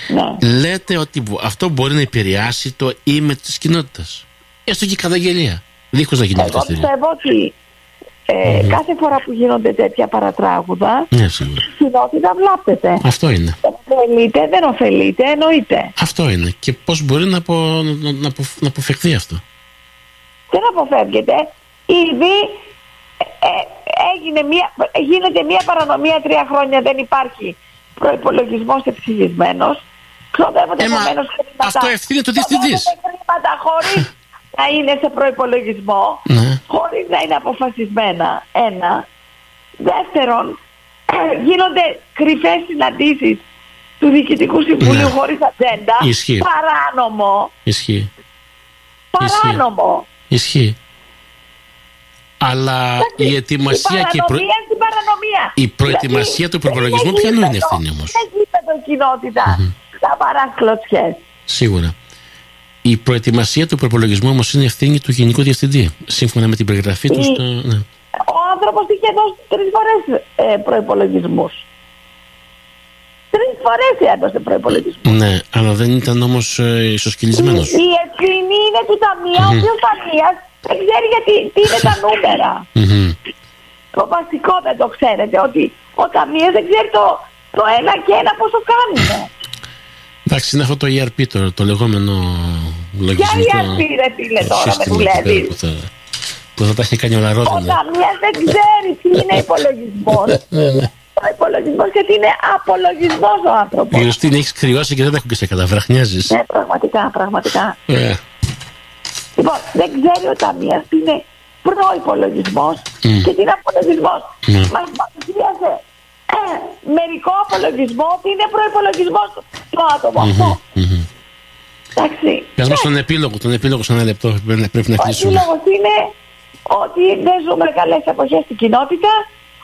Ναι. Λέτε ότι αυτό μπορεί να επηρεάσει το image της κοινότητας. Έστω και η καταγγελία. Δίχως να γίνει Εγώ πιστεύω ότι ε, κάθε φορά που γίνονται τέτοια παρατράγουδα, ναι, η κοινότητα βλάπτεται. Αυτό είναι. Δεν ωφελείται, δεν ωφελείται, εννοείται. Αυτό είναι. Και πώς μπορεί να, απο, να, να, να αποφευχθεί αυτό; Δεν αποφεύγεται. Ήδη ε, ε, έγινε μια, γίνεται μια παρανομία τρία χρόνια, δεν υπάρχει προπολογισμό εξηγισμένο. Ξοδεύονται επομένως χρήματα. Αυτό ευθύνεται το διευθυντής. χρήματα χωρίς να είναι σε προπολογισμό, ναι. χωρίς να είναι αποφασισμένα. Ένα. Δεύτερον, γίνονται κρυφές συναντήσεις του Διοικητικού Συμβουλίου ναι. χωρίς ατζέντα. Ισχύει. Παράνομο. Ισχύει. Παράνομο. Ισχύει. Αλλά η ετοιμασία η και η, προ... η προετοιμασία του προπολογισμού ποιανού είναι ευθύνη όμως. Δεν γίνεται κοινότητα mm-hmm. να παράσει Σίγουρα. Η προετοιμασία του προπολογισμού όμως είναι ευθύνη του Γενικού Διευθυντή. Σύμφωνα με την περιγραφή του. Στο... Ναι. Ο άνθρωπος είχε δώσει τρεις φορές ε, προπολογισμού. Τρεις φορές έδωσε προπολογισμού. Ναι, αλλά δεν ήταν όμως ε, ισοσκελισμένο. Η, η ευθύνη είναι του ταμεία, mm-hmm. ο οποίος ταμεία δεν ξέρει γιατί τι είναι τα νούμερα. Το βασικό δεν το ξέρετε, ότι ο ταμείας δεν ξέρει το, το ένα και ένα πόσο κάνει. Εντάξει, είναι αυτό το ERP, το, το λεγόμενο λογισμικό. Ποια ERP ρε φίλε τώρα με δουλεύεις. Που θα, που θα τα έχει κάνει όλα ρόδινα. Ο Καμίας δεν ξέρει τι είναι υπολογισμός. Ναι, ναι. ο υπολογισμός γιατί είναι απολογισμός ο άνθρωπος. Η Ιωστίνη έχεις κρυώσει και δεν έχω και σε καταβραχνιάζει. Ναι, πραγματικά, πραγματικά. Yeah. Λοιπόν, δεν ξέρει ο Ταμία τι είναι προπολογισμό mm. και τι είναι απολογισμός. Mm. Μας παρουσίασε ε, μερικό απολογισμό ότι είναι προπολογισμό το άτομο αυτό. Εντάξει. Πες μας τον επίλογο, τον επίλογο σε ένα λεπτό πρέπει να κλείσουμε. Ο επίλογος είναι ότι δεν ζούμε καλές εποχές στην κοινότητα,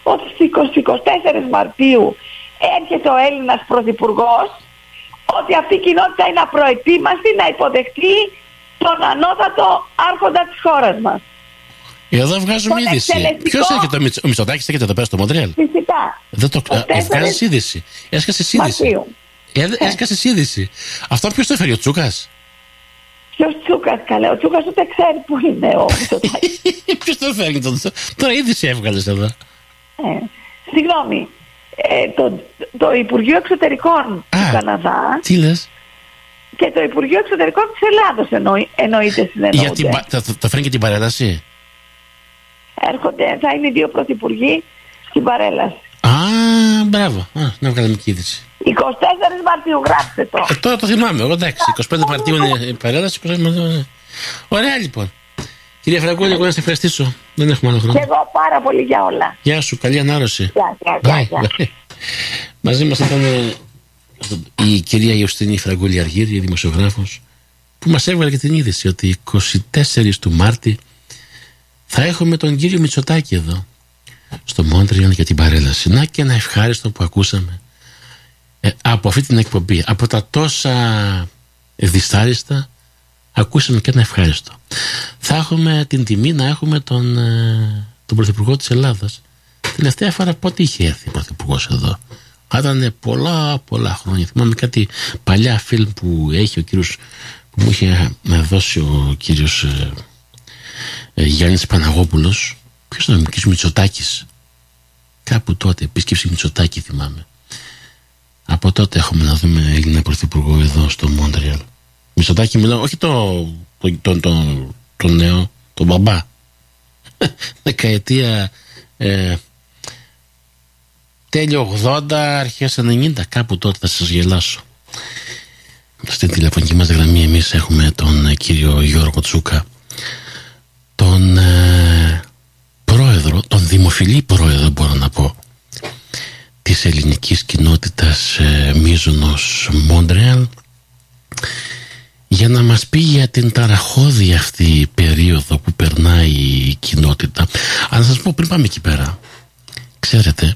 ότι στις 24 Μαρτίου έρχεται ο Έλληνας Πρωθυπουργός, ότι αυτή η κοινότητα είναι απροετοίμαστη να υποδεχτεί τον ανώτατο άρχοντα της χώρας μας. Εδώ βγάζουμε είδηση. Ποιος έρχεται, ο Μητσοτάκη έρχεται εδώ πέρα στο Μοντρέαλ. Φυσικά. Δεν το Έβγάζει είδηση. Έσκασε είδηση. Έσκασε είδηση. Αυτό ποιος το έφερε, ο Τσούκας; Ποιος Τσούκας, καλέ; Ο Τσούκας ούτε ξέρει που είναι ο Μητσοτάκη. ποιος το έφερε τον Τώρα είδηση έβγαλες εδώ. Ε, συγγνώμη. Ε, το, το Υπουργείο Εξωτερικών του Καναδά. Τι λες; Και το Υπουργείο Εξωτερικών της Ελλάδος εννοεί, εννοείται συνεννοούνται. Γιατί θα, θα φέρνει και την παρέλαση έρχονται, θα είναι οι δύο πρωθυπουργοί στην παρέλαση. Α, μπράβο. Α, να βγάλουμε και είδηση. 24 Μαρτίου, γράψτε το. Ε, τώρα το θυμάμαι, εγώ εντάξει. 25 Μαρτίου είναι η παρέλαση. Ωραία λοιπόν. Κυρία Φραγκούλη, εγώ να σε ευχαριστήσω. Δεν έχουμε άλλο χρόνο. Και εγώ πάρα πολύ για όλα. Γεια σου, καλή ανάρρωση. Γεια, γεια, γεια. Μαζί μας ήταν ε, η κυρία Ιωστινή Φραγκούλη Αργύρη, δημοσιογράφος, που μας έβγαλε και την είδηση ότι 24 του Μάρτη Θα έχουμε τον κύριο Μητσοτάκη εδώ στο Μόντριαν για την παρέλαση. Να και ένα ευχάριστο που ακούσαμε ε, από αυτή την εκπομπή. Από τα τόσα διστάριστα ακούσαμε και ένα ευχάριστο. Θα έχουμε την τιμή να έχουμε τον, ε, τον Πρωθυπουργό της Ελλάδας. Τελευταία φορά πότε είχε έρθει ο Πρωθυπουργός εδώ; Ήταν πολλά πολλά χρόνια. Θυμάμαι κάτι παλιά φιλμ που έχει ο κύριος που μου είχε δώσει ο κύριος ε, ε, Γιάννης Παναγόπουλος. Ποιος ήταν ο κύριος Μητσοτάκης. Κάπου τότε, επίσκεψη Μητσοτάκη θυμάμαι. Από τότε έχουμε να δούμε Έλληνα Πρωθυπουργό εδώ στο Μόντρεαλ. Μητσοτάκη μιλάω, όχι το, το, το, το, το νέο, το μπαμπά. Δεκαετία ε, τέλειο 80, αρχές 90, κάπου τότε θα σας γελάσω. Στην τηλεφωνική μας γραμμή εμείς έχουμε τον ε, κύριο Γιώργο Τσούκα, τον ε, πρόεδρο, τον δημοφιλή πρόεδρο μπορώ να πω, της ελληνικής κοινότητας ε, Μίζωνος Μόντρεαλ, για να μας πει για την ταραχώδη αυτή περίοδο που περνάει η κοινότητα. Αλλά να σας πω πριν πάμε εκεί πέρα, ξέρετε,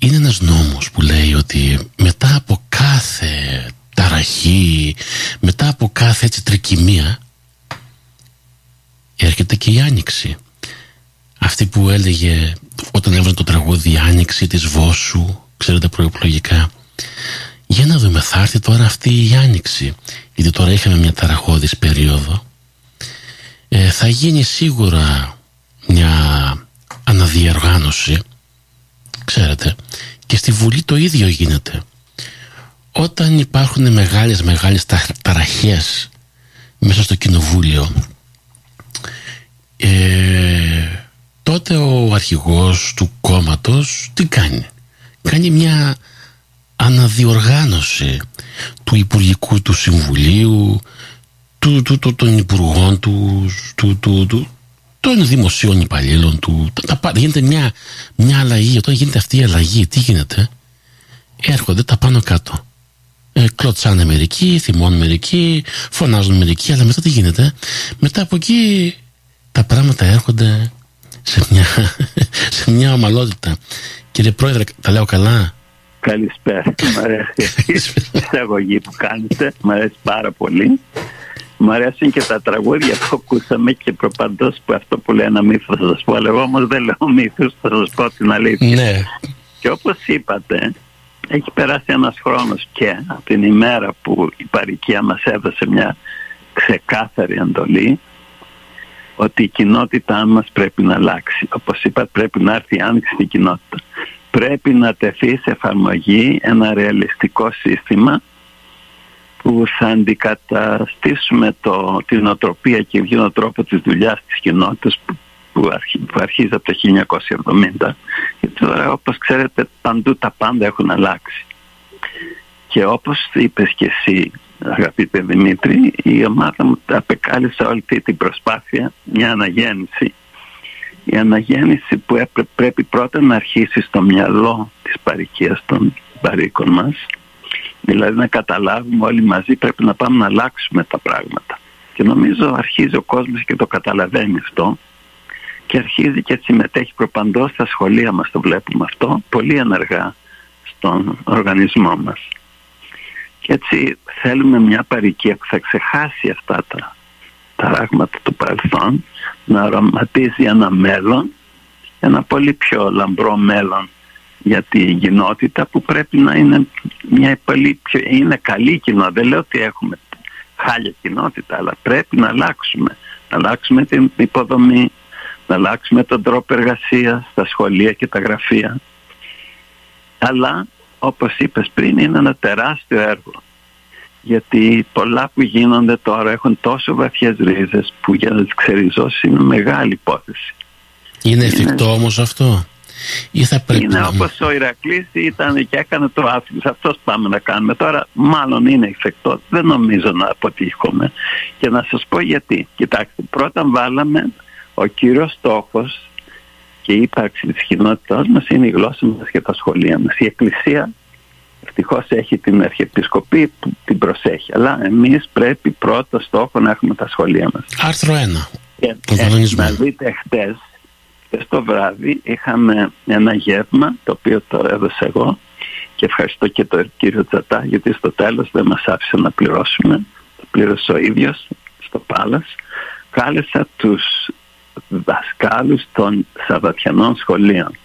είναι ένας νόμος που λέει ότι μετά από κάθε ταραχή, μετά από κάθε έτσι τρικυμία έρχεται και η Άνοιξη. Αυτή που έλεγε όταν έβρανε το τραγούδι η Άνοιξη της Βόσου, ξέρετε προεπλογικά. Για να δούμε, θα έρθει τώρα αυτή η Άνοιξη, γιατί τώρα είχαμε μια ταραχώδης περίοδο. Ε, θα γίνει σίγουρα μια αναδιοργάνωση Ξέρετε, και στη Βουλή το ίδιο γίνεται. Όταν υπάρχουν μεγάλες μεγάλες ταραχές μέσα στο κοινοβούλιο ε, τότε ο αρχηγός του κόμματος τι κάνει; Κάνει μια αναδιοργάνωση του Υπουργικού του Συμβουλίου του, του, του, των Υπουργών τους, του, του, του, των δημοσίων υπαλλήλων του. Τα, γίνεται μια, μια αλλαγή. Όταν γίνεται αυτή η αλλαγή, τι γίνεται; Έρχονται τα πάνω κάτω. Ε, κλωτσάνε μερικοί, θυμώνουν μερικοί, φωνάζουν μερικοί, αλλά μετά τι γίνεται; Μετά από εκεί τα πράγματα έρχονται σε μια, σε μια ομαλότητα. Κύριε Πρόεδρε, τα λέω καλά; Καλησπέρα. Μ' αρέσει η εισαγωγή που κάνετε. Μ' αρέσει πάρα πολύ. Μου αρέσουν και τα τραγούδια που ακούσαμε και προπαντός που αυτό που λέει ένα μύθος θα σας πω, αλλά εγώ όμως δεν λέω μύθους, θα σας πω την αλήθεια. Ναι. Και όπως είπατε, έχει περάσει ένας χρόνος και από την ημέρα που η παροικία μας έδωσε μια ξεκάθαρη εντολή ότι η κοινότητά μας πρέπει να αλλάξει. Όπως είπα πρέπει να έρθει η άνοιξη στην κοινότητα. Πρέπει να τεθεί σε εφαρμογή ένα ρεαλιστικό σύστημα που θα αντικαταστήσουμε το, την οτροπία και τον τρόπος της δουλειάς της κοινότητας που, που, αρχίζει από το 1970 και τώρα όπως ξέρετε παντού τα πάντα έχουν αλλάξει. Και όπως είπες και εσύ αγαπητέ Δημήτρη η ομάδα μου απεκάλυψε όλη αυτή την προσπάθεια μια αναγέννηση. Η αναγέννηση που πρέπει πρώτα να αρχίσει στο μυαλό της παροικίας των παροίκων μας Δηλαδή να καταλάβουμε όλοι μαζί πρέπει να πάμε να αλλάξουμε τα πράγματα. Και νομίζω αρχίζει ο κόσμος και το καταλαβαίνει αυτό και αρχίζει και συμμετέχει προπαντός στα σχολεία μας το βλέπουμε αυτό πολύ ενεργά στον οργανισμό μας. Και έτσι θέλουμε μια παροικία που θα ξεχάσει αυτά τα πράγματα του παρελθόν να αρωματίζει ένα μέλλον ένα πολύ πιο λαμπρό μέλλον για την κοινότητα που πρέπει να είναι μια πολύ πιο, είναι καλή κοινότητα. Δεν λέω ότι έχουμε χάλια κοινότητα, αλλά πρέπει να αλλάξουμε. Να αλλάξουμε την υποδομή, να αλλάξουμε τον τρόπο εργασίας στα σχολεία και τα γραφεία. Αλλά, όπως είπες πριν, είναι ένα τεράστιο έργο. Γιατί πολλά που γίνονται τώρα έχουν τόσο βαθιές ρίζες που για να τις ξεριζώσεις είναι μεγάλη υπόθεση. Είναι εφικτό είναι... όμως αυτό; Ή θα πρέπει είναι να... όπως ο Ηρακλής ήταν και έκανε το άθλημα. Αυτός πάμε να κάνουμε. Τώρα μάλλον είναι εφικτό. Δεν νομίζω να αποτύχουμε. Και να σας πω γιατί. Κοιτάξτε πρώτα βάλαμε ο κύριος στόχος και η ύπαρξη της κοινότητάς μας είναι η γλώσσα μας και τα σχολεία μας. Η Εκκλησία ευτυχώς έχει την Αρχιεπισκοπή που την προσέχει. Αλλά εμείς πρέπει πρώτο στόχο να έχουμε τα σχολεία μας. Άρθρο 1 Και να δείτε χτες, χτες το βράδυ είχαμε ένα γεύμα το οποίο το έδωσα εγώ και ευχαριστώ και τον κύριο Τζατά γιατί στο τέλος δεν μας άφησε να πληρώσουμε. Το πλήρωσε ο ίδιος στο Πάλας. Κάλεσα τους δασκάλους των Σαββατιανών σχολείων.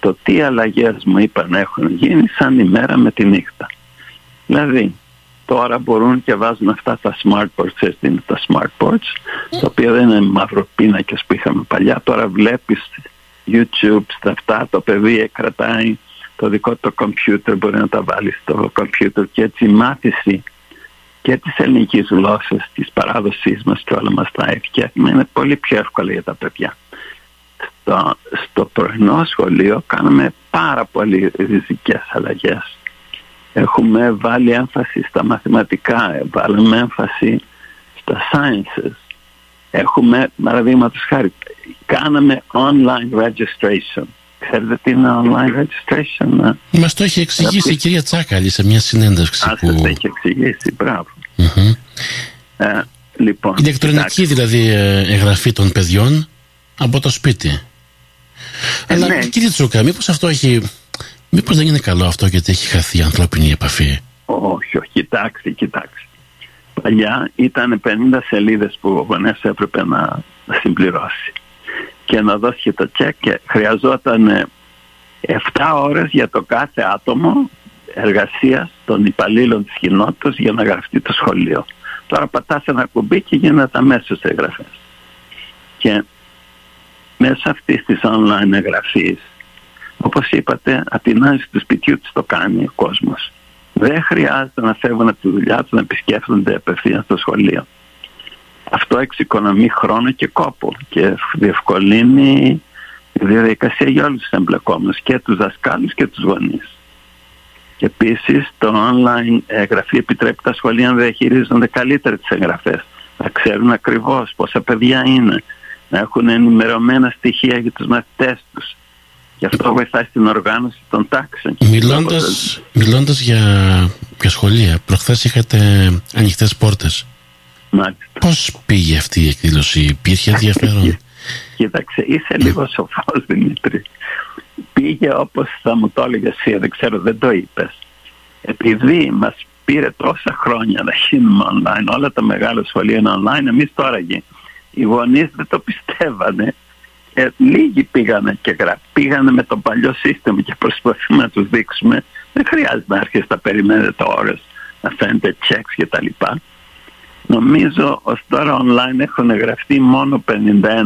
Το τι αλλαγές μου είπαν έχουν γίνει σαν ημέρα με τη νύχτα. Δηλαδή, τώρα μπορούν και βάζουν αυτά τα smart boards, έτσι είναι τα smart boards, τα οποία δεν είναι μαυροπίνακες που είχαμε παλιά. Τώρα βλέπεις YouTube στα αυτά, το παιδί κρατάει το δικό του κομπιούτερ, μπορεί να τα βάλει στο κομπιούτερ και έτσι η μάθηση και της ελληνικής γλώσσας, της παράδοσής μας και όλα μας τα έφτιαχμα είναι πολύ πιο εύκολα για τα παιδιά. Στο, στο πρωινό σχολείο κάναμε πάρα πολύ ριζικές αλλαγές. Έχουμε βάλει έμφαση στα μαθηματικά, βάλαμε έμφαση στα sciences. Έχουμε, παραδείγματος χάρη, κάναμε online registration. Ξέρετε τι είναι online registration. Ε; Μας το έχει εξηγήσει η κυρία Τσάκαλη σε μια συνέντευξη. που... το έχει εξηγήσει, μπράβο. Ε, λοιπόν, Ηλεκτρονική δηλαδή ε, εγγραφή των παιδιών από το σπίτι. Αλλά ναι. κύριε Τσούκα, μήπως αυτό έχει... Μήπως δεν είναι καλό αυτό γιατί έχει χαθεί η ανθρώπινη επαφή; Όχι, όχι, κοιτάξτε, κοιτάξτε. Παλιά ήταν 50 σελίδες που ο γονέας έπρεπε να συμπληρώσει και να δώσει και το τσεκ και χρειαζόταν 7 ώρες για το κάθε άτομο εργασίας των υπαλλήλων της κοινότητας για να γραφτεί το σχολείο. Τώρα πατάς ένα κουμπί και γίνεται αμέσως εγγραφές. Και μέσα αυτής της online εγγραφής, όπως είπατε, από την άλλη του σπιτιού της το κάνει ο κόσμος. Δεν χρειάζεται να φεύγουν από τη δουλειά τους να επισκέφτονται απευθείας στο σχολείο. Αυτό εξοικονομεί χρόνο και κόπο και διευκολύνει τη διαδικασία για όλους τους εμπλεκόμενους και τους δασκάλους και τους γονείς. Και επίσης το online εγγραφή επιτρέπει τα σχολεία να διαχειρίζονται καλύτερα τις εγγραφές. Να ξέρουν ακριβώς πόσα παιδιά είναι. Να έχουν ενημερωμένα στοιχεία για τους μαθητές τους. Και αυτό βοηθάει στην οργάνωση των τάξεων. Μιλώντας, για, για σχολεία, προχθές είχατε ανοιχτές πόρτες. Μάλιστα. Πώς πήγε αυτή η εκδήλωση, υπήρχε ενδιαφέρον; Κοίταξε, είσαι λίγο σοφός Δημήτρη πήγε όπως θα μου το έλεγε εσύ, δεν ξέρω, δεν το είπες. Επειδή μας πήρε τόσα χρόνια να γίνουμε online, όλα τα μεγάλα σχολεία είναι online, εμείς τώρα οι γονείς δεν το πιστεύανε. Ε, λίγοι πήγανε και γρα... πήγανε με το παλιό σύστημα και προσπαθούμε να τους δείξουμε. Δεν χρειάζεται να έρχεσαι να περιμένετε ώρες, να φαίνεται checks και τα λοιπά. Νομίζω ως τώρα online έχουν γραφτεί μόνο 51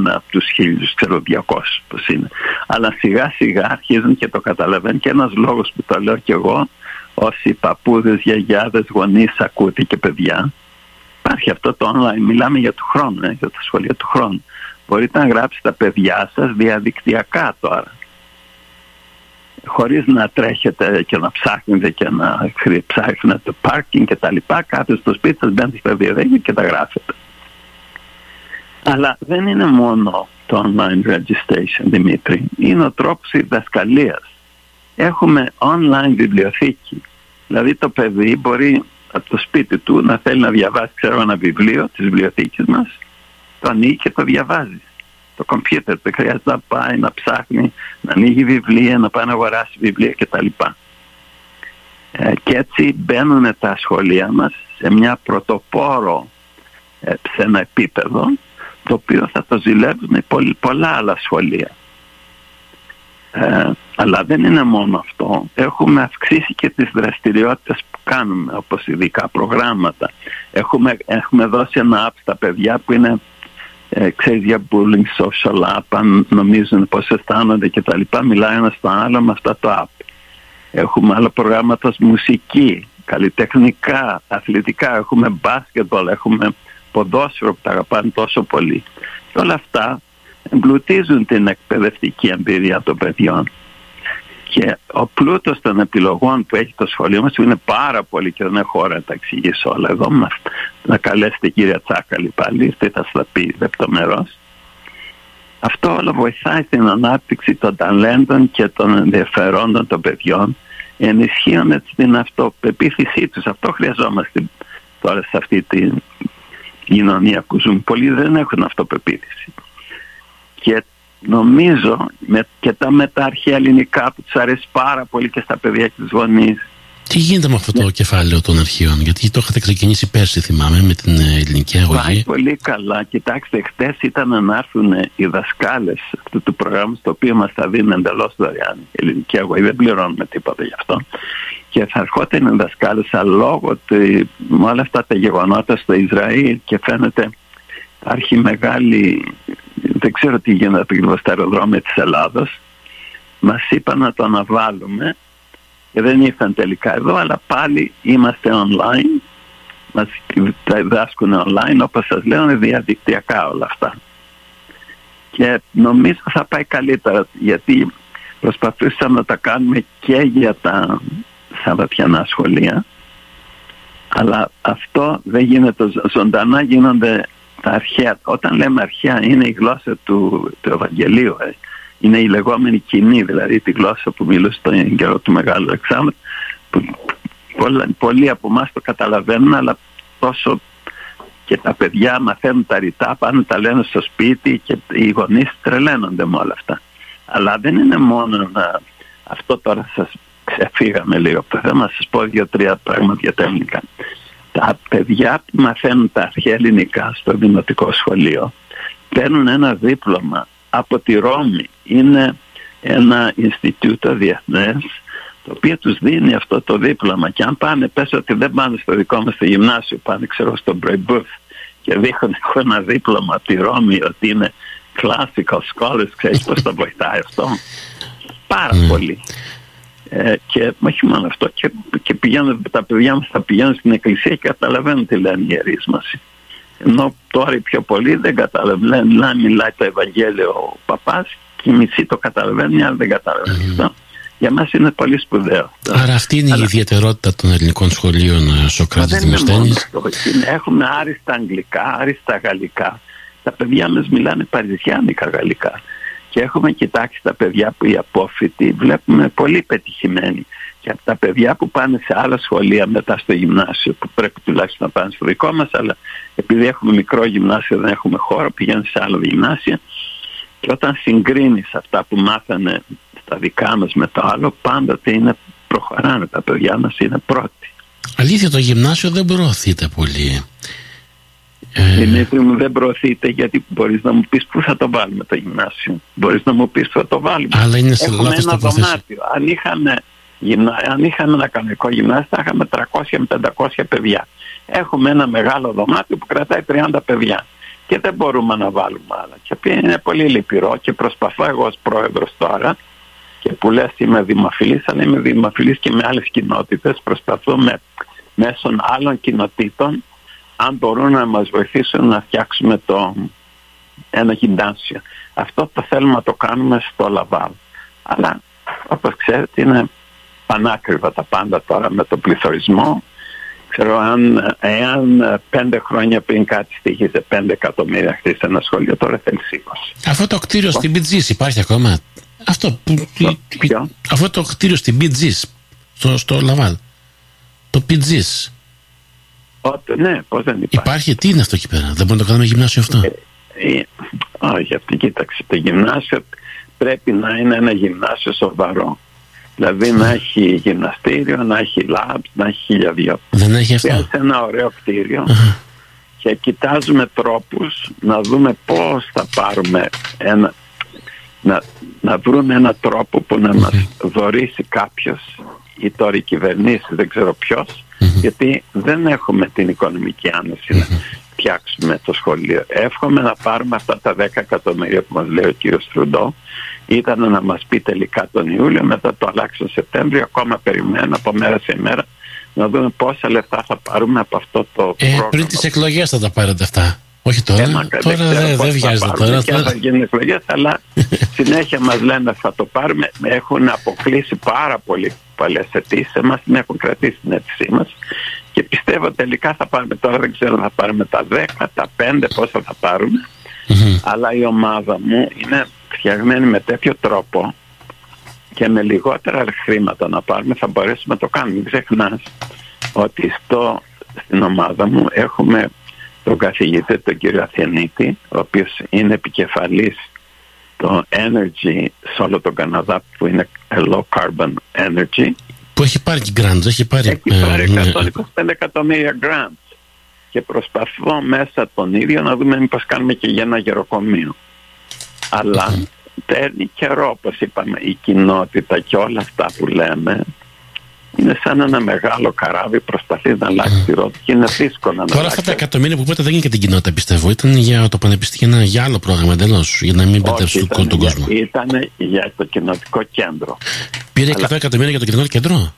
από τους 1000, ξέρω 200 πως είναι. Αλλά σιγά σιγά αρχίζουν και το καταλαβαίνουν και ένας λόγος που το λέω και εγώ όσοι παππούδες, γιαγιάδες, γονείς ακούτε και παιδιά υπάρχει αυτό το online, μιλάμε για του χρόνου, ε, για τα σχολεία του χρόνου. Μπορείτε να γράψετε τα παιδιά σας διαδικτυακά τώρα χωρίς να τρέχετε και να ψάχνετε και να ψάχνετε το πάρκινγκ και τα λοιπά, κάθεστε στο σπίτι σας, μπαίνετε στα διαδίκτυα και τα γράφετε. Αλλά δεν είναι μόνο το online registration, Δημήτρη. Είναι ο τρόπος διδασκαλίας. Έχουμε online βιβλιοθήκη. Δηλαδή το παιδί μπορεί από το σπίτι του να θέλει να διαβάσει ξέρω, ένα βιβλίο της βιβλιοθήκης μας, το ανοίγει και το διαβάζεις το κομπιούτερ. Δεν χρειάζεται να πάει να ψάχνει, να ανοίγει βιβλία, να πάει να αγοράσει βιβλία κτλ. Ε, και έτσι μπαίνουν τα σχολεία μας σε μια πρωτοπόρο ε, σε ένα επίπεδο το οποίο θα το ζηλεύουν πολλά άλλα σχολεία. Ε, αλλά δεν είναι μόνο αυτό. Έχουμε αυξήσει και τις δραστηριότητες που κάνουμε, όπως ειδικά προγράμματα. Έχουμε, έχουμε δώσει ένα app στα παιδιά που είναι ε, ξέρεις για bullying, social app, αν νομίζουν πώς αισθάνονται και τα λοιπά, μιλάει ένας στο άλλο με αυτά το app. Έχουμε άλλα προγράμματα μουσική, καλλιτεχνικά, αθλητικά, έχουμε basketball, έχουμε ποδόσφαιρο που τα αγαπάνε τόσο πολύ. Και όλα αυτά εμπλουτίζουν την εκπαιδευτική εμπειρία των παιδιών. Και ο πλούτος των επιλογών που έχει το σχολείο μας είναι πάρα πολύ και δεν έχω ώρα να τα εξηγήσω όλα εδώ. Να καλέσετε κυρία Τσάκαλη πάλι, τι θα σας τα πει λεπτομερώς. Αυτό όλο βοηθάει στην ανάπτυξη των ταλέντων και των ενδιαφερόντων των παιδιών ενισχύουν έτσι την αυτοπεποίθησή τους. Αυτό χρειαζόμαστε τώρα σε αυτή την κοινωνία που ζουν. Πολλοί δεν έχουν αυτοπεποίθηση. Και νομίζω με, και τα μετάρχεια ελληνικά που τους αρέσει πάρα πολύ και στα παιδιά και τους γονείς τι γίνεται με αυτό το ναι. κεφάλαιο των αρχείων, γιατί το είχατε ξεκινήσει πέρσι, θυμάμαι, με την ε, ελληνική αγωγή. Πάει πολύ καλά. Κοιτάξτε, χτε ήταν να έρθουν οι δασκάλες αυτού του προγράμματος, το οποίο μας θα δίνει εντελώς δωρεάν η ελληνική αγωγή. Δεν πληρώνουμε τίποτα γι' αυτό. Και θα ερχόταν οι δασκάλες, αλλά λόγω με όλα αυτά τα γεγονότα στο Ισραήλ και φαίνεται υπάρχει μεγάλη. Δεν ξέρω τι γίνεται ακριβώς στα αεροδρόμια της Ελλάδα. Μας είπαν να το αναβάλουμε και δεν ήρθαν τελικά εδώ αλλά πάλι είμαστε online. Μας τα διδάσκουν online όπως σας λέω είναι διαδικτυακά όλα αυτά. Και νομίζω θα πάει καλύτερα γιατί προσπαθήσαμε να τα κάνουμε και για τα Σαββατιανά σχολεία. Αλλά αυτό δεν γίνεται ζωντανά γίνονται τα αρχαία. Όταν λέμε αρχαία είναι η γλώσσα του, του Ευαγγελίου ε είναι η λεγόμενη κοινή, δηλαδή τη γλώσσα που μιλούσε στον καιρό του Μεγάλου Εξάμενου. Πολλοί από εμάς το καταλαβαίνουν, αλλά τόσο και τα παιδιά μαθαίνουν τα ρητά, πάνε τα λένε στο σπίτι και οι γονείς τρελαίνονται με όλα αυτά. Αλλά δεν είναι μόνο να... Αυτό τώρα σας ξεφύγαμε λίγο από το θέμα, σας πω δύο-τρία πράγματα για τα ελληνικά. Τα παιδιά που μαθαίνουν τα αρχαία ελληνικά στο δημοτικό σχολείο παίρνουν ένα δίπλωμα από τη Ρώμη. Είναι ένα Ινστιτούτο διεθνές το οποίο τους δίνει αυτό το δίπλωμα και αν πάνε πες ότι δεν πάνε στο δικό μας στο γυμνάσιο πάνε ξέρω στο Μπρεμπούθ και δείχνουν έχω ένα δίπλωμα από τη Ρώμη ότι είναι classical scholars ξέρεις πως το βοηθάει αυτό πάρα ναι. πολύ ε, και όχι μόνο αυτό και, και πηγαίνουν, τα παιδιά μας θα πηγαίνουν στην εκκλησία και καταλαβαίνουν τι λένε οι ιερείς μας ενώ τώρα οι πιο πολλοί δεν καταλαβαίνουν. Να μιλάει το Ευαγγέλιο ο παπάς και οι μισοί το καταλαβαίνουν, αλλά δεν καταλαβαίνουν. Mm. Για μας είναι πολύ σπουδαίο. Άρα αυτή είναι αλλά... η ιδιαιτερότητα των ελληνικών σχολείων ε, Σοκράτης Δημοσθένης. Έχουμε άριστα αγγλικά, άριστα γαλλικά. Τα παιδιά μας μιλάνε παριζιάνικα γαλλικά. Και έχουμε κοιτάξει τα παιδιά που οι απόφοιτοι βλέπουμε πολύ πετυχημένοι και από τα παιδιά που πάνε σε άλλα σχολεία μετά στο γυμνάσιο που πρέπει τουλάχιστον να πάνε στο δικό μας αλλά επειδή έχουμε μικρό γυμνάσιο δεν έχουμε χώρο πηγαίνουν σε άλλα γυμνάσια και όταν συγκρίνεις αυτά που μάθανε στα δικά μας με το άλλο πάντοτε είναι προχωράνε τα παιδιά μας είναι πρώτοι. Αλήθεια το γυμνάσιο δεν προωθείται πολύ. Ε... Δημήτρη μου δεν προωθείται γιατί μπορείς να μου πεις πού θα το βάλουμε το γυμνάσιο. Μπορείς να μου πεις πού θα το βάλουμε. Αλλά είναι σε Έχουμε ένα δωμάτιο. Αν είχαμε γυμνα... αν είχαμε ένα κανονικό γυμνάσιο θα είχαμε 300 με 500 παιδιά. Έχουμε ένα μεγάλο δωμάτιο που κρατάει 30 παιδιά και δεν μπορούμε να βάλουμε άλλα. Και είναι πολύ λυπηρό και προσπαθώ εγώ ως πρόεδρος τώρα και που λες είμαι δημοφιλής, αλλά είμαι δημοφιλής και με άλλες κοινότητες. Προσπαθούμε μέσω άλλων κοινοτήτων αν μπορούν να μας βοηθήσουν να φτιάξουμε το, ένα γυμνάσιο. Αυτό το θέλουμε να το κάνουμε στο Λαβάλ. Αλλά όπως ξέρετε είναι πανάκριβα τα πάντα τώρα με τον πληθωρισμό. Ξέρω αν εάν πέντε χρόνια πριν κάτι στοιχείζε πέντε εκατομμύρια χτίσει ένα σχολείο, τώρα θέλει 20. Αυτό το κτίριο στην Μπιτζής υπάρχει ακόμα; Αυτό, Ποιο; αυτό το κτίριο στην Μπιτζής, στο, στο Λαβάλ. Το Πιτζή. Ναι, πώς δεν υπάρχει. Υπάρχει, τι είναι αυτό εκεί πέρα, δεν μπορούμε να το κάνουμε γυμνάσιο αυτό; Ε, ε, όχι, αυτή κοίταξε. Το γυμνάσιο πρέπει να είναι ένα γυμνάσιο σοβαρό. Δηλαδή να έχει γυμναστήριο, να έχει labs, να έχει χιλιαδιο. Δεν έχει αυτό. Σε ένα ωραίο και κοιτάζουμε τρόπους να δούμε πώς θα πάρουμε ένα, να, να βρούμε ένα τρόπο που να μας δωρήσει κάποιος ή τώρα η κυβερνήση, δεν ξέρω γιατί δεν έχουμε την οικονομική άνεση. Να φτιάξουμε το σχολείο. Εύχομαι να πάρουμε αυτά τα 10 εκατομμύρια που μας λέει ο κύριος Τρουντό ήταν να μας πει τελικά τον Ιούλιο, μετά το αλλάξει τον Σεπτέμβριο, ακόμα περιμένω από μέρα σε μέρα να δούμε πόσα λεφτά θα πάρουμε από αυτό το ε, πρόγραμμα. Πριν τις εκλογές θα τα πάρετε αυτά. Όχι τώρα, ε, τώρα δεν δε βιάζεται τώρα. Και θα γίνουν εκλογές, αλλά συνέχεια μας λένε θα το πάρουμε. Έχουν αποκλείσει πάρα πολύ παλιές αιτήσεις, εμάς την έχουν κρατήσει την αίτησή μας και πιστεύω τελικά θα πάρουμε, τώρα δεν ξέρω θα πάρουμε τα 10, τα 5, πόσα θα πάρουμε, αλλά η ομάδα μου είναι φτιαγμένη με τέτοιο τρόπο και με λιγότερα χρήματα να πάρουμε θα μπορέσουμε να το κάνουμε. Μην ξεχνάς ότι στο, στην ομάδα μου έχουμε τον καθηγητή τον κύριο Αθενίτη ο οποίος είναι επικεφαλής το Energy σε όλο τον Καναδά που είναι low carbon energy που έχει πάρει και grants έχει πάρει, έχει πάρει 125 ναι. εκατομμύρια grants και προσπαθώ μέσα τον ίδιο να δούμε μήπως κάνουμε και για ένα γεροκομείο αλλά παίρνει καιρό όπως είπαμε η κοινότητα και όλα αυτά που λέμε είναι σαν ένα μεγάλο καράβι προσπαθεί να αλλάξει τη ρότα και είναι δύσκολο να Τώρα αυτά τα εκατομμύρια που είπατε δεν είναι για την κοινότητα πιστεύω. Ήταν για το πανεπιστήμιο, για άλλο πρόγραμμα εντελώς. Για να μην μπερδέψει τον κόσμο. Ήταν για το κοινοτικό κέντρο. Πήρε Αλλά... 100 εκατομμύρια για το κοινοτικό κέντρο;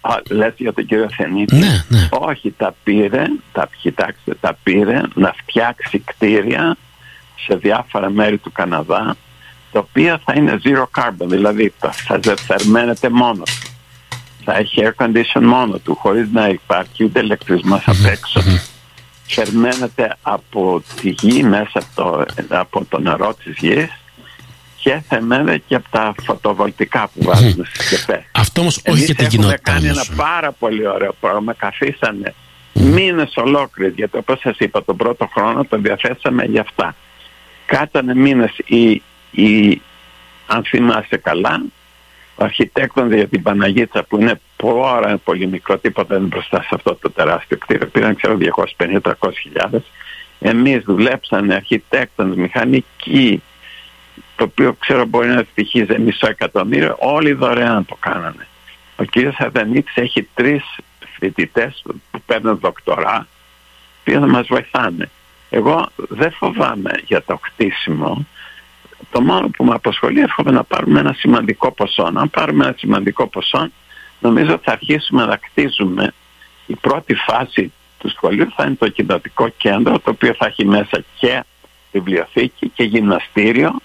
Α, λες για τον κύριο Θενίτη; Ναι, ναι. Όχι, τα πήρε, τα, κοιτάξτε, τα πήρε να φτιάξει κτίρια σε διάφορα μέρη του Καναδά τα οποία θα είναι zero carbon, δηλαδή θα θερμαίνεται μόνος του. Θα έχει air condition μόνο του, χωρίς να υπάρχει ούτε ηλεκτρισμός απ' έξω. Θερμαίνεται από τη γη, μέσα από το, από το νερό της γης και θερμαίνεται και από τα φωτοβολτικά που βάζουν στις σκεπές. Αυτό όμως όχι για την κοινότητα. κάνει ένα πάρα πολύ ωραίο πρόγραμμα, καθίσανε μήνες ολόκληρες, γιατί όπως σας είπα τον πρώτο χρόνο το διαθέσαμε για αυτά. Κάτανε μήνες οι ή αν θυμάσαι καλά ο αρχιτέκτον για την Παναγίτσα που είναι πόρα πολύ μικρό τίποτα δεν μπροστά σε αυτό το τεράστιο κτίριο. Πήραν ξέρω 250-300 χιλιάδες εμείς δουλέψανε αρχιτέκτονες, μηχανικοί το οποίο ξέρω μπορεί να στοιχίζει μισό εκατομμύριο όλοι δωρεάν το κάνανε. Ο κ. Αδενίτης έχει τρεις φοιτητές που παίρνουν δοκτορά που θα μας βοηθάνε. Εγώ δεν φοβάμαι για το χτίσιμο το μόνο που με απασχολεί έρχομαι να πάρουμε ένα σημαντικό ποσό. Αν πάρουμε ένα σημαντικό ποσό, νομίζω θα αρχίσουμε να κτίζουμε. Η πρώτη φάση του σχολείου θα είναι το κοινοτικό κέντρο, το οποίο θα έχει μέσα και βιβλιοθήκη και γυμναστήριο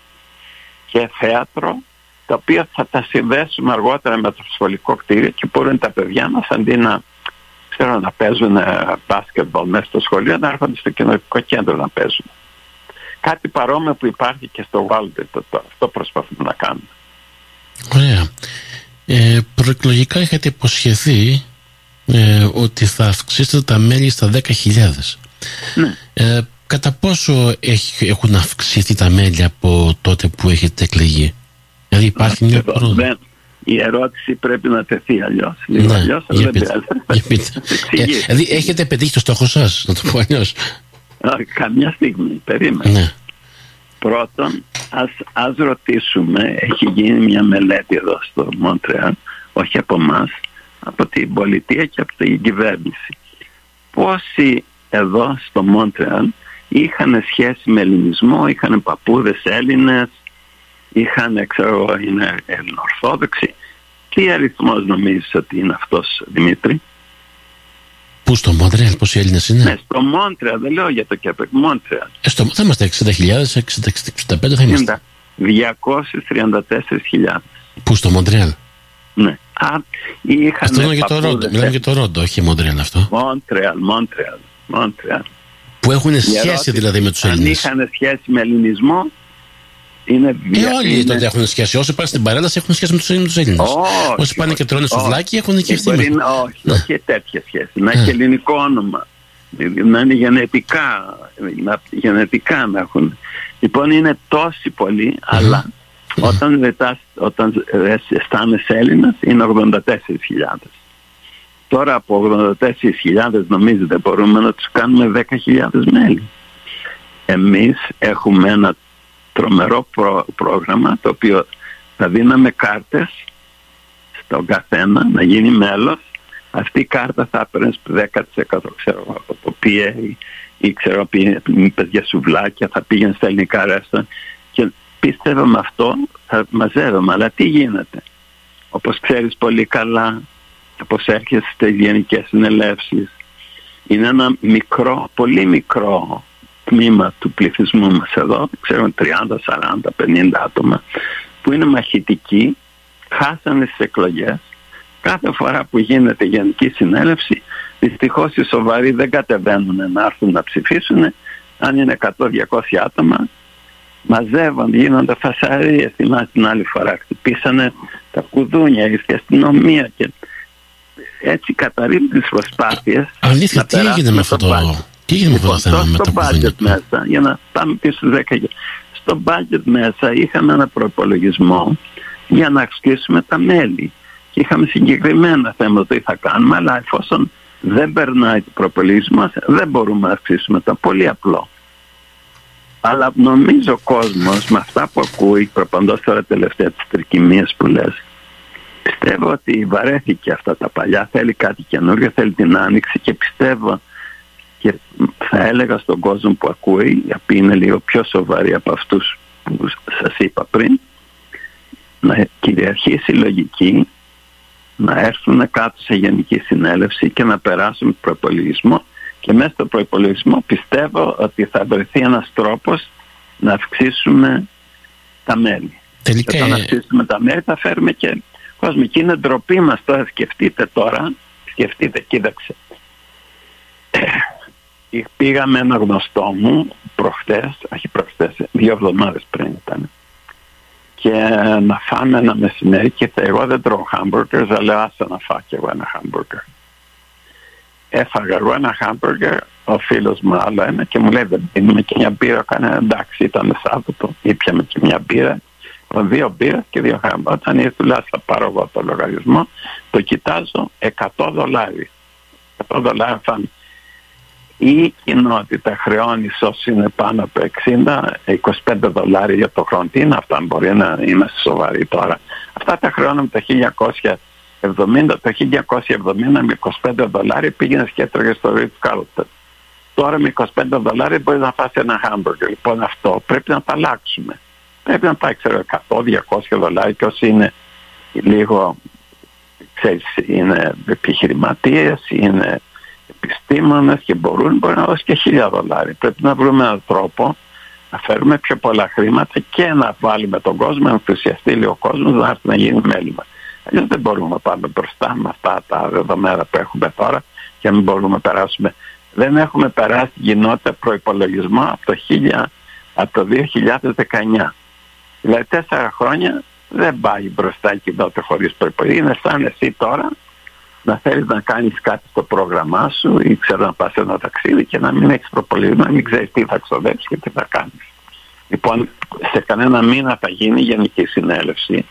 και θέατρο, τα οποία θα τα συνδέσουμε αργότερα με το σχολικό κτίριο και μπορούν τα παιδιά μας αντί να, ξέρω, να παίζουν μπάσκετμπολ μέσα στο σχολείο, να έρχονται στο κοινοτικό κέντρο να παίζουν κάτι παρόμοιο που υπάρχει και στο Walter. Αυτό προσπαθούμε να κάνουμε. Ωραία. Ε, προεκλογικά είχατε υποσχεθεί ε, ότι θα αυξήσετε τα μέλη στα 10.000. Ναι. Ε, κατά πόσο έχει, έχουν αυξηθεί τα μέλη από τότε που έχετε εκλεγεί; Δηλαδή υπάρχει μια πρόοδο. Η ερώτηση πρέπει να τεθεί αλλιώς. Ναι, αλλιώς, δεν ε, δηλαδή έχετε πετύχει το στόχο σας, να το πω αλλιώς. Καμιά στιγμή, περίμενε. Ναι. Πρώτον, ας, ας ρωτήσουμε, έχει γίνει μια μελέτη εδώ στο Μόντρεαλ, όχι από εμά, από την πολιτεία και από την κυβέρνηση. Πόσοι εδώ στο Μόντρεαλ είχαν σχέση με ελληνισμό, είχαν παππούδες Έλληνες, είχαν, ξέρω, είναι Ελληνορθόδοξοι. Τι αριθμός νομίζεις ότι είναι αυτός, Δημήτρη; Πού στο Μόντρεαλ, πόσοι Έλληνες είναι; Ναι, στο Μόντρεαλ, δεν λέω για το Κέπεκ, Μόντρεαλ. Ε, στο, θα είμαστε 60.000, 65 θα είμαστε. 234.000. Πού στο Μόντρεαλ; Ναι. Α, είχαν αυτό είναι για το Ρόντο. Μιλάμε για το Ρόντο, όχι Μόντρεαλ αυτό. Μόντρεαλ, Μόντρεαλ. Μόντρεαλ. Που έχουν σχέση δηλαδή με τους Έλληνες. Αν είχαν σχέση με ελληνισμό, είναι ε, όλοι είναι... τότε έχουν σχέση. Όσοι πάνε στην παρέλαση έχουν σχέση με του Έλληνες. Όσοι πάνε και τρώνε σουβλάκι έχουν και αυτοί. Όχι, ναι. όχι τέτοια σχέση. Να έχει ναι. ελληνικό όνομα. Να είναι γενετικά, να, γενετικά να έχουν. Λοιπόν είναι τόσοι πολλοί, αλλά όταν, βετάς, όταν αισθάνεσαι Έλληνας είναι 84.000. Τώρα από 84.000 νομίζετε μπορούμε να τους κάνουμε 10.000 μέλη. Εμείς έχουμε ένα τρομερό πρόγραμμα το οποίο θα δίναμε κάρτες στον καθένα να γίνει μέλος. Αυτή η κάρτα θα έπαιρνες 10% ξέρω από το PA ή ξέρω είπες για σουβλάκια θα πήγαινε στα ελληνικά ρέστα και πίστευα με αυτό θα μαζεύαμε. Αλλά τι γίνεται; Όπως ξέρεις πολύ καλά όπως έρχεσαι στις γενικές συνελεύσεις είναι ένα μικρό, πολύ μικρό τμήμα του πληθυσμού μας εδώ, ξέρω 30, 40, 50 άτομα, που είναι μαχητικοί, χάσανε τις εκλογές. Κάθε φορά που γίνεται γενική συνέλευση, δυστυχώς οι σοβαροί δεν κατεβαίνουν να έρθουν να ψηφίσουν. Αν είναι 100-200 άτομα, μαζεύονται, γίνονται φασαρίες. Θυμάστε την άλλη φορά, χτυπήσανε τα κουδούνια, ήρθε η αστυνομία και έτσι καταρρύπτει τις προσπάθειες. Αλήθεια, τι έγινε με αυτό το Τι γίνεται με αυτό το λοιπόν, θέμα στο budget μέσα, για να πάμε πίσω 10 Στο budget μέσα είχαμε ένα προπολογισμό για να αυξήσουμε τα μέλη. Και είχαμε συγκεκριμένα θέματα τι θα κάνουμε, αλλά εφόσον δεν περνάει το προπολογισμό, δεν μπορούμε να αυξήσουμε τα. Πολύ απλό. Αλλά νομίζω ο κόσμος με αυτά που ακούει, προπαντός τώρα τελευταία τις τρικυμίες που λες, πιστεύω ότι βαρέθηκε αυτά τα παλιά, θέλει κάτι καινούργιο, θέλει την άνοιξη και πιστεύω και θα έλεγα στον κόσμο που ακούει, οι οποίοι είναι λίγο πιο σοβαροί από αυτούς που σας είπα πριν, να κυριαρχήσει η λογική, να έρθουν κάτω σε γενική συνέλευση και να περάσουν προπολογισμό και μέσα στο προπολογισμό πιστεύω ότι θα βρεθεί ένας τρόπος να αυξήσουμε τα μέλη. Τελικά... Και όταν αυξήσουμε τα μέλη θα φέρουμε και κόσμο. Και είναι ντροπή μας τώρα, σκεφτείτε τώρα, σκεφτείτε, κοίταξε. Πήγαμε ένα γνωστό μου προχτές, όχι προχτές, δύο εβδομάδες πριν ήταν και να φάμε ένα μεσημέρι και εγώ δεν τρώω hamburgers αλλά άσε να φάω και εγώ ένα hamburger έφαγα εγώ ένα hamburger ο φίλος μου άλλο ένα και μου λέει δεν πίνουμε και μια μπύρα κάνε εντάξει ήταν Σάββατο ήπιαμε και μια μπύρα δύο μπύρα και δύο hamburger όταν ήρθε λέει θα πάρω εγώ το λογαριασμό το κοιτάζω 100 δολάρια. 100 δολάρια θα η κοινότητα χρεώνει όσοι είναι πάνω από 60, 25 δολάρια για το χρόνο. Τι είναι αυτά, μπορεί να είμαστε σοβαροί τώρα. Αυτά τα χρεώνουμε το 1970, το 1970 με 25 δολάρια πήγαινε και έτρωγε στο Ritz Carlton. Τώρα με 25 δολάρια μπορείς να φάσει ένα hamburger. Λοιπόν αυτό πρέπει να τα αλλάξουμε. Πρέπει να πάει ξέρω 100-200 δολάρια και όσοι είναι λίγο ξέρεις, είναι επιχειρηματίες, είναι επιστήμονες και μπορούν μπορεί να δώσει και χίλια δολάρια. Πρέπει να βρούμε έναν τρόπο να φέρουμε πιο πολλά χρήματα και να βάλουμε τον κόσμο, να ενθουσιαστεί λίγο ο κόσμος να έρθει να γίνει μέλημα. Αλλιώς δεν μπορούμε να πάμε μπροστά με αυτά τα δεδομένα που έχουμε τώρα και μην μπορούμε να περάσουμε. Δεν έχουμε περάσει την κοινότητα προπολογισμό από το, 1000, από το 2019. Δηλαδή τέσσερα χρόνια δεν πάει μπροστά η κοινότητα χωρίς προπολογισμό. Είναι σαν εσύ τώρα να θέλεις να κάνεις κάτι στο πρόγραμμά σου ή ξέρω να πας ένα ταξίδι και να μην έχεις προπολογισμό, να μην ξέρεις τι θα ξοδέψεις και τι θα κάνεις. Λοιπόν, σε κανένα μήνα θα γίνει γενική συνέλευση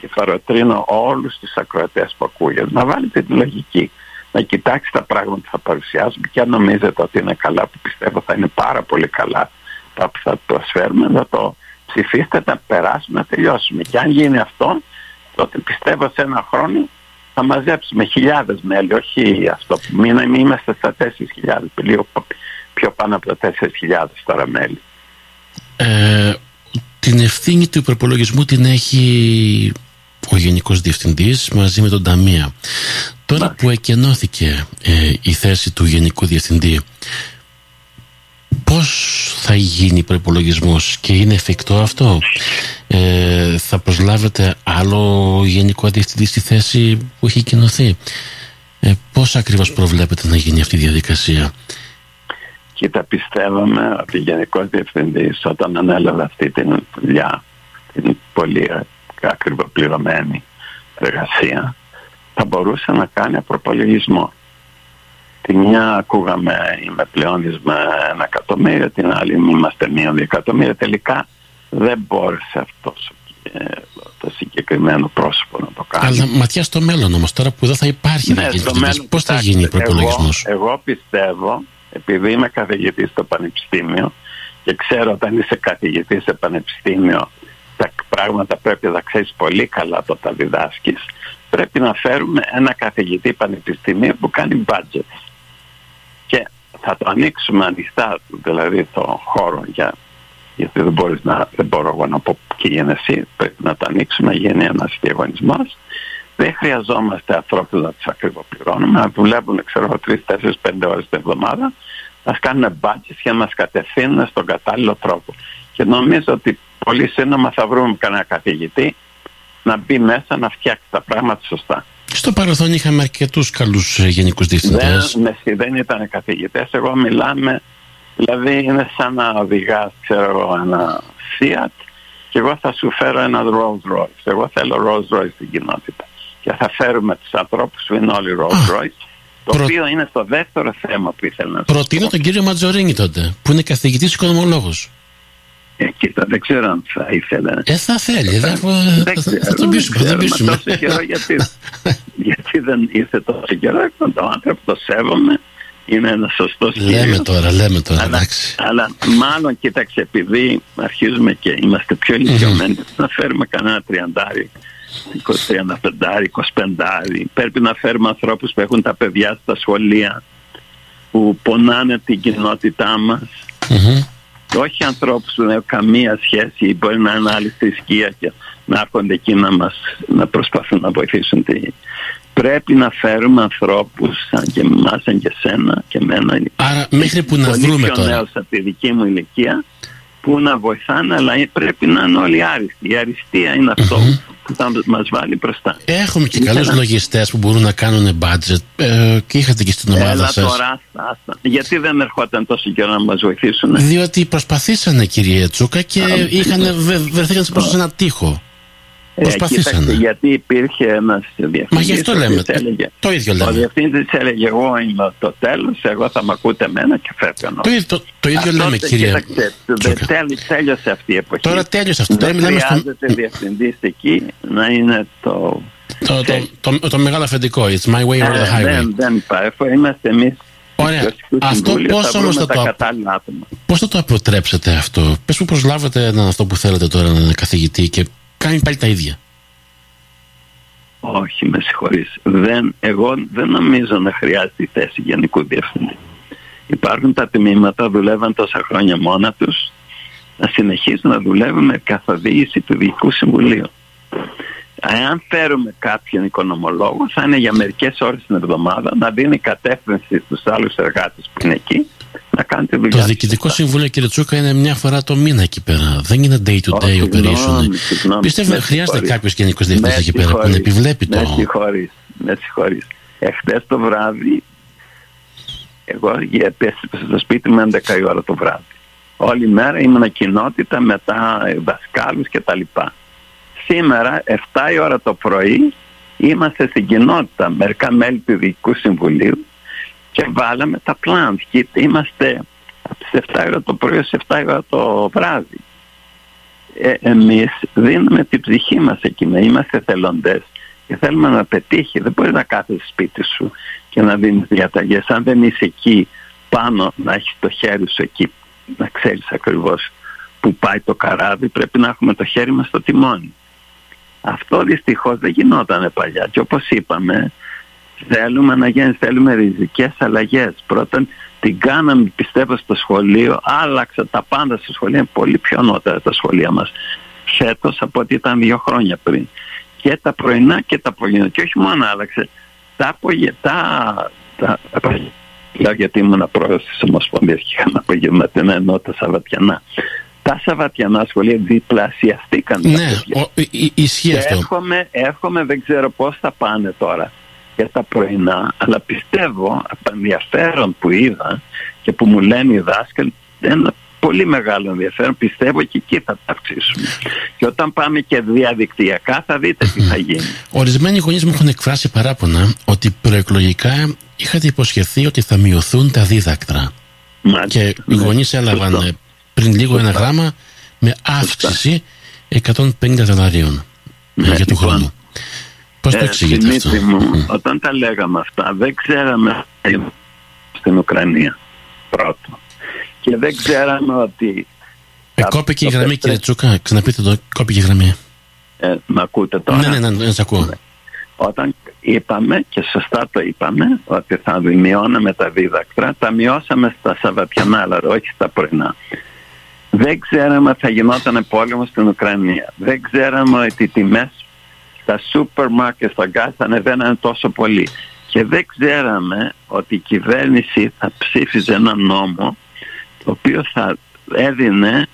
και θα ρωτρίνω όλους τους ακροατές που ακούγεται να βάλετε τη λογική, να κοιτάξει τα πράγματα που θα παρουσιάσουμε και αν νομίζετε ότι είναι καλά, που πιστεύω θα είναι πάρα πολύ καλά τα που θα προσφέρουμε, να το ψηφίστε, να περάσουμε, να τελειώσουμε. Και αν γίνει αυτό, τότε πιστεύω σε ένα χρόνο θα μαζέψουμε χιλιάδες μέλη, όχι αυτό που μήνα είμαστε στα 4.000, λίγο πιο πάνω από τα 4.000 τώρα μέλη. Ε, την ευθύνη του προπολογισμού την έχει ο Γενικός Διευθυντής μαζί με τον Ταμία. Τώρα που εκενώθηκε ε, η θέση του Γενικού Διευθυντή, πώς θα γίνει προπολογισμός και είναι εφικτό αυτό; Ε, θα προσλάβετε άλλο γενικό διευθυντή στη θέση που έχει κοινωθεί; Ε, πώς ακριβώς προβλέπετε να γίνει αυτή η διαδικασία; Κοίτα, πιστεύαμε ότι ο Γενικός Διευθυντής όταν ανέλαβε αυτή την δουλειά, την πολύ ακριβοπληρωμένη εργασία, θα μπορούσε να κάνει προπολογισμό. Τη μια ακούγαμε είμαι πλεόνισμα ένα εκατομμύριο, την άλλη είμαστε μία δύο εκατομμύρια. Τελικά δεν μπόρεσε αυτός το συγκεκριμένο πρόσωπο να το κάνει. Αλλά ματιά στο μέλλον όμως τώρα που δεν θα υπάρχει ναι, μέλλον, πώς θα γίνει ο προπολογισμός; Εγώ, εγώ πιστεύω, επειδή είμαι καθηγητής στο Πανεπιστήμιο και ξέρω όταν είσαι καθηγητής σε Πανεπιστήμιο τα πράγματα πρέπει να ξέρεις πολύ καλά όταν τα διδάσκεις πρέπει να φέρουμε ένα καθηγητή πανεπιστημίου που κάνει budget και θα το ανοίξουμε ανοιχτά δηλαδή το χώρο για γιατί δεν, μπορείς να, δεν μπορώ εγώ να πω και γίνει εσύ, πρέπει να το ανοίξουμε, να γίνει ένας διαγωνισμός. Δεν χρειαζόμαστε ανθρώπους να τους ακριβοπληρώνουμε, να δουλεύουν ξέρω 3, 4, 5 ώρες την εβδομάδα, να κάνουν μπάτσε και να μας κατευθύνουν στον κατάλληλο τρόπο. Και νομίζω ότι πολύ σύντομα θα βρούμε κανένα καθηγητή να μπει μέσα να φτιάξει τα πράγματα σωστά. Στο παρελθόν είχαμε αρκετούς καλούς ε, γενικούς διευθυντές. Δεν, δεν ήταν καθηγητές. Εγώ μιλάμε, δηλαδή είναι σαν να οδηγάς, ξέρω εγώ, ένα Fiat και εγώ θα σου φέρω ένα Rolls Royce. Εγώ θέλω Rolls Royce στην κοινότητα. Και θα φέρουμε τους ανθρώπους που είναι όλοι Rolls Royce. Το Προ... οποίο είναι το δεύτερο θέμα που ήθελα να Προτείνω τον κύριο Ματζορίνη τότε, που είναι καθηγητής οικονομολόγος. Ε, κοίτα, δεν ξέρω αν θα ήθελε. Ε, θα θέλει. Δεν, δεν θα, θα τον πείσουμε. Θα πείσουμε. Τόσο καιρό γιατί, γιατί δεν ήρθε τόσο καιρό. Το άνθρωπο το σέβομαι. Είναι ένα σωστός Λέμε τώρα, λέμε τώρα. Αλλά, αλλά μάλλον κοίταξε, επειδή αρχίζουμε και είμαστε πιο ηλικιωμένοι, να φέρουμε κανένα τριαντάρι 25, 25. Πρέπει να φέρουμε ανθρώπους που έχουν τα παιδιά στα σχολεία, που πονάνε την κοινότητά μας. Όχι ανθρώπους που δεν έχουν καμία σχέση ή μπορεί να είναι άλλη θρησκεία και να έρχονται εκεί να, μας, να προσπαθούν να βοηθήσουν. Τη... Πρέπει να φέρουμε ανθρώπους σαν και εμάς, σαν και σένα και εμένα. Άρα μέχρι που να βρούμε τώρα. Πολύ από τη δική μου ηλικία που να βοηθάνε αλλά πρέπει να είναι όλοι άριστοι. Η αριστεία είναι που θα μας βάλει μπροστά. Έχουμε και καλούς να... λογιστές που μπορούν να κάνουν budget ε, και είχατε και στην ομάδα Έλα σας. Τώρα, άστα. Γιατί δεν ερχόταν τόσο καιρό να μας βοηθήσουν. Διότι προσπαθήσανε κύριε Τσούκα και είχαν, βρεθήκαν σε ένα τείχο. Προσπαθήσανε. Ε, γιατί υπήρχε ένας διευθυντής. Μα γι' αυτό λέμε. Έλεγε, το ίδιο λέμε. Ο διευθυντής έλεγε: Εγώ είμαι το τέλος, εγώ θα με ακούτε εμένα και φεύγω. Το, το, το ίδιο λέμε, κύριε. τέλειωσε αυτή η εποχή. Τώρα τέλειωσε αυτό. Δεν χρειάζεται στο... διευθυντής εκεί να είναι το. Το, το, το, το, μεγάλο αφεντικό. It's my way or the ε, highway. Δεν, δεν υπάρχει. Είμαστε εμείς Ωραία. Αυτό πώς όμως θα το. Πώς θα το αποτρέψετε αυτό, Πες που προσλάβετε έναν αυτό που θέλετε τώρα να είναι καθηγητή και κάνει πάλι τα ίδια. Όχι, με συγχωρείς. Δεν, εγώ δεν νομίζω να χρειάζεται η θέση γενικού διευθυντή. Υπάρχουν τα τμήματα, δουλεύαν τόσα χρόνια μόνα τους, να συνεχίσουν να δουλεύουν με καθοδήγηση του Διοικού Συμβουλίου. Αν φέρουμε κάποιον οικονομολόγο, θα είναι για μερικές ώρες την εβδομάδα να δίνει κατεύθυνση στους άλλους εργάτες που είναι εκεί να κάνετε δουλειά. Το Διοικητικό Συμβούλιο, κύριε Τσούκα, είναι μια φορά το μήνα εκεί πέρα. Δεν είναι day to day operation. Πιστεύω ότι χρειάζεται κάποιος γενικό διευθυντή εκεί πέρα που να επιβλέπει το. Με συγχωρείς. Με συγχωρείς. Εχθές το βράδυ, εγώ επέστρεψα στο σπίτι μου 11 η ώρα το βράδυ. Όλη μέρα ήμουν κοινότητα μετά δασκάλους κτλ. Σήμερα, 7 η ώρα το πρωί, είμαστε στην κοινότητα, μερικά μέλη του Διοικητικού Συμβουλίου και βάλαμε τα plans και είμαστε από τις 7 ώρα το πρωί στις 7 ώρα το βράδυ. Ε, εμείς δίνουμε την ψυχή μας εκεί, είμαστε θελοντές και θέλουμε να πετύχει. Δεν μπορεί να κάθεσαι σπίτι σου και να δίνεις διαταγές. Αν δεν είσαι εκεί πάνω να έχεις το χέρι σου εκεί, να ξέρεις ακριβώς που πάει το καράβι, πρέπει να έχουμε το χέρι μας στο τιμόνι. Αυτό δυστυχώς δεν γινόταν παλιά και όπως είπαμε θέλουμε να γίνει, θέλουμε ριζικές αλλαγές. Πρώτον την κάναμε πιστεύω στο σχολείο, άλλαξε τα πάντα στο σχολείο, είναι πολύ πιο νότερα τα σχολεία μας φέτος από ό,τι ήταν δύο χρόνια πριν. Και τα πρωινά και τα απογευματινά. Και όχι μόνο άλλαξε, τα απογευματινά, τα, τα, γιατί ήμουν πρόεδρος της Ομοσπονδίας και είχαμε απογευματινά ενώ τα Σαββατιανά. Τα Σαββατιανά σχολεία διπλασιαστήκαν. Ναι, ισχύει αυτό. Έρχομαι, έρχομαι, δεν ξέρω πώς θα πάνε τώρα για τα πρωινά, αλλά πιστεύω από το ενδιαφέρον που είδα και που μου λένε οι δάσκαλοι, ένα πολύ μεγάλο ενδιαφέρον, πιστεύω και εκεί θα τα αυξήσουμε. Και όταν πάμε και διαδικτυακά θα δείτε τι θα γίνει. Ορισμένοι γονείς μου έχουν εκφράσει παράπονα ότι προεκλογικά είχατε υποσχεθεί ότι θα μειωθούν τα δίδακτρα. και οι ναι. γονείς έλαβαν πριν λίγο ένα γράμμα με αύξηση 150 δολαρίων ναι, για του λοιπόν, χρόνου. Πώς το ε, εξηγείτε αυτό; Μου, όταν τα λέγαμε αυτά δεν ξέραμε στην Ουκρανία πρώτο. Και δεν ξέραμε ότι... Ε, κόπηκε η γραμμή κύριε Τσούκα, ξαναπείτε το, κόπηκε η γραμμή. Ε, με ακούτε τώρα; Ναι, ναι, ναι, ναι, ακούω. Ναι. Όταν είπαμε και σωστά το είπαμε ότι θα μειώναμε τα δίδακτρα, τα μειώσαμε στα Σαββατιανά, αλλά όχι στα πρωινά. Δεν ξέραμε ότι θα γινόταν πόλεμος στην Ουκρανία. Δεν ξέραμε ότι οι τιμές τα σούπερ μάρκετ στα γκάζ θα ανεβαίνανε τόσο πολύ. Και δεν ξέραμε ότι η κυβέρνηση θα ψήφιζε ένα νόμο το οποίο θα έδινε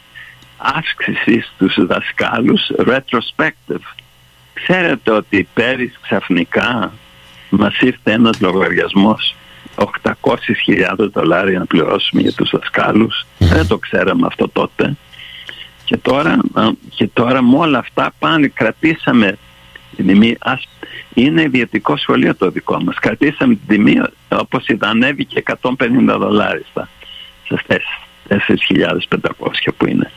αύξηση στους δασκάλους retrospective. Ξέρετε ότι πέρυσι ξαφνικά μας ήρθε ένας λογαριασμός 800.000 δολάρια να πληρώσουμε για τους δασκάλους. Δεν το ξέραμε αυτό τότε. Και τώρα, και τώρα με όλα αυτά πάνε κρατήσαμε Είναι ιδιωτικό σχολείο το δικό μας. Κρατήσαμε την τιμή όπως ήταν ανέβηκε 150 δολάρια στις 4.500 που είναι.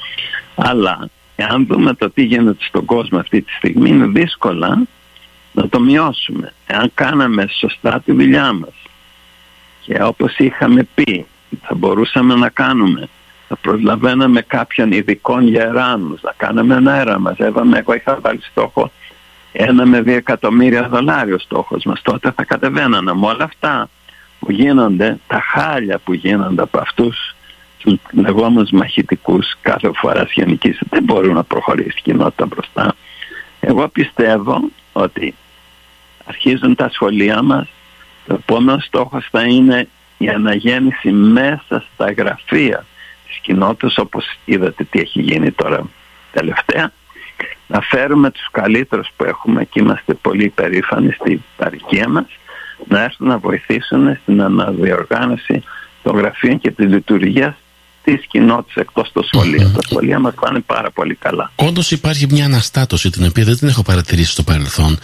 Αλλά αν δούμε το τι γίνεται στον κόσμο αυτή τη στιγμή είναι δύσκολα να το μειώσουμε. Εάν κάναμε σωστά τη δουλειά μας και όπως είχαμε πει θα μπορούσαμε να κάνουμε θα προσλαβαίναμε κάποιον ειδικών γεράνους, να κάνουμε ένα αέρα μαζεύαμε, εγώ είχα βάλει στόχο ένα με δύο εκατομμύρια δολάρια ο στόχος μας, τότε θα κατεβαίνανε. Με όλα αυτά που γίνονται, τα χάλια που γίνονται από αυτούς τους λεγόμενους μαχητικούς κάθε φορά γενικής δεν μπορούν να προχωρήσει η κοινότητα μπροστά. Εγώ πιστεύω ότι αρχίζουν τα σχολεία μας, το επόμενο στόχος θα είναι η αναγέννηση μέσα στα γραφεία της κοινότητας όπως είδατε τι έχει γίνει τώρα τελευταία να φέρουμε τους καλύτερους που έχουμε και είμαστε πολύ περήφανοι στην παροικία μας να έρθουν να βοηθήσουν στην αναδιοργάνωση των γραφείων και της λειτουργίας της κοινότητας εκτός των σχολείων. Τα σχολεία μας πάνε πάρα πολύ καλά. Όντως υπάρχει μια αναστάτωση την οποία δεν την έχω παρατηρήσει στο παρελθόν.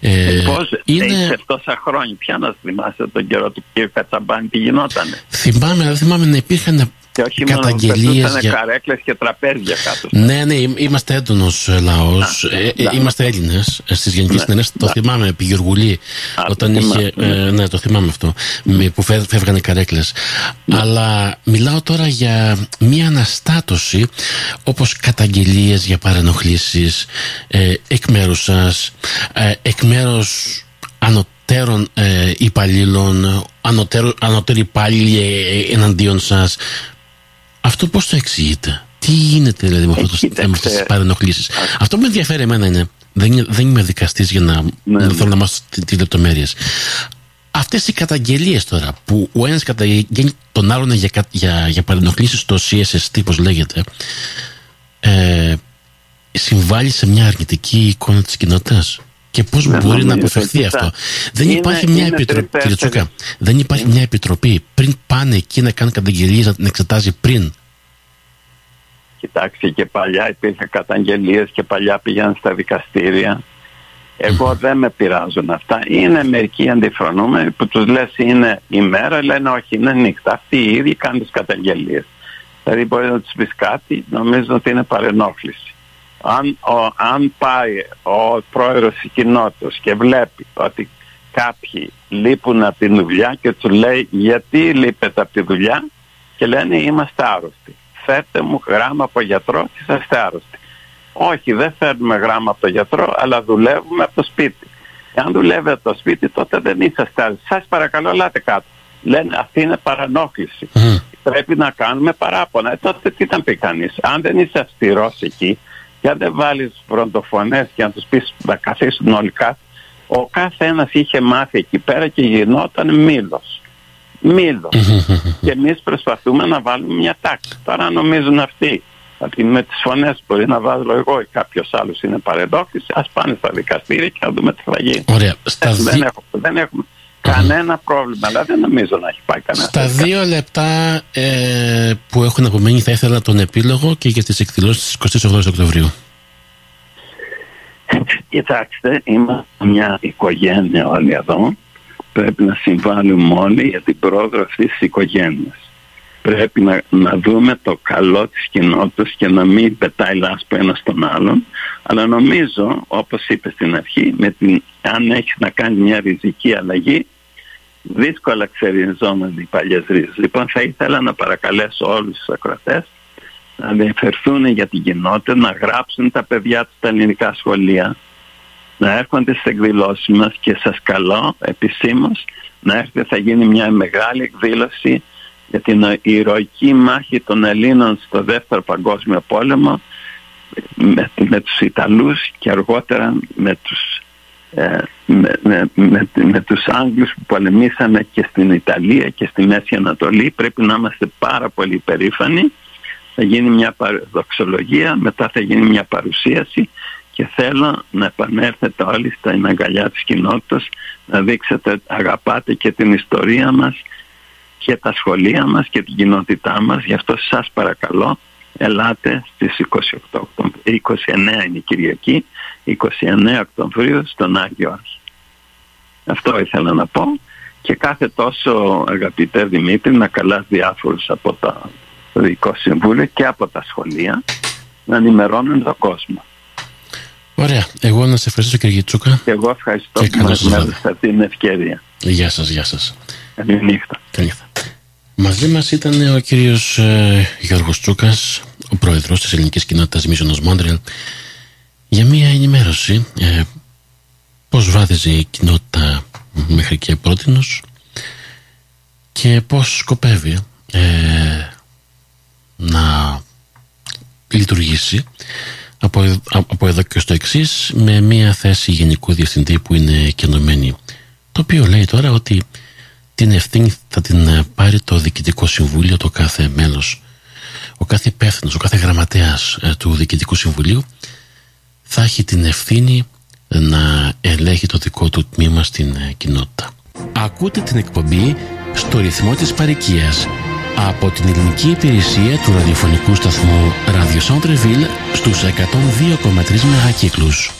Ε, Πώς είναι... σε τόσα χρόνια, πια να θυμάσαι τον καιρό του κ. Κατσαμπάνη, τι γινότανε; Θυμάμαι, δεν θυμάμαι να υπήρχαν και όχι καταγγελίες μόνο για... καρέκλες και τραπέζια κάτω. Ναι, ναι, είμαστε έντονος ε, λαός. Ε, ε, είμαστε Έλληνες στις γενικές ναι, Το θυμάμαι επί Γεωργουλή. όταν είχε... Ναι. ναι. το θυμάμαι αυτό. Που φεύγανε καρέκλες. Ναι. Αλλά μιλάω τώρα για μία αναστάτωση όπως καταγγελίες για παρενοχλήσεις εκ μέρους σας, εκ μέρους ανωτέρων ε, υπαλλήλων, ανωτέροι υπάλληλοι εναντίον σας αυτό πώς το εξηγείτε; Τι γίνεται δηλαδή με αυτό το θέμα τη παρενοχλήσεις; Αυτό που με ενδιαφέρει εμένα είναι. Δεν, δεν είμαι δικαστής για να, ναι, να ναι. θέλω να μάθω τι λεπτομέρειες. Αυτές οι καταγγελίες τώρα που ο ένας καταγγέλνει τον άλλον για, για, για παρενοχλήσεις στο CSST, όπω λέγεται, ε, συμβάλλει σε μια αρνητική εικόνα της κοινότητας; Και πώς μπορεί να αποφευθεί αυτό. Δεν υπάρχει μια επιτροπή, κύριε Τσούκα, δεν υπάρχει μια επιτροπή πριν πάνε εκεί να κάνουν καταγγελίες να την εξετάζει πριν. Κοιτάξτε και παλιά υπήρχαν καταγγελίες και παλιά πήγαν στα δικαστήρια. Εγώ δεν με πειράζουν αυτά. Είναι μερικοί αντιφρονούμενοι που τους λες είναι ημέρα, λένε όχι είναι νύχτα. Αυτοί οι ίδιοι κάνουν τις καταγγελίες. Δηλαδή μπορείς να τους πεις κάτι, νομίζω ότι είναι παρενόχληση αν, ο, αν πάει ο πρόεδρος της κοινότητας και βλέπει ότι κάποιοι λείπουν από τη δουλειά και τους λέει γιατί λείπετε από τη δουλειά; και λένε είμαστε άρρωστοι. Φέρτε μου γράμμα από γιατρό και είστε άρρωστοι. Όχι, δεν φέρνουμε γράμμα από το γιατρό, αλλά δουλεύουμε από το σπίτι. Αν δουλεύετε από το σπίτι, τότε δεν είσαστε άρρωστοι. Σας παρακαλώ, λάτε κάτω. Λένε αυτή είναι παρανόχληση. Πρέπει να κάνουμε παράπονα. Ε, τότε τι θα πει κανείς. Αν δεν είσαι αυστηρός εκεί, και αν δεν βάλεις φροντοφωνές και να τους πεις να καθίσουν όλοι κάτω, ο κάθε ένας είχε μάθει εκεί πέρα και γινόταν μήλος. Μήλος. και εμείς προσπαθούμε να βάλουμε μια τάξη. Τώρα νομίζουν αυτοί ότι με τις φωνές μπορεί να βάλω εγώ ή κάποιος άλλος είναι παρεδόχτης, ας πάνε στα δικαστήρια και να δούμε τι θα γίνει. Ωραία. Ε, δεν, έχουμε, δεν έχουμε κανένα πρόβλημα, αλλά δεν νομίζω να έχει πάει κανένα. Στα δύο λεπτά ε, που έχουν απομείνει θα ήθελα τον επίλογο και για τις εκδηλώσεις της 28 Οκτωβρίου. Κοιτάξτε, είμαστε μια οικογένεια όλοι εδώ. Πρέπει να συμβάλλουμε όλοι για την πρόοδο αυτής της οικογένειας. Πρέπει να, να δούμε το καλό της κοινότητας και να μην πετάει λάσπο ένας στον άλλον. Αλλά νομίζω, όπως είπες στην αρχή, με την, αν έχεις να κάνεις μια ριζική αλλαγή, δύσκολα ξεριζόμαστε οι παλιές ρίζες. Λοιπόν, θα ήθελα να παρακαλέσω όλους τους ακροατές να ενδιαφερθούν για την κοινότητα, να γράψουν τα παιδιά τους στα ελληνικά σχολεία, να έρχονται στις εκδηλώσεις μας και σας καλώ επισήμως να έρθετε, θα γίνει μια μεγάλη εκδήλωση για την ηρωική μάχη των Ελλήνων στο δεύτερο παγκόσμιο πόλεμο με, με τους Ιταλούς και αργότερα με τους ε, με, με, με, με, τους Άγγλους που πολεμήσαμε και στην Ιταλία και στη Μέση Ανατολή πρέπει να είμαστε πάρα πολύ περήφανοι. Θα γίνει μια δοξολογία μετά θα γίνει μια παρουσίαση και θέλω να επανέλθετε όλοι στα αγκαλιά της κοινότητας να δείξετε αγαπάτε και την ιστορία μας και τα σχολεία μας και την κοινότητά μας. Γι' αυτό σας παρακαλώ ελάτε στις 28 29 είναι η Κυριακή, 29 Οκτωβρίου στον Άγιο Άρχη. Αυτό ήθελα να πω και κάθε τόσο αγαπητέ Δημήτρη να καλάς διάφορους από το Δικό Συμβούλιο και από τα σχολεία να ενημερώνουν τον κόσμο. Ωραία. Εγώ να σε ευχαριστήσω κύριε Τσούκα. Και εγώ ευχαριστώ και που μας έδωσα την ευκαιρία. Γεια σας, γεια σας. Καλή νύχτα. Καλή νύχτα. Μαζί μας ήταν ο κύριος ε, Γιώργος Τσούκας, ο πρόεδρος της ελληνικής κοινότητας Μίζωνος Μόντρελ, για μία ενημέρωση ε, πώς βάδιζε η κοινότητα μέχρι και πρότινος και πώς σκοπεύει ε, να λειτουργήσει από, από εδώ και στο εξής με μια θέση γενικού διευθυντή που είναι κενωμένη το οποίο λέει τώρα ότι την ευθύνη θα την πάρει το Διοικητικό Συμβούλιο το κάθε μέλος ο κάθε υπεύθυνος, ο κάθε γραμματέας ε, του Διοικητικού Συμβουλίου θα έχει την ευθύνη να ελέγχει το δικό του τμήμα στην ε, κοινότητα. Ακούτε την εκπομπή στο ρυθμό της παροικίας από την ελληνική υπηρεσία του ραδιοφωνικού σταθμού Radio Centreville στους 102,3 μεγακύκλους.